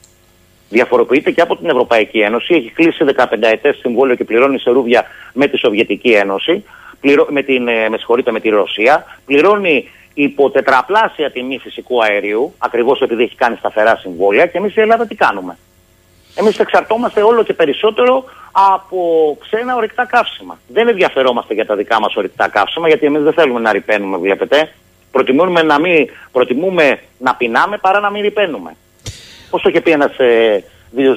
Διαφοροποιείται και από την Ευρωπαϊκή Ένωση. Έχει κλείσει 15 ετές συμβόλαιο και πληρώνει σε ρούβια με τη Σοβιετική Ένωση πληρω... με, την, ε, με, με τη Ρωσία, πληρώνει υπό τετραπλάσια τιμή φυσικού αερίου, ακριβώς επειδή έχει κάνει σταθερά συμβόλαια, και εμείς η Ελλάδα τι κάνουμε; Εμείς εξαρτώμαστε όλο και περισσότερο από ξένα ορυκτά καύσιμα. Δεν ενδιαφερόμαστε για τα δικά μας ορυκτά καύσιμα, γιατί εμείς δεν θέλουμε να ρηπαίνουμε, βλέπετε. Προτιμούμε να, μην, προτιμούμε να πεινάμε παρά να μην ρηπαίνουμε. Πώ το είχε πει ένας ε,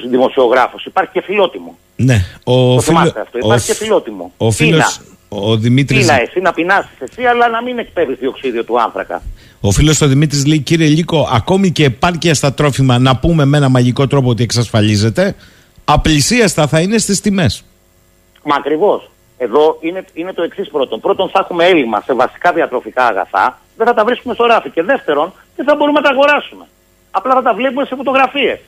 δημοσιογράφος, υπάρχει και φιλότιμο. Ναι, ο το φίλο... αυτό. Υπάρχει και φιλότιμο. Ο φίλος, ο Δημήτρης... Πίνα εσύ, να πεινάσει εσύ, αλλά να μην εκπέμπει διοξίδιο του άνθρακα. Ο φίλος ο Δημήτρης λέει: Κύριε Λίκο, ακόμη και επάρκεια στα τρόφιμα, να πούμε με ένα μαγικό τρόπο ότι εξασφαλίζεται, απλησίαστα θα είναι στις τιμές. Μα ακριβώς. Εδώ είναι, είναι το εξής πρώτον. Πρώτον, θα έχουμε έλλειμμα σε βασικά διατροφικά αγαθά, δεν θα τα βρίσκουμε στο ράφι. Και δεύτερον, δεν θα μπορούμε να τα αγοράσουμε. Απλά θα τα βλέπουμε σε φωτογραφίες.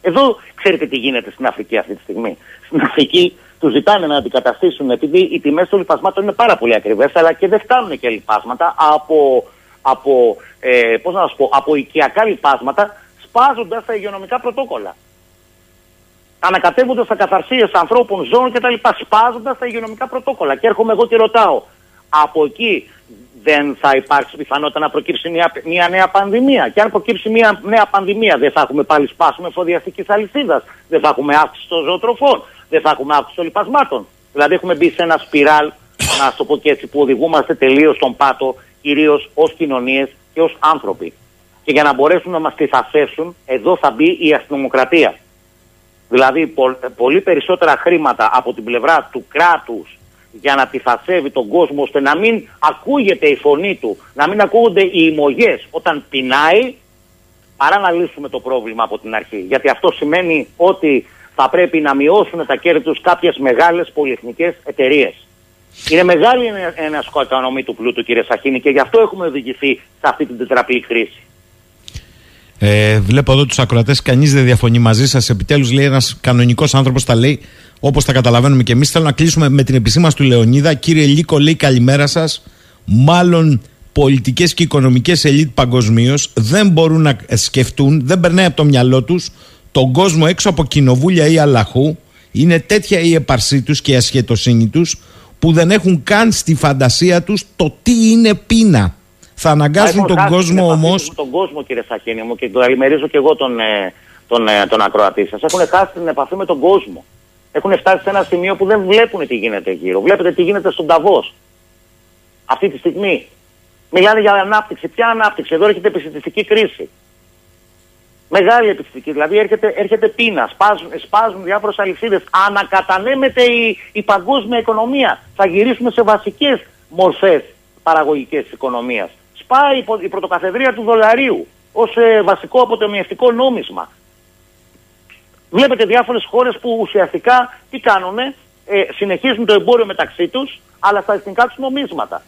Εδώ ξέρετε τι γίνεται στην Αφρική αυτή τη στιγμή. Στην Αφρική του ζητάνε να αντικαταστήσουν επειδή οι τιμές των λοιπασμάτων είναι πάρα πολύ ακριβές, αλλά και δεν φτάνουν και λοιπάσματα από, από, ε, πώς να σας πω, από οικιακά λοιπάσματα, σπάζοντας τα υγειονομικά πρωτόκολλα. Ανακατεύοντας τα καθαρσίε ανθρώπων, ζώων κτλ. Σπάζοντας τα υγειονομικά πρωτόκολλα. Και έρχομαι εγώ και ρωτάω, από εκεί δεν θα υπάρξει πιθανότητα να προκύψει μια, μια νέα πανδημία; Και αν προκύψει μια νέα πανδημία, δεν θα έχουμε πάλι σπάσιμο εφοδιαστικής αλυσίδας. Δεν θα έχουμε αύξηση των ζωοτροφών. Δεν θα έχουμε αύξηση των λοιπασμάτων. Δηλαδή, έχουμε μπει σε ένα σπιράλ, να το πω και έτσι, που οδηγούμαστε τελείως στον πάτο, κυρίως ως κοινωνίες και ως άνθρωποι. Και για να μπορέσουν να μας θησαυσεύσουν, εδώ θα μπει η αστυνομοκρατία. Δηλαδή, πολύ περισσότερα χρήματα από την πλευρά του κράτους για να τυφασεύει τον κόσμο ώστε να μην ακούγεται η φωνή του, να μην ακούγονται οι ημωγές όταν πεινάει παρά να λύσουμε το πρόβλημα από την αρχή. Γιατί αυτό σημαίνει ότι θα πρέπει να μειώσουν τα κέρδη τους κάποιες μεγάλες πολυεθνικές εταιρείες. Είναι μεγάλη ένα σκοτανομή του πλούτου κύριε Σαχίνη και γι' αυτό έχουμε οδηγηθεί σε αυτή την τετραπλή κρίση. Ε, βλέπω εδώ τους ακροατές, κανείς δεν διαφωνεί μαζί σας. Επιτέλους, λέει ένας κανονικός άνθρωπος, τα λέει όπως τα καταλαβαίνουμε και εμείς. Θέλω να κλείσουμε με την επισήμαση του Λεωνίδα. Κύριε Λίκο, λέει καλημέρα σας. Μάλλον πολιτικές και οικονομικές ελίτ παγκοσμίως δεν μπορούν να σκεφτούν, δεν περνάει από το μυαλό τους τον κόσμο έξω από κοινοβούλια ή αλαχού. Είναι τέτοια η επαρσή τους και η ασχετοσύνη τους που δεν έχουν καν στη φαντασία τους το τι είναι πείνα. Θα αναγκάσουν τον κόσμο όμω. Τον κόσμο, κύριε Σαχίνη μου, και το καλημερίζω και εγώ τον, ε, τον, ε, τον ακροατή σας. Έχουν χάσει την επαφή με τον κόσμο. Έχουν φτάσει σε ένα σημείο που δεν βλέπουν τι γίνεται γύρω. Βλέπετε τι γίνεται στον Ταβός. Αυτή τη στιγμή. Μιλάνε για ανάπτυξη. Ποια ανάπτυξη, εδώ έρχεται επιστημιστική κρίση. Μεγάλη επιστημική. Δηλαδή έρχεται, έρχεται πείνα, σπάζουν, σπάζουν διάφορε αλυσίδες. Ανακατανέμεται η, η παγκόσμια οικονομία. Θα γυρίσουμε σε βασικές μορφές παραγωγική οικονομίας. Σπάει η, πο- η πρωτοκαθεδρία του δολαρίου ως βασικό αποτεμιευτικό νόμισμα. Βλέπετε διάφορες χώρες που ουσιαστικά τι κάνουνε, ε, συνεχίζουν το εμπόριο μεταξύ τους, αλλά στα εθνικά τους νομίσματα.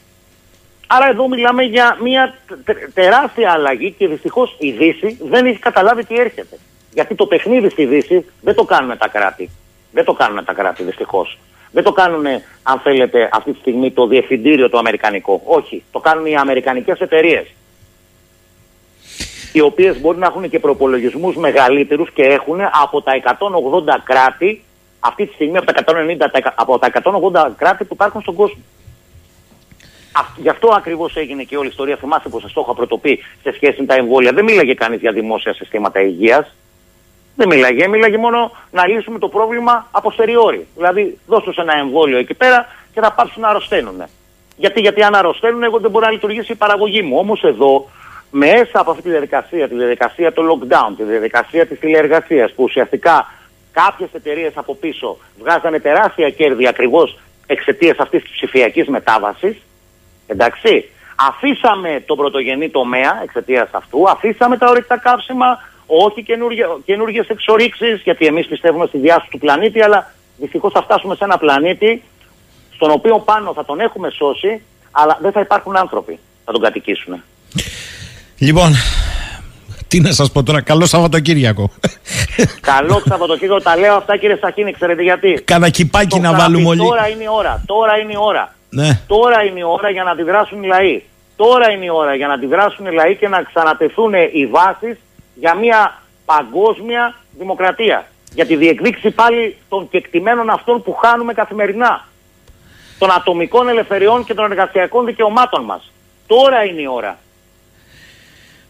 Άρα εδώ μιλάμε για μια τε- τεράστια αλλαγή και δυστυχώς η Δύση δεν έχει καταλάβει τι έρχεται. Γιατί το παιχνίδι στη Δύση δεν το κάνουν τα κράτη. Δεν το κάνουν τα κράτη δυστυχώς. Δεν το κάνουν, αν θέλετε, αυτή τη στιγμή το διευθυντήριο το αμερικανικό. Όχι. Το κάνουν οι αμερικανικές εταιρείες οι οποίες μπορεί να έχουν και προπολογισμούς μεγαλύτερους και έχουν από τα 180 κράτη, αυτή τη στιγμή από τα 190, τα- από τα 180 κράτη που υπάρχουν στον κόσμο. Α- Γι' αυτό ακριβώς έγινε και όλη η ιστορία. Θυμάστε πως σας το είχα πρωτοπεί σε σχέση με τα εμβόλια. Δεν μίλαγε κανείς για δημόσια συστήματα υγείας. Δεν μίλαγε. Μίλαγε μόνο να λύσουμε το πρόβλημα από στεριόρι. Δηλαδή, δώσ' τους ένα εμβόλιο εκεί πέρα και θα πάψουν να αρρωσταίνουν. Γιατί, γιατί αν αρρωσταίνουν, εγώ δεν μπορώ να λειτουργήσει η παραγωγή μου. Όμως εδώ, μέσα από αυτή τη διαδικασία, τη διαδικασία του lockdown, τη διαδικασία της τηλεεργασίας, που ουσιαστικά κάποιες εταιρείες από πίσω βγάζανε τεράστια κέρδη ακριβώς εξαιτίας αυτής της ψηφιακής μετάβασης, Εντάξει. Αφήσαμε τον πρωτογενή τομέα εξαιτίας αυτού, αφήσαμε τα ορυκτά καύσιμα, όχι καινούργιες εξορίξεις, γιατί εμείς πιστεύουμε στη διάσωση του πλανήτη, αλλά δυστυχώς θα φτάσουμε σε ένα πλανήτη στον οποίο πάνω θα τον έχουμε σώσει, αλλά δεν θα υπάρχουν άνθρωποι να τον κατοικήσουν. Λοιπόν, τι να σας πω τώρα, καλό Σαββατοκύριακο. Καλό Σαββατοκύριακο, τα λέω αυτά κύριε Σαχίνη, ξέρετε γιατί. Κάνα κυπάκι Το να είχα βάλουμε πει, όλοι. Τώρα είναι η ώρα, τώρα είναι η ώρα. Ναι. Τώρα είναι η ώρα για να αντιδράσουν οι λαοί. Τώρα είναι η ώρα για να αντιδράσουν οι λαοί και να ξανατεθούν οι βάσεις για μια παγκόσμια δημοκρατία. Για τη διεκδίκηση πάλι των κεκτημένων αυτών που χάνουμε καθημερινά. Των ατομικών ελευθεριών και των εργασιακών δικαιωμάτων μας. Τώρα είναι η ώρα.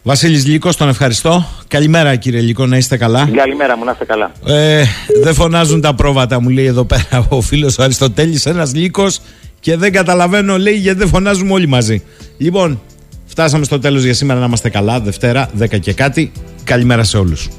Βασίλης Λύκος, τον ευχαριστώ. Καλημέρα κύριε Λύκο, να είστε καλά. Καλημέρα μου, να είστε καλά. Ε, δεν φωνάζουν τα πρόβατα, μου λέει εδώ πέρα ο φίλος ο Αριστοτέλης, ένας λύκος και δεν καταλαβαίνω, λέει, γιατί δεν φωνάζουμε όλοι μαζί. Λοιπόν, φτάσαμε στο τέλος για σήμερα να είμαστε καλά. Δευτέρα, 10 και κάτι. Καλημέρα σε όλους.